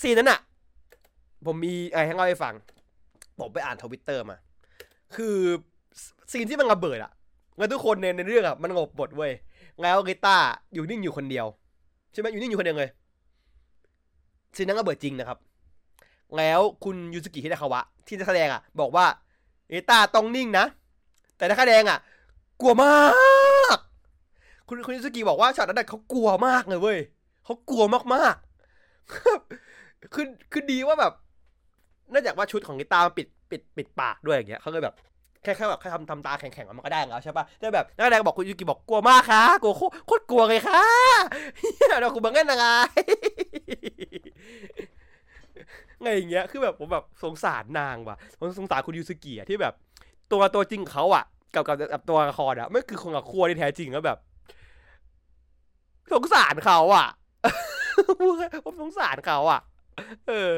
ซีนนั้นอะผมมีไอะไรให้เล่าให้ฟัง ผมไปอ่านทวิตเตอร์มา คือซีนที่มันระเบิดอะแล้วทุกคนในในเรื่องอะมันหมอบหมดเว้ยแล้วรีต้าอยู่นิ่งอยู่คนเดียว ใช่ไหมอยู่นิ่งอยู่คนเดียวเลยซีนนั้นระเบิดจริงนะครับ แล้วคุณยูซึกิฮิราคาวะ ที่นักแสดงอะบอกว่ารีต้าต้องนิ่งนะ แต่นักแสดงอะกลัวมากคุณคุณยูซึกิบอกว่าช็อตนั้นเขากลัวมากเลยเว้ยเขากลัวมากๆคือคือดีว่าแบบ นื่องจากว่าชุดของกีตาร์มันปิดปิดปิดปากด้วยอย่างเงี้ยเขาเลยแบบแค่แค่แบบแค่ทำทำตาแข็งๆมันก็ได้แล้วใช่ปะแต่แบบนักแสดงบอกคุณยูกิบอกกลัวมากค่ะกลัวโคตรกลัวเลยค่ะเฮียเราคุณบังเงินยังไงไงอย่างเงี้ยคือแบบผมแบบสงสารนางว่ะผมสงสารคุณยูสุกิอะที่แบบ ตัวตัวจริงของเขาอะกับกับกับตัวละครอะไม่คือคนกับครัวที่แท้จริงแล้วแบบ สงสารเขาอะผมสงสารเขาอะเออ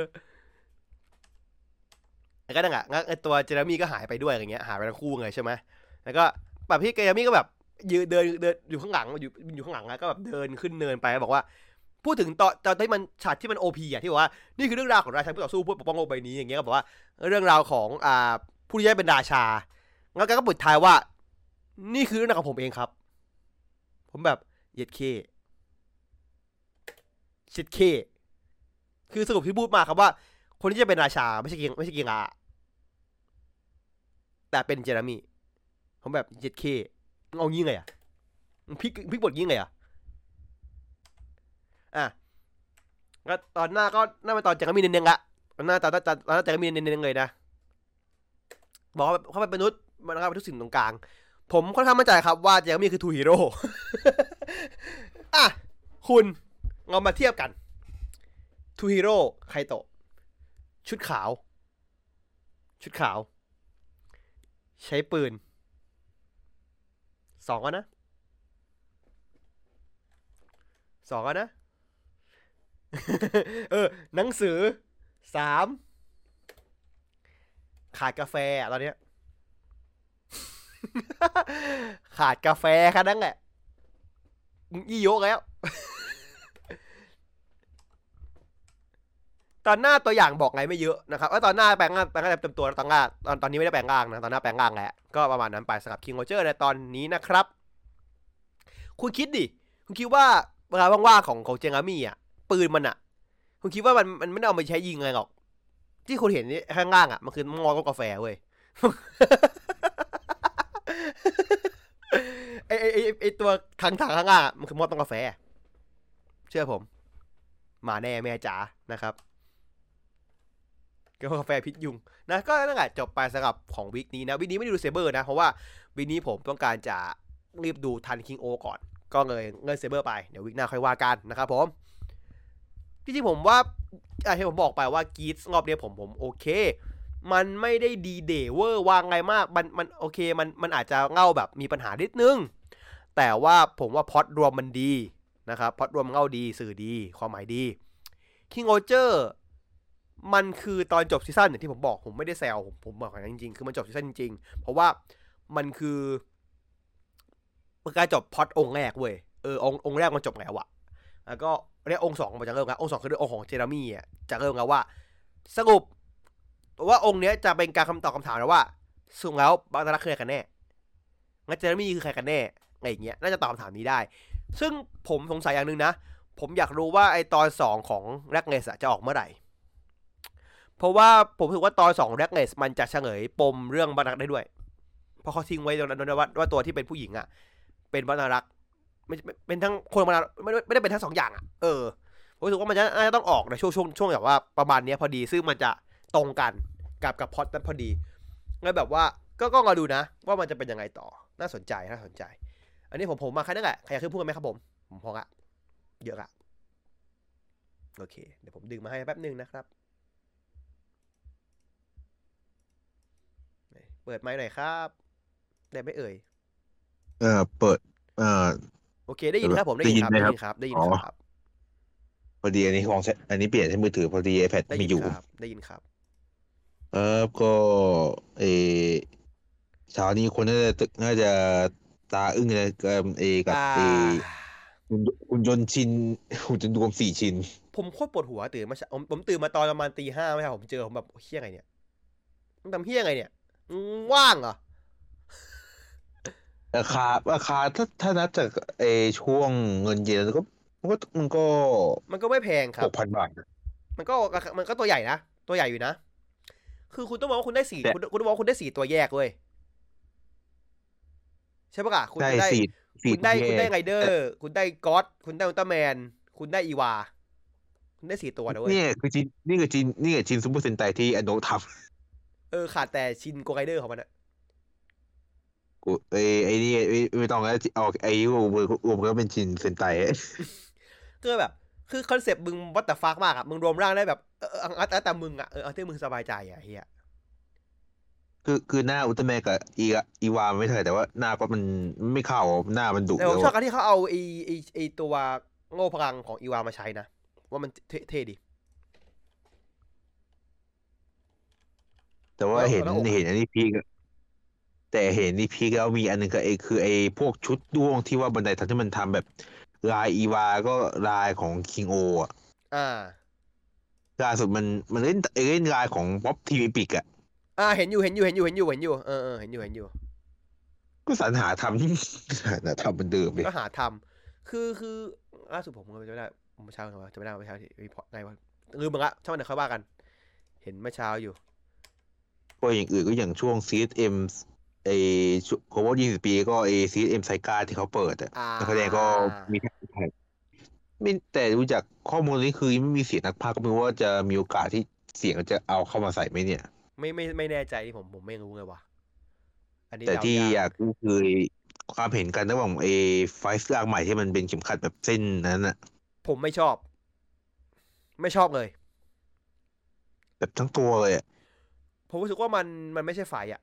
แล้วก็นั่นแหละงั้นไอตัวเจเรมี่ก็หายไปด้วยอย่างเงี้ยหายไปทั้งคู่เลยใช่ไหมแล้วก็แบบพี่เจเรมี่ก็แบบยืนเดินเดินอยู่ข้างหลังอยู่อยู่ข้างหลังแล้วก็แบบเดินขึ้นเนินไปบอกว่า พูดถึงตอนตอนที่มันฉากที่มันโอพีอะที่บอกว่านี่คือเรื่องราวของราชาผู้ต่อสู้เพื่อปกป้องโลกใบนี้อย่างเงี้ยก็บอกว่าเรื่องราวของอ่าผู้ที่ได้เป็นราชาแล้วกก็ปิดท้ายว่า นี่คือเรื่องราวของผมเองครับ ผมแบบเย็ดเคเช็ดเคคือสรุปที่พูดมาครับว่า คนที่จะเป็นราชาไม่ใช่เกียงไม่ใช่เกียงอาแต่เป็นเจเรมีผมแบบเย็ดเคมึงเอางี้ไงอะมึงพลิกพลิกบทงี้ไงอะอะก็ตอนหน้าก็หน่าเป็นตอนเจเรมีเน้นๆละตอนหน้าตอนตอนตอนหน้าเจเรมีเน้นๆเลยนะบอกว่าเขาเป็นมนุษย์มันนะครับเป็นทุกสิ่งตรงกลาง ผมค่อนข้างมั่นใจครับว่าเจรมีคือทูฮีโร่อะคุณเรามาเทียบกันทูฮีโร่ไคโตะ ชุดขาว ชุดขาว ใช้ปืน สองก็นะ สองก็นะ เออ หนังสือสามขาดกาแฟตอนเนี้ย ขาดกาแฟแค่นั้นแหละมึงอีโยกแล้ว ตอนหน้าตัวอย่างบอกไงไม่เยอะนะครับว่าตอนหน้าแปลงร่างแปลงร่างเต็มตัวตอนหน้าตอนตอนนี้ไม่ได้แปลงร่างนะตอนหน้าแปลงร่างแหล้วก็ประมาณนั้นไปสำหรับคิงโ o เจอร์ในตอนนี้นะครับ คุณคิดดิคุณคิดว่าเวลาว่างๆของของเจงามี่อะปืนมันอะ คุณคิดว่ามันมันไม่ได้เอาไปใช้ยิงอะไรหรอก ที่คุณเห็นนี่ข้างล่างอะมันคือมอต้มกาแฟเว้ยไอไอไอไอตัวถังถังข้างล่างมันคือมอต้มกาแฟ เชื่อผม มาแน่แม่จ๋านะครับ ก็กาแฟพิษยุงนะก็นั่นแหละจบไปสำหรับของวิกนี้นะวิกนี้ไม่ได้ดูเซเบอร์นะ เพราะว่าweek นี้ผมต้องการจะรีบดูทันคิงโอก่อน ก็เลยเมินเซเบอร์ไปเดี๋ยว week หน้าค่อยว่ากันนะครับผมที่จริงผมว่าอะที่ผมบอกไปว่ากีทส์รอบเนี้ยผมผมโอเค มันไม่ได้ดีเดเวอร์วางไงมากมันมันโอเคมันมันอาจจะเง่าแบบมีปัญหานิดนึง แต่ว่าผมว่าภาพรวมมันดีนะครับภาพรวมเง่าดีสื่อดีความหมายดีคิงโอเจอร์ มันคือตอนจบซีซั่นอย่างที่ผมบอกผมไม่ได้แซวผมผมบอกอย่างจริงๆ คือมันจบซีซั่นจริงๆ เพราะว่ามันคือมันการจบพอดองค์แรกเว้ยเออององค์แรกมันจบแล้วอะแล้วก็เรียกองค์สองมันจะเริ่มแล้วองค์สองคือองค์ของเจเรมี่อะจะเริ่มแล้วว่า สรุปว่าองค์เนี้ยจะเป็นการคำตอบคำถามนะว่าสุดแล้วบางตาลักคือใครกันแน่งั้นเจเรมี่คือใครกันแน่อะไรอย่างเงี้ยน่าจะตอบคำถามนี้ได้ ซึ่งผมสงสัยอย่างหนึ่งนะผมอยากรู้ว่าไอตอนสองของแร็กเนสจะออกเมื่อไหร่ เพราะว่าผมรู้สึกว่าตอนสองแร็กเนสมันจะเฉลยปมเรื่องบรรลักได้ด้วย เพราะเขาทิ้งไว้ตรงนั้นว่าว่าตัวที่เป็นผู้หญิงอะ เป็นบรรลักไม่เป็นทั้งคนบรรลักไม่ได้ไม่ได้เป็นทั้งสองอย่างอะเออผมรู้สึกว่ามันจะน่าจะต้องออกในช่วงช่วงช่วงแบบว่าประมาณนี้พอดีซึ่งมันจะตรงกันกับกับพอดนั้นพอดีงั้นแบบว่าก็ก็มาดูนะ ว่ามันจะเป็นยังไงต่อน่าสนใจน่าสนใจ อันนี้ผมผมมาแค่นั้นแหละใครอยากขึ้นพูดกันไหมครับผมผมพอละเยอะละโอเค เดี๋ยวผมดึงมาให้แป๊บหนึ่งนะครับ เปิดไมค์หน่อยครับ ได้ไหมเอ่ย เออเปิด เอ่อโอเค ได้ยินครับผมได้ยินครับได้ได้ยิยินนไหมคครัรับบได้ยินอ๋อครับ พอดีอันนี้ของใช้อันนี้เปลี่ยนใช้มือถือพอดี iPad ได้มียินอยู่ครับได้ยินครับ เออก็เออเช้านี้คนน่าจะตึกน่าจะตาอึ้งเลยกับเอกับอ่าเอคุณคุณยนต์ชินคุณยนต์รวมสี่ชิ้น ผมโคตรปวดหัวตื่นมาเช้าผมผมตื่นมาตอนประมาณตีห้าไม่ใช่ผมเจอผมแบบเฮี้ยไงเนี่ยมึงทำเฮี้ยไงเนี่ยมึง ว่างเหรอราคาราคาถ้าถ้านับจากเอช่วงเงินเยนก็มันก็มันก็ มันก็ไม่แพงครัหบกพันบาท มันก็ราคามันก็ตัวใหญ่นะ ตัวใหญ่อยู่นะ คือคุณต้องมองว่าคุณได้สี่แต่คุณคุณต้องมองว่าคุณได้สี่ตัวแยกเว้ยใช่ปะล่ะคุณใช่จะได้สี่สี่คุณได้ตัวคุณได้แยกไรเดอร์ คุณได้ก็อดคุณได้อุลตร้าแมน คุณได้อีวา คุณได้สี่ตัวนะเว้ยเนี่ยคือชินนี่คือชินนี่คือชินซูเปอร์เซนไตที่อันโนะทำออขาดแต่ชินโกไรเดอร์ของมันอะกูไอ้ไอ้นี่ไม่ไม่ต้องแล้วเอาไอ้รวมรวมก็เป็นชินเซนไตคือแบบ คือคอนเซปต์มึง what the fuck มากอะมึงรวมร่างได้แบบเออเออเอาเอาแต่มึงอะเออเอาที่มึงสบายใจอะเฮียคือคือหน้าอุลตร้าแมนกับอีอีวาไม่เท่าไหร่แต่ว่าหน้าก็มันไม่เข้าหน้ามันดุแต่ผมแล้วชอบการที่เขาเอาไอ้ไอ้ไอ้ตัวโง่พลังของอีวามาใช้นะ ว่ามันเท่เท่ดี แต่ว่าแล้วเห็นแล้วอกอะเห็นอันนี้พีกอะแต่เห็นนี่พีกแล้วมีอันหนึงก็ไอ้คือไอ้พวกชุดด้วงที่ว่าบันไดทำที่มันทำแบบลายอีวาก็ลายของคิงโออะอ่าล่าสุดมันมันเล่นเล่นลายของ Pop Team Epic อะอ่าเห็นอยู่เห็นอยู่เห็นอยู่เห็นอยู่เห็นอยู่เออเออเห็นอยู่เห็นอยู่ ก็สรรหาทำสรรหาทำเหมือนเดิมเลยก็หาทำคือคือล่าสุดผมก็จะไม่ได้เมื่อเช้าไงวะจะไม่ได้เมื่อเช้าที่ report ไงวะลืมมึงละช่างมันเดี๋ยวค่อยว่ากัน เห็นเมื่อเช้าอยู่ ก็อย่างอื่นก็อย่างช่วง CSM ไอ้โคเวอร์ยี่สิบปีก็ไอ้ CSM ไซกาที่เขาเปิดอะอ่านักแสดงก็มีแท็กแท็กไม่แต่ดูจากข้อมูลนี้คือไม่มีเสียงนักพากย์ก็ไม่รู้ว่าจะมีโอกาสที่เสียงจะเอาเข้ามาใส่ไหมเนี่ย ไม่ไม่ไม่แน่ใจที่ผมผมไม่รู้เลยว่ะอันนี้แต่เดาที่ยากอยากรู้คือความเห็นกันระหว่างไอ้ไฟส์ร่างใหม่ที่มันเป็นเข็มขัดแบบเส้นนั้นน่ะผมไม่ชอบ ไม่ชอบเลย แบบทั้งตัวเลยอะ ผมรู้สึกว่ามันมันไม่ใช่ไฟอะ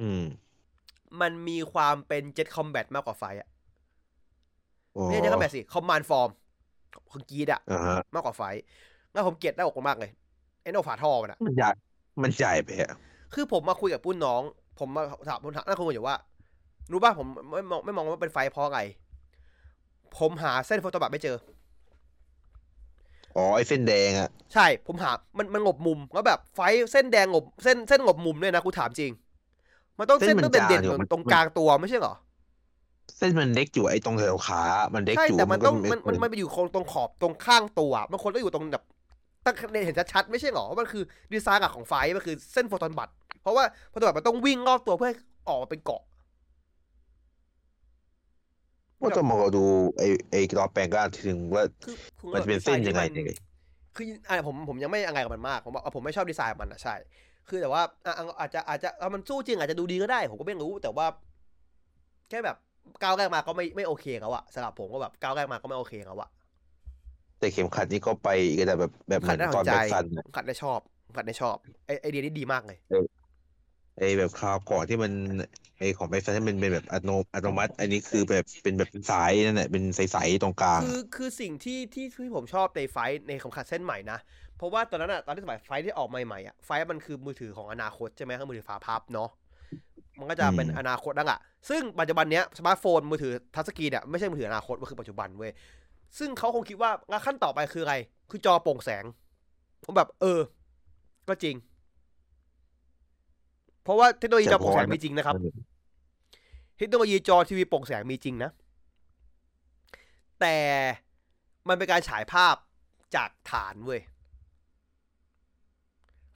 อืม มันมีความเป็น jet combat มากกว่าไฟซ์อะอ๋อไม่ใช่ jet combat สิ command form ของกีทส์อะอ่าฮะมากกว่าไฟซ์แล้วผมเกลียดหน้าอกมันมากเลยไอ้หน้าอกฝาท่อมันอะมันใหญ่มันใหญ่ไปอะคือผมมาคุยกับปุ้นน้อง ผมมาถามผมถามนั่นคุยอยู่ว่า รู้ป่ะผมไม่มองไม่มองว่าเป็นไฟซ์เพราะอะไรผมหาเส้น photon blood ไม่เจอ อ๋อไอ้เส้นแดงอะใช่ ผมหา มันมันงบมุมแล้วแบบไฟเส้นแดงงบเส้นเส้นงบมุมด้วยนะกูถามจริง มันต้องเส้นต้องเด่นๆตรงกลางตัวไม่ใช่เหรอเส้นมันเล็กอยู่ไอ้ตรงแถวขา มันเล็กใช่อยู่แต่มันต้องก็มันมันมันไปอยู่ตรงขอบตรงข้างตัวมันควรต้องอยู่ตรงแบบตั้งเห็นชัดๆไม่ใช่เหรอว่ามันคือดีไซน์หลักของไฟมันคือเส้นโฟตอนบัตเพราะว่าโฟตอนบัตมันต้องวิ่งรอบตัวเพื่อให้ออกมาเป็นเกาะ ก็ต้องมารอดูไอ้ไอ้รอบแปลงร่างทีนึงว่าคือคือมันจะเป็นเส้นยังไงดีซที่มัเนี่ยคืออะผมผมยังไม่อะไรกับมันมาก ผมบอกผมไม่ชอบดีไซน์ของมันอะใช่ คือแต่ว่าอะอะอาจจะอาจจะเอามันสู้จริงอาจจะดูดีก็ได้ ผมก็ไม่รู้ แต่ว่าแค่แบบก้าวแรกมาก็ไม่ไม่โอเคแล้วอะสำหรับผมก็แบบก้าวแรกมาก็ไม่โอเคแล้วอะแต่เข็มขัดนี่ก็ไปอีกแต่แบบแบบเหขัมืดอนได้สตอนนใจแบ็คซันอะขัดได้ชอบขัดได้ชอบไอไอเดียนี้ดีมากเลย ไอ้แบบคราวก่อนที่มันไอ้ของแบ็คซันที่มันเป็นแบบอัตโนอัตโนมัติ อันนี้คือแบบเป็นแบบสายนั่นแหละเป็นใสๆตรงกลาง คือคือสิ่งที่ที่ที่ผมชอบในไฟซ์ในของขัดเส้นใหม่นะเพราะว่าตอนนั้นอะตอนที่สมัยไฟซ์ที่ออกใหม่ๆอะไฟซ์มันคือมือถือของอนาคตใช่ไหมคือมือถือฝาพับเนาะมันก็จะเป็นอืมอนาคตนั่นแหละซึ่งปัจจุบันเนี้ยสมาร์ทโฟนมือถือทัชสกรีนอะไม่ใช่มือถืออนาคตมันคือปัจจุบันเว้ยซึ่งเขาคงคิดว่าแล้วขั้นต่อไปคืออะไร คือจอโปร่งแสง ผมแบบ เออ ก็จริง เพราะว่าเทคโนโลยีจอโปร่งแสงมีจริงนะครับ เทคโนโลยีจอทีวีโปร่งแสงมีจริงนะ แต่มันเป็นการฉายภาพจากฐานเว้ย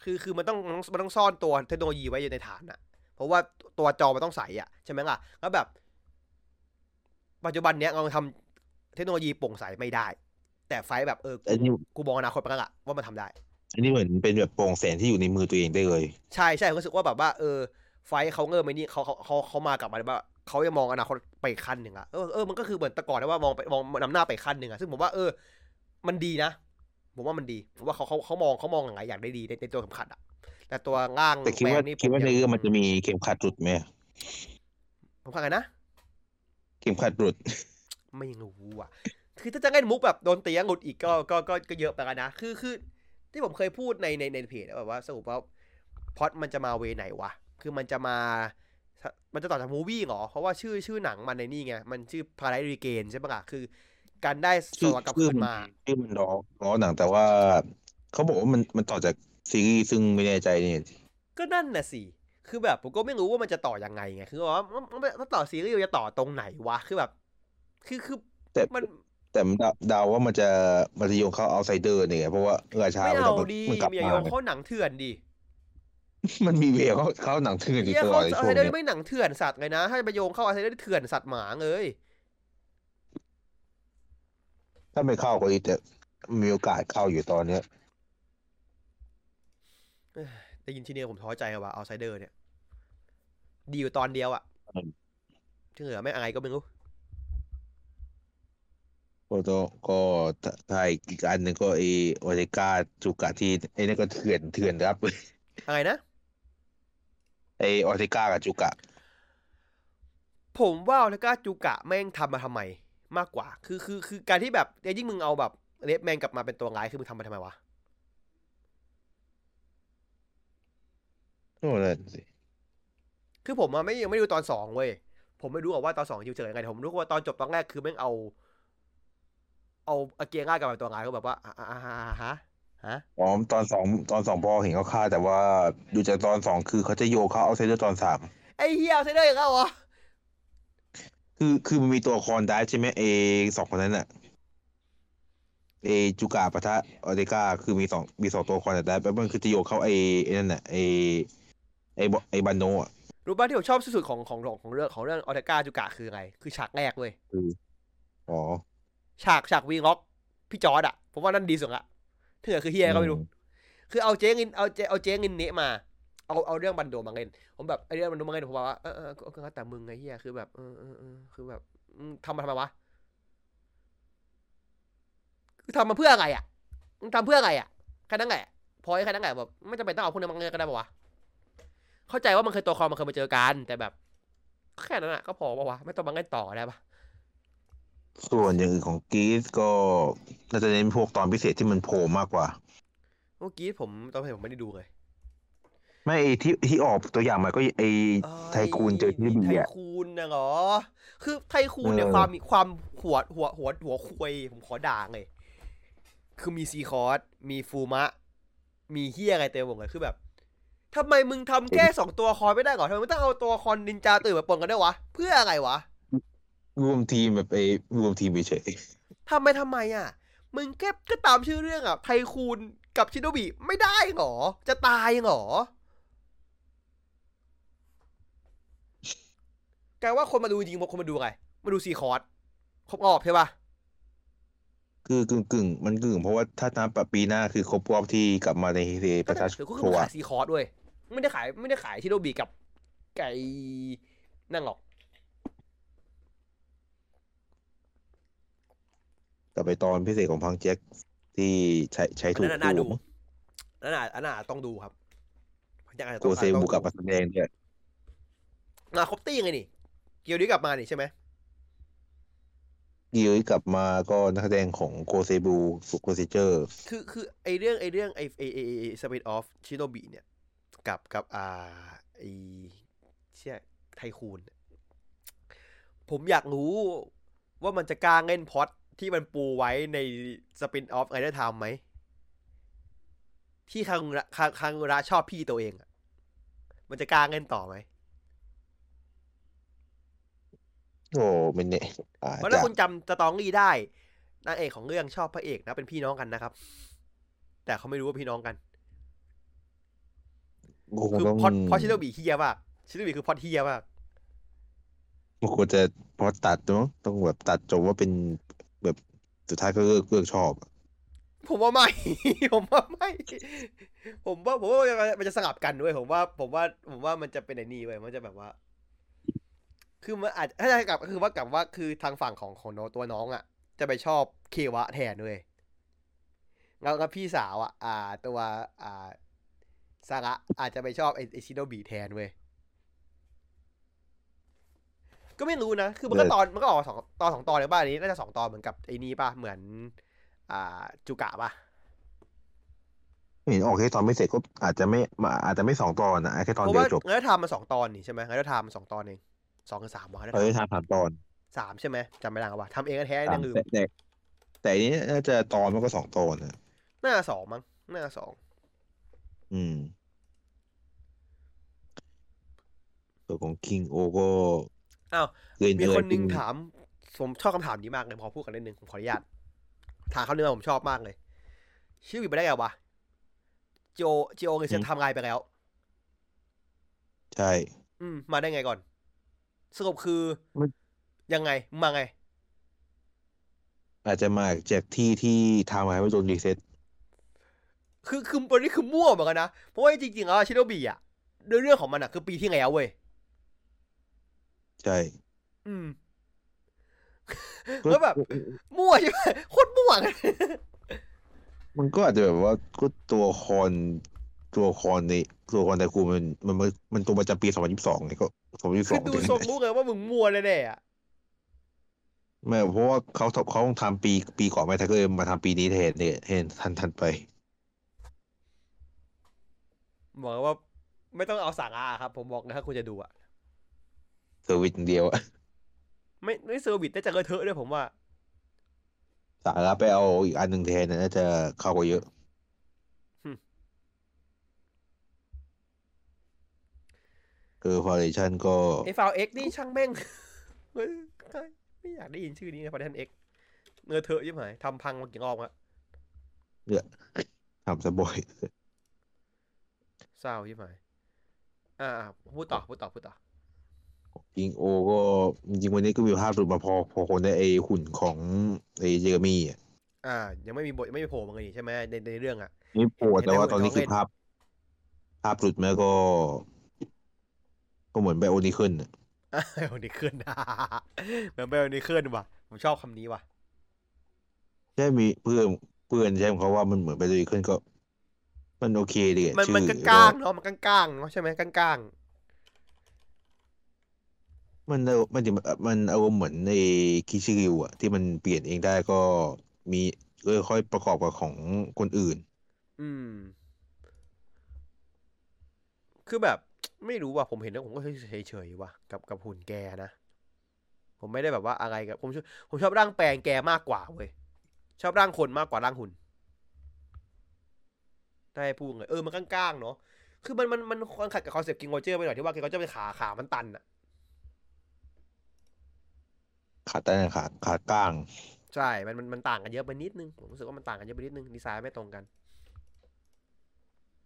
คือคือมันต้องมันต้องซ่อนตัวเทคโนโลยีไว้อยู่ในฐานอะเพราะว่าตัวจอมันต้องใสอะใช่ไหมล่ะ แล้วแบบ ปัจจุบันเนี้ยเราทำเทคโนโลยีโปร่งใสไม่ได้ แต่ไฟท์แบบเอออันนี้กูกูมองอนาคตไปแล้วอะว่ามันทำได้ อันนี้เหมือนเป็นแบบโปร่งแสงที่อยู่ในมือตัวเองได้เลย ใช่ใช่ผมรู้สึกว่าแบบว่าเออ ไฟท์เขาเริ่มไอ้นี่เขาเขาเขาเขามากลับมาเลยว่าเขาจะมองอนาคตไปอีกขั้นหนึ่งอะเออเออมันก็คือเหมือนแต่ก่อนนะว่ามองไปมองนำหน้าไปอีกขั้นหนึ่งอะซึ่งผมว่าเออ มันดีนะ ผมว่ามันดีผมว่าเขาเขาเขามองเขามองหลายอย่างได้ดีในในตัวสำคัญอะแต่ตัวล่างแต่คิดแปลว่างนี่คิดว่าผในยังเรื่องมันจะมีเข็มขัดหลุดไหมผมว่าไงนะเข็มขัดหลุดไม่รู้อะ คือถ้าจะเล่นมุกแบบโดนเตียงหลุดอีกก็ก็ก็ก็เยอะไปกันนะคือคือ ที่ผมเคยพูดในในในเพจอะแบบว่าสรุปว่าพล็อดมันจะมาเวไหนวะ คือมันจะมา มันจะต่อจากมูวี่เหรอ เพราะว่าชื่อชื่อหนังมันในนี่ไง มันชื่อพาราไดรีเกนใช่ปะล่ะ คือ การได้สชื่อวรรค์กลับชื่อคืนมันมาชื่อมันล้อล้อหนังแต่ว่า เขาบอกว่ามันมันต่อจากซีรีส์ซึ่งไม่แน่ใจเนี่ยก็นั่นน่ะสิ คือแบบผมก็ไม่รู้ว่ามันจะต่อยังไงไง คือว่าถ้าต่อซีรีส์จะต่อตรงไหนวะ คือแบบ คือคือแต่มัน แต่เดาเดาว่ามันจะมันจะโยงเข้าเอาไซเดอร์เนี่ยเพราะว่าราชาไม่มันเอาจะดีมันกลับอย่ามาโยงเข้าหนังเถื่อนดิมันมีเวลเขาเขาหนังเถื่อนอยู่เฮียตลเขาอดในเอาช่วไซงเดอร์เนี้ยไม่หนังเถื่อนสัตว์เลยนะถ้าจะไปโยงเข้าเอาไซเดอร์เถื่อนสัตว์หมาเลย ถ้าไม่เข้าก็ดีแต่มีโอกาสเข้าอยู่ตอนเนี้ย ได้ยินทีเนี้ยผมท้อใจว่ะเอาไซเดอร์เนี่ย ดีอยู่ตอนเดียวอะอืม ที่เหลือไม่อะไรก็ไม่รู้ ก็ต้องก็ถ้าอีกอันหนึ่งก็เอโอเดกาจูกะที่ไอ้นั่นก็เถื่อนเถื่อนรับอะไรนะไอโอเดกากับจูกะ ผมว่าออเทก้าจูกะแม่งทำมาทำไมมากกว่า คือคือคือการที่แบบไอ้ยิ่งมึงเอาแบบเลฟแมนกลับมาเป็นตัวร้ายคือมึงทำมาทำไมวะโน่นนั่นสิคือผมอะไม่ยังไม่ดูตอนสองเว้ยผมไม่รู้หรอกว่าตอนสองจะเจอยังไงแต่ผมรู้ว่าตอนจบตอนแรกคือแม่งเอา เอาอาเกียร่ากลับมาเป็นตัวร้ายก็แบบว่าอ่าอ่าอ่าอ่าฮะฮะอ๋อตอนสองตอนสองพอเห็นเขาฆ่า แต่ว่าดูจากตอนสองคือเขาจะโยกเขาเอาไซเดอร์ตอนสามไอ้เฮียเอาเซเดอร์อย่างเงี้ยเหรอคือคือมันมีตัวละครได้ใช่ไหมเอสองคนนั้นอะเอจูกะปะทะออเดกาคือมีสองมีสองตัวละครแต่ได้แล้วมันคือจะโยกเข้าไอไอ้นั่นน่ะไอไอบไอบันโนอะรู้ป่ะที่ผมชอบที่สุดของของของของเรื่องของเรื่องออเทก้าจูกะคืออะไร คือฉากแรกเว้ยคืออ๋อ ฉากฉากวีล็อก พี่จอร์ดอะผมว่านั่นดีสุดอะที่เหลือคือเฮียก็ไม่รู้ คือเอาเจ๊งินเอาเจเอาเจ๊งินเนะมา เอาเอาเรื่องบันโดมาเล่น ผมแบบไอเรื่องบันโดมาเล่นผมบอกว่าเออเออก็ก็แต่มึงไงเฮียคือแบบเออเออเออคือแบบมึงทำมาทำไมวะคือทำมาเพื่ออะไรอะมึงทำเพื่ออะไรอะแค่นั้นแหละพอยแค่นั้นแหละแบบไม่จำเป็นต้องเอาพวกนั้นมาเล่นก็ได้ปะวะเข้าใจว่ามันเคยตัวคอมันเคยมาเจอกัน แต่แบบ แค่นั้นอะก็พอปะวะไม่ต้องมาเล่นต่อได้ปะ ส่วนอย่างอื่นของกรีซก็ น่าจะเน้นพวกตอนพิเศษที่มันโผล่มากกว่าเมื่อกี้ผมตอนเห็นผมไม่ได้ดูเลยไม่ไอ้ที่ที่ออกตัวอย่างมาก็ไอไทคูนเจอที่ไทบีอะคูนนะเหรอ คือไทคูนเนี่ยเออความมีความหัวหัวหัวหัวควยผมขอด่าเลย คือมีซีคเกอร์มีฟูมะ มีเฮียอะไรเต็มหมดเลยคือแบบทำไมมึงทำแค่สองตัวละครไม่ได้ก่อนทำไมมึงต้องเอาตัวละครนินจาตื่นมาปนกันด้วยวะ เพื่ออะไรวะ รวมทีมแบบไอรวมทีมเฉยทำไมทำไมอะ มึงแค่ก็ตามชื่อเรื่องอะไทคูนกับชิโนบิไม่ได้เหรอ จะตายเหรอแกว่าคนมาดูจริงๆคนมาดูอะไรมาดูซีคอร์สครบรอบใช่ปะคือกึ่งกึ่งๆมันกึ่ง เพราะว่าถ้านับแบบปีหน้าคือครบรอบที่กลับมาในเซประชาชคือนก็โชคือว์มาอะขายซีคอร์สด้วย ไม่ได้ขายไม่ได้ขายชิโนบิกับไก่นั่นหรอก กลับไปตอนพิเศษของพังแจ็คที่ใช้ใช้อันถูกนั้นน่าดูคู่อันนั้นน่ะอันนั้นน่ะต้องดูครับยังไงโกเซบูกลับมาแสดงเนี่ยมาครบตี้ยังไงนี่ เกียวดีกลับมานี่ใช่ไหมยียกลับมาก็นักแสดงของโกเซบูสุโกเซเจอร์คือคือไอเรื่องไอเรื่องไอไอไอไอสปินออฟชิโนบิเนี่ย กับกับอ่าไอเชี่ยไทคูน ผมอยากรู้ว่ามันจะกล้าเล่นพล็อต ที่มันปูไว้ในสปินออฟไอเดอร์ไทม์ไหม ที่คังระคังคังระชอบพี่ตัวเองอะมันจะกล้าเล่นต่อไหมโอ้ไม่แน่อาเพราะจถ้าจะคุณจำสตองลี่ได้นางเอกของเรื่องชอบพระเอกนะเป็นพี่น้องกันนะครับ แต่เขาไม่รู้ว่าพี่น้องกันคงคือต้องพอดพอดชิโนบิเฮียมากชิโนบิคือพอดเฮียมากมันควรจะพอตัดเนาะต้องแบบตัดจบว่าเป็นแบบ สุดท้ายก็เลิกเลิกชอบ ผมว่าไม่ ผมว่าไม่ ผมว่าผมว่ามันจะสลับกันด้วยผมว่า ผมว่า ผมว่ามันจะเป็นไอ้นี่เว้ยมันจะแบบว่า คือมันอาจถ้าจะกลับก็คือว่ากลับว่าคือทางฝั่งของของโนตัวน้องอะ จะไปชอบเควะแทนด้วยแล้วก็พี่สาวอะ อ่า ตัวอ่าซาระอาจจะไปชอบไอไอชิโนบิแทนเว้ย ก็ไม่รู้นะ คือมันก็ตอนมันก็ออกสองตอนสองตอนในบ้านนี้ น่าจะสองตอนเหมือนกับไอ้นี้ป่ะ เหมือน อ่า จูกะป่ะเห็นออกแค่ตอนไม่เสร็จก็อาจจะไม่อาจจะไม่สองตอนนะแค่ตอนเพราะเดียว่าวจบงั้นทำมาสองตอนนี่ใช่ไหมงั้นทำมาสองตอนเองสองกับสามวะงั้นเออทำสามตอนสามใช่ไหมจำไม่ได้ว่ะทำเองแท้ๆสายัมงลืมแต่แต่แต่อันนี้น่าจะตอนมันก็สองตอนนะหน้าสองมั้งหน้าสองอืมส่วนของคิงโอก็ อ้าวเล่นมีอะไรคนหนึงเพิ่ถามผมชอบคำถามนี้มากเลยพอพูดกันนิดนึงผมขออนุญาตถามเขาเนื้อผมชอบมากเลย ชื่อวิบไปได้ไงวะโจโจเงินเซนทำลายไปแล้ว ใช่ อืม มาได้ไงก่อน สรุปคือมันยังไงมาไง อาจจะมาจากที่ที่ทำให้โดนรีเซ็ตคือคือวันนี้คือมั่วเหมือนกันนะ เพราะว่าจริงๆแล้วชิโนบิอะเรื่องของมันอะ คือปีที่แล้วเว้ย ใช่อืมก็แล้วแบบมั่วใช่ไหมโคตรมั่วเลยมันก็อาจจะแบบว่าก็ตัวละครตัวละครในตัวละครไดคูมันมันมันมันตัวประจำปีสองพันยี่สิบสองไงก็สองพันยี่สิบคืสอองดูทรงรู้เลยว่ามึงมั่วแน่ๆอะไม่เพราะว่าเขาเขาต้องทำปีปีก่อนไปไทเกอร์มาทำปีนี้แทนเนี่ยแทนทันทันไป บอกเลยว่า ไม่ต้องเอาสาระครับ ผมบอกนะถ้าคุณจะดูอะ เซอร์วิสอย่างเดียวอะไม่ไม่เซอร์วิสได้จากกระเทอะด้วยผมว่า สาระไปเอาอีกอันหนึ่งแทนน่าจะเข้ากว่าเยอะหึคือฟอร์เรชันก็ ไอ้ฟาวเอ็กนี่ช่างแม่ง เฮ้ยไม่อยากได้ยินชื่อนี้นะฟาวเอ็กเอ็กเนื้อเทอะยิ่งหายทำพังมากี่รอบอะทำสบอยเศร้ายิ่งหายอ่าพูดต่อพูดต่อพูดต่อ ยิงโอก็จริงๆวันนี้ก็มีภาพหลุดมาพอพอคนได้ไอหุ่นของไอเจอร์มี่อะอ่า ยังไม่มีบทยังไม่มีโผล่มาเลยนี่ใช่ไหมในในเรื่องอะนี่โปรดแต่ว่าตอนนี้เห็นคือในหุ่นภาพ ภาพหลุดมาก็ ก็เหมือนไบโอนิเคิลน่ะอะเบลนี่ขึ้นเหมือนเบลนี่ขึ้นว่ะ ผมชอบคำนี้ว่ะใช่มีเพื่อนเพื่อนใช่ไหมเขาว่ามันเหมือนไบโอนิเคิลก็ มันโอเคดีอะมันชื่อมันกลางๆเนาะมันกลางๆเนาะใช่ไหมกลาง มันเอามันจะมันอารมณ์เหมือนในคิชิริวอะที่มันเปลี่ยนเองได้ก็มีค่อยๆประกอบกับของคนอื่น อืม คือแบบไม่รู้ว่ะผมเห็นแล้วผมก็เฉยๆว่ะกับกับหุ่นแกนะ ผมไม่ได้แบบว่าอะไรกับ ผมชอบผมชอบร่างแปลงแกมากกว่าเว้ยชอบร่างคนมากกว่าร่างหุ่นได้พูดเลยเออมันกลางๆเนาะคือมันมันมันขัดกับคอนเซ็ปต์คิงโอเจอร์ไปหน่อยที่ว่าคิงโอเจอร์เป็นขาขามันตันอะ ขาใต้ขาขาก้าง ใช่ มันมันมันต่างกันเยอะไปนิดนึง ผมรู้สึกว่ามันต่างกันเยอะไปนิดนึง ดีไซน์ไม่ตรงกัน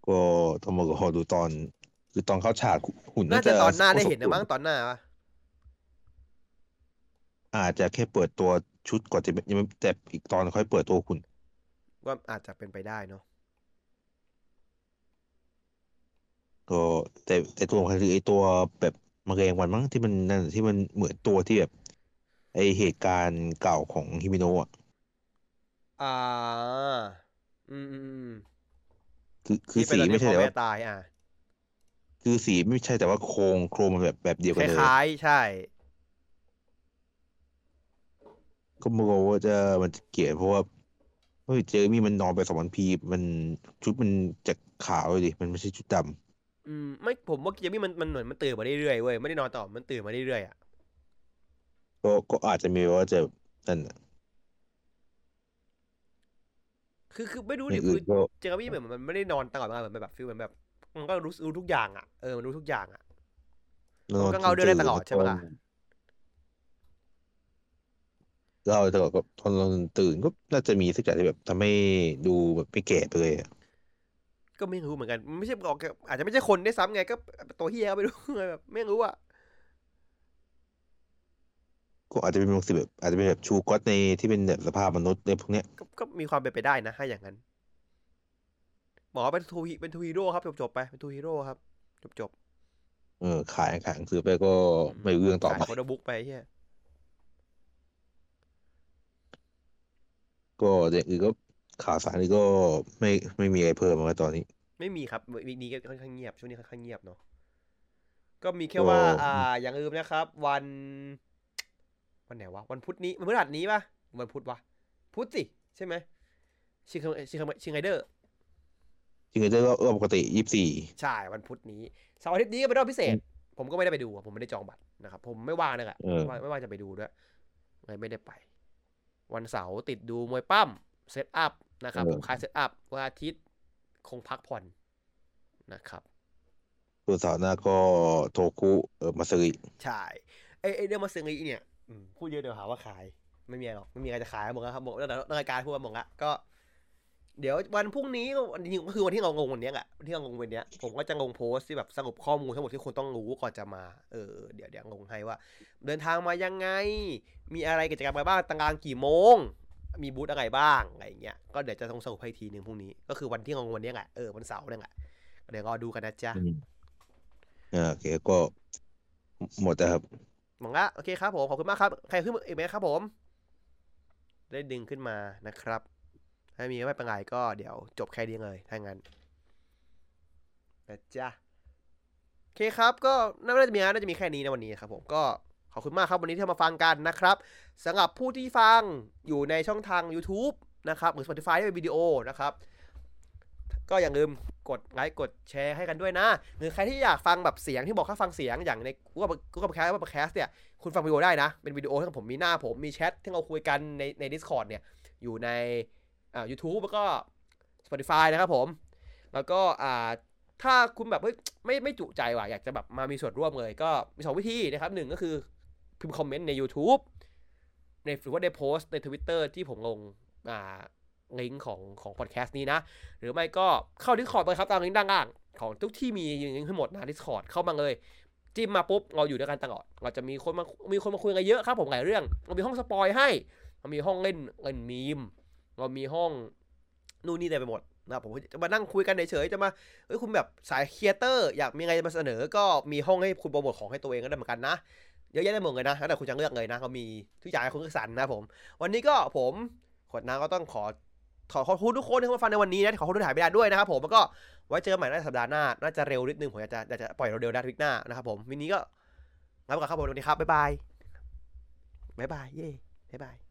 ก็ต้องมาขอดูตอน คือตอนเข้าฉากหุ่นน่าน่าจะจะตอนหน้าได้สมเห็นนะมั้งส่วตอนหน้าปะอาจจะแค่เปิดตัวชุดก่อนจะยังไม่แต่อีกตอนค่อยเปิดตัวหุ่นว่าอาจจะเป็นไปได้เนาะก็แต่แต่ตัวสำคัญคือไอตัวแบบมะเร็งวันมั้งที่มันนั่นที่มันเหมือนตัวที่แบบ ไอเหตุการณ์เก่าของฮิมิโนะอะอ่าอืมอืมอืมคือคือที่เป็นสีตอนไม่ที่ใช่พ่อแต่แม่ว่าตายอะ คือสีไม่ใช่แต่ว่าโครงโครงมันแบบแบบเดียวคกันเลยล้ายๆใช่ ก็ไม่รู้ว่าจะมันจะเกลียดเพราะว่าเฮ้ยเจอมี่มันนอนไปสองวันพีมันชุดมันจะขาวเลยดิมันไม่ใช่ชุดดำอืมไม่ผมว่าเจมี่มันมันเหมือนมันตื่นมาเรื่อยๆเว้ยไม่ได้นอนต่อมันตื่นมาเรื่อยๆอะ ก็ก็อาจจะมีว่าจะนั่นน่ะ คือคือไม่รู้อดิย่างคือื่อนก็ เจมี่เหมือนมันไม่ได้นอนตลอดเวลาเหมือนแบบฟิลเหมือนแบบ มันก็รู้รู้ทุกอย่างอะเออมันรู้ทุกอย่างอะนอนก็เงาเดือนได้ตลอดตื่นใช่ปะล่ะ เล่าตลอดก็ตอนเราตื่นก็น่าจะมีสักอย่างที่แบบทำให้ดูแบบไม่แก่ไปเลยอะก็ไม่รู้เหมือนกันมันไม่ใช่บอกอาจจะไม่ใช่คนได้วยซ้ำไงก็ตัวเฮียก็ไม่รู้แบบไม่รู้อะ ก็อาจจะเป็นบางสิ่งแบบอาจจะเป็นแบบชูก๊อตในที่เป็นแบบสภาพมนุษย์ในพวกเนี้ยก็ก็มีความเป็นไปได้นะถ้าอย่างนั้นหมอเป็นทูฮีเป็นทูฮีโร่ครับจบจบๆไปเป็นทูฮีโร่ครับ จบจบเออขายขายหนังสือไปก็ไม่รู้เรื่องต่อขายไปโฟโต้บุ๊กไปเฮียก็อย่างอื่นก็ข่าวสารนี่ก็ไม่ไม่มีอะไรเพิ่มมาตอนนี้ ไม่มีครับวีคนี้ก็ค่อนข้างเงียบช่วงนี้ค่อนข้างเงียบเนาะก็มีแค่ก็ว่า อ่า อย่างอื่นนะครับ วัน วันไหนวะ วันพุธนี้วันพฤหัสนี้ปะวันพุธวะ พุธสิ ใช่ไหมชิงคชิงคชิงไงเดอร์จริงๆก็ก็ปกติยี่สิบสี่ใช่ วันพุธนี้เสาร์อาทิตย์นี้ก็เป็นรอบพิเศษ ผมก็ไม่ได้ไปดูอะผมไม่ได้จองบัตรนะครับ ผมไม่ว่างเลยอะเออไม่ว่างไม่ว่างจะไปดูด้วยเลยไม่ได้ไป วันเสาร์ติดดูมวยปล้ำ SETUP นะครับผมคลาย SETUP วันอาทิตย์คงพักผ่อนนะครับส่วนเสาร์หน้าก็โทคุเออมาซึริใช่ไอไอเรื่องมาเซงอีเนี่ย อืมพูดเยอะเดี๋ยวหาว่าขาย ไม่มีอะไรหรอกไม่มีอะไรจะขายหมดแล้วครับหมดแล้วรายการพูดมาหมดละก็ เดี๋ยววันพรุ่งนี้ก็วันนี้ก็คือวันที่เรางงวันนี้แหละวันที่เรางงวันนี้ผมก็จะลงโพสต์ที่แบบสรุปข้อมูลทั้งหมดที่คุณต้องรู้ก่อนจะมาเออเดี๋ยวเดี๋ยวลงให้ว่า เดินทางมายังไง มีอะไรกิจกรรมอะไรบ้างตารางกี่โมง มีบูธอะไรบ้างอะไรอย่างเงี้ยก็เดี๋ยวจะต้องสรุปให้อีกทีหนึ่งพรุ่งนี้ก็คือวันที่เรางงวันนี้แหละเออวันเสาร์นั่แหละเดี๋ยวรอดูกันนะจ๊ะอืมอ่าโอเคก็หมดแล้วครับ มองละโอเคครับผมขอบคุณมากครับ ใครขึ้นอีกไหมครับผม ได้ดึงขึ้นมานะครับ ถ้ามีไม่เป็นไรก็เดี๋ยวจบแค่นี้เลยถ้างั้นนะจ๊ะโอเคครับก็น่าจะมีน่าจะมีแค่นี้นะวันนี้ครับผมก็ขอบคุณมากครับวันนี้ที่มาฟังกันนะครับสำหรับผู้ที่ฟังอยู่ในช่องทาง YouTube นะครับหรือ Spotify ที่เป็นวิดีโอนะครับ ก็อย่าลืมกดไลค์กดแชร์ให้กันด้วยนะ หรือใครที่อยากฟังแบบเสียงที่บอกค่ฟังเสียงอย่างในกู Google Podcast Podcast เนี่ยคุณฟังวิดีโอได้นะ เป็นวิดีโอที่ผมมีหน้าผมมีแชทที่เราคุยกันในใน Discord เนี่ย อยู่ในอ่า YouTube แล้วก็ Spotify นะครับผม แล้วก็อ่าถ้าคุณแบบเฮ้ยไม่ไม่จุใจว่ะอยากจะแบบมามีส่วนร่วมเลย ก็มีสองวิธีนะครับหนึ่งก็คือพิมพ์คอมเมนต์ใน YouTube ในหรือว่าในโพสต์ใน Twitter ที่ผมลงอ่า ลิงก์ของของพอดแคสต์นี้นะ หรือไม่ก็เข้า Discord ไปครับ ตามลิงก์ด้านล่าง ของทุกที่มีลิงก์ทั้งหมดนะ Discord เข้ามาเลย จิ้มมาปุ๊บ เราอยู่ด้วยกันตลอด เราจะมีคนมา มีคนมาคุยกันเยอะครับผมหลายเรื่อง เรามีห้องสปอยให้ เรามีห้องเล่นเล่นมีม เรามีห้องนู่นนี่เต็มไปหมดนะผมจะมานั่งคุยกันเฉยๆจะมาเอ้ยคุณแบบสาย creator อยากมีอะไรมาเสนอ ก็มีห้องให้คุณโปรโมทของให้ตัวเองก็ได้เหมือนกันนะเยอะแยะได้หมดเลยนะแล้วแต่คุณจะเลือกเลยนะเขามีทุกอย่างให้คุณเลือกสรรนะผม วันนี้ก็ผมขวดน้ำก็ต้องขอ ขอขอบคุณทุกคนที่เข้ามาฟังในวันนี้นะขอขอบคุณที่ถ่ายไปได้ด้วยนะครับผมแล้วก็ไว้เจอกันใหม่ในสัปดาห์หน้า น่าจะเร็วนิดนึงผมอยากจะอยากจะปล่อยเร็วๆนะ week หน้านะครับผมวันนี้ก็ลาไปก่อนครับผมสวัสดีครับบ๊ายบายบ๊ายบายเย่บ๊ายบาย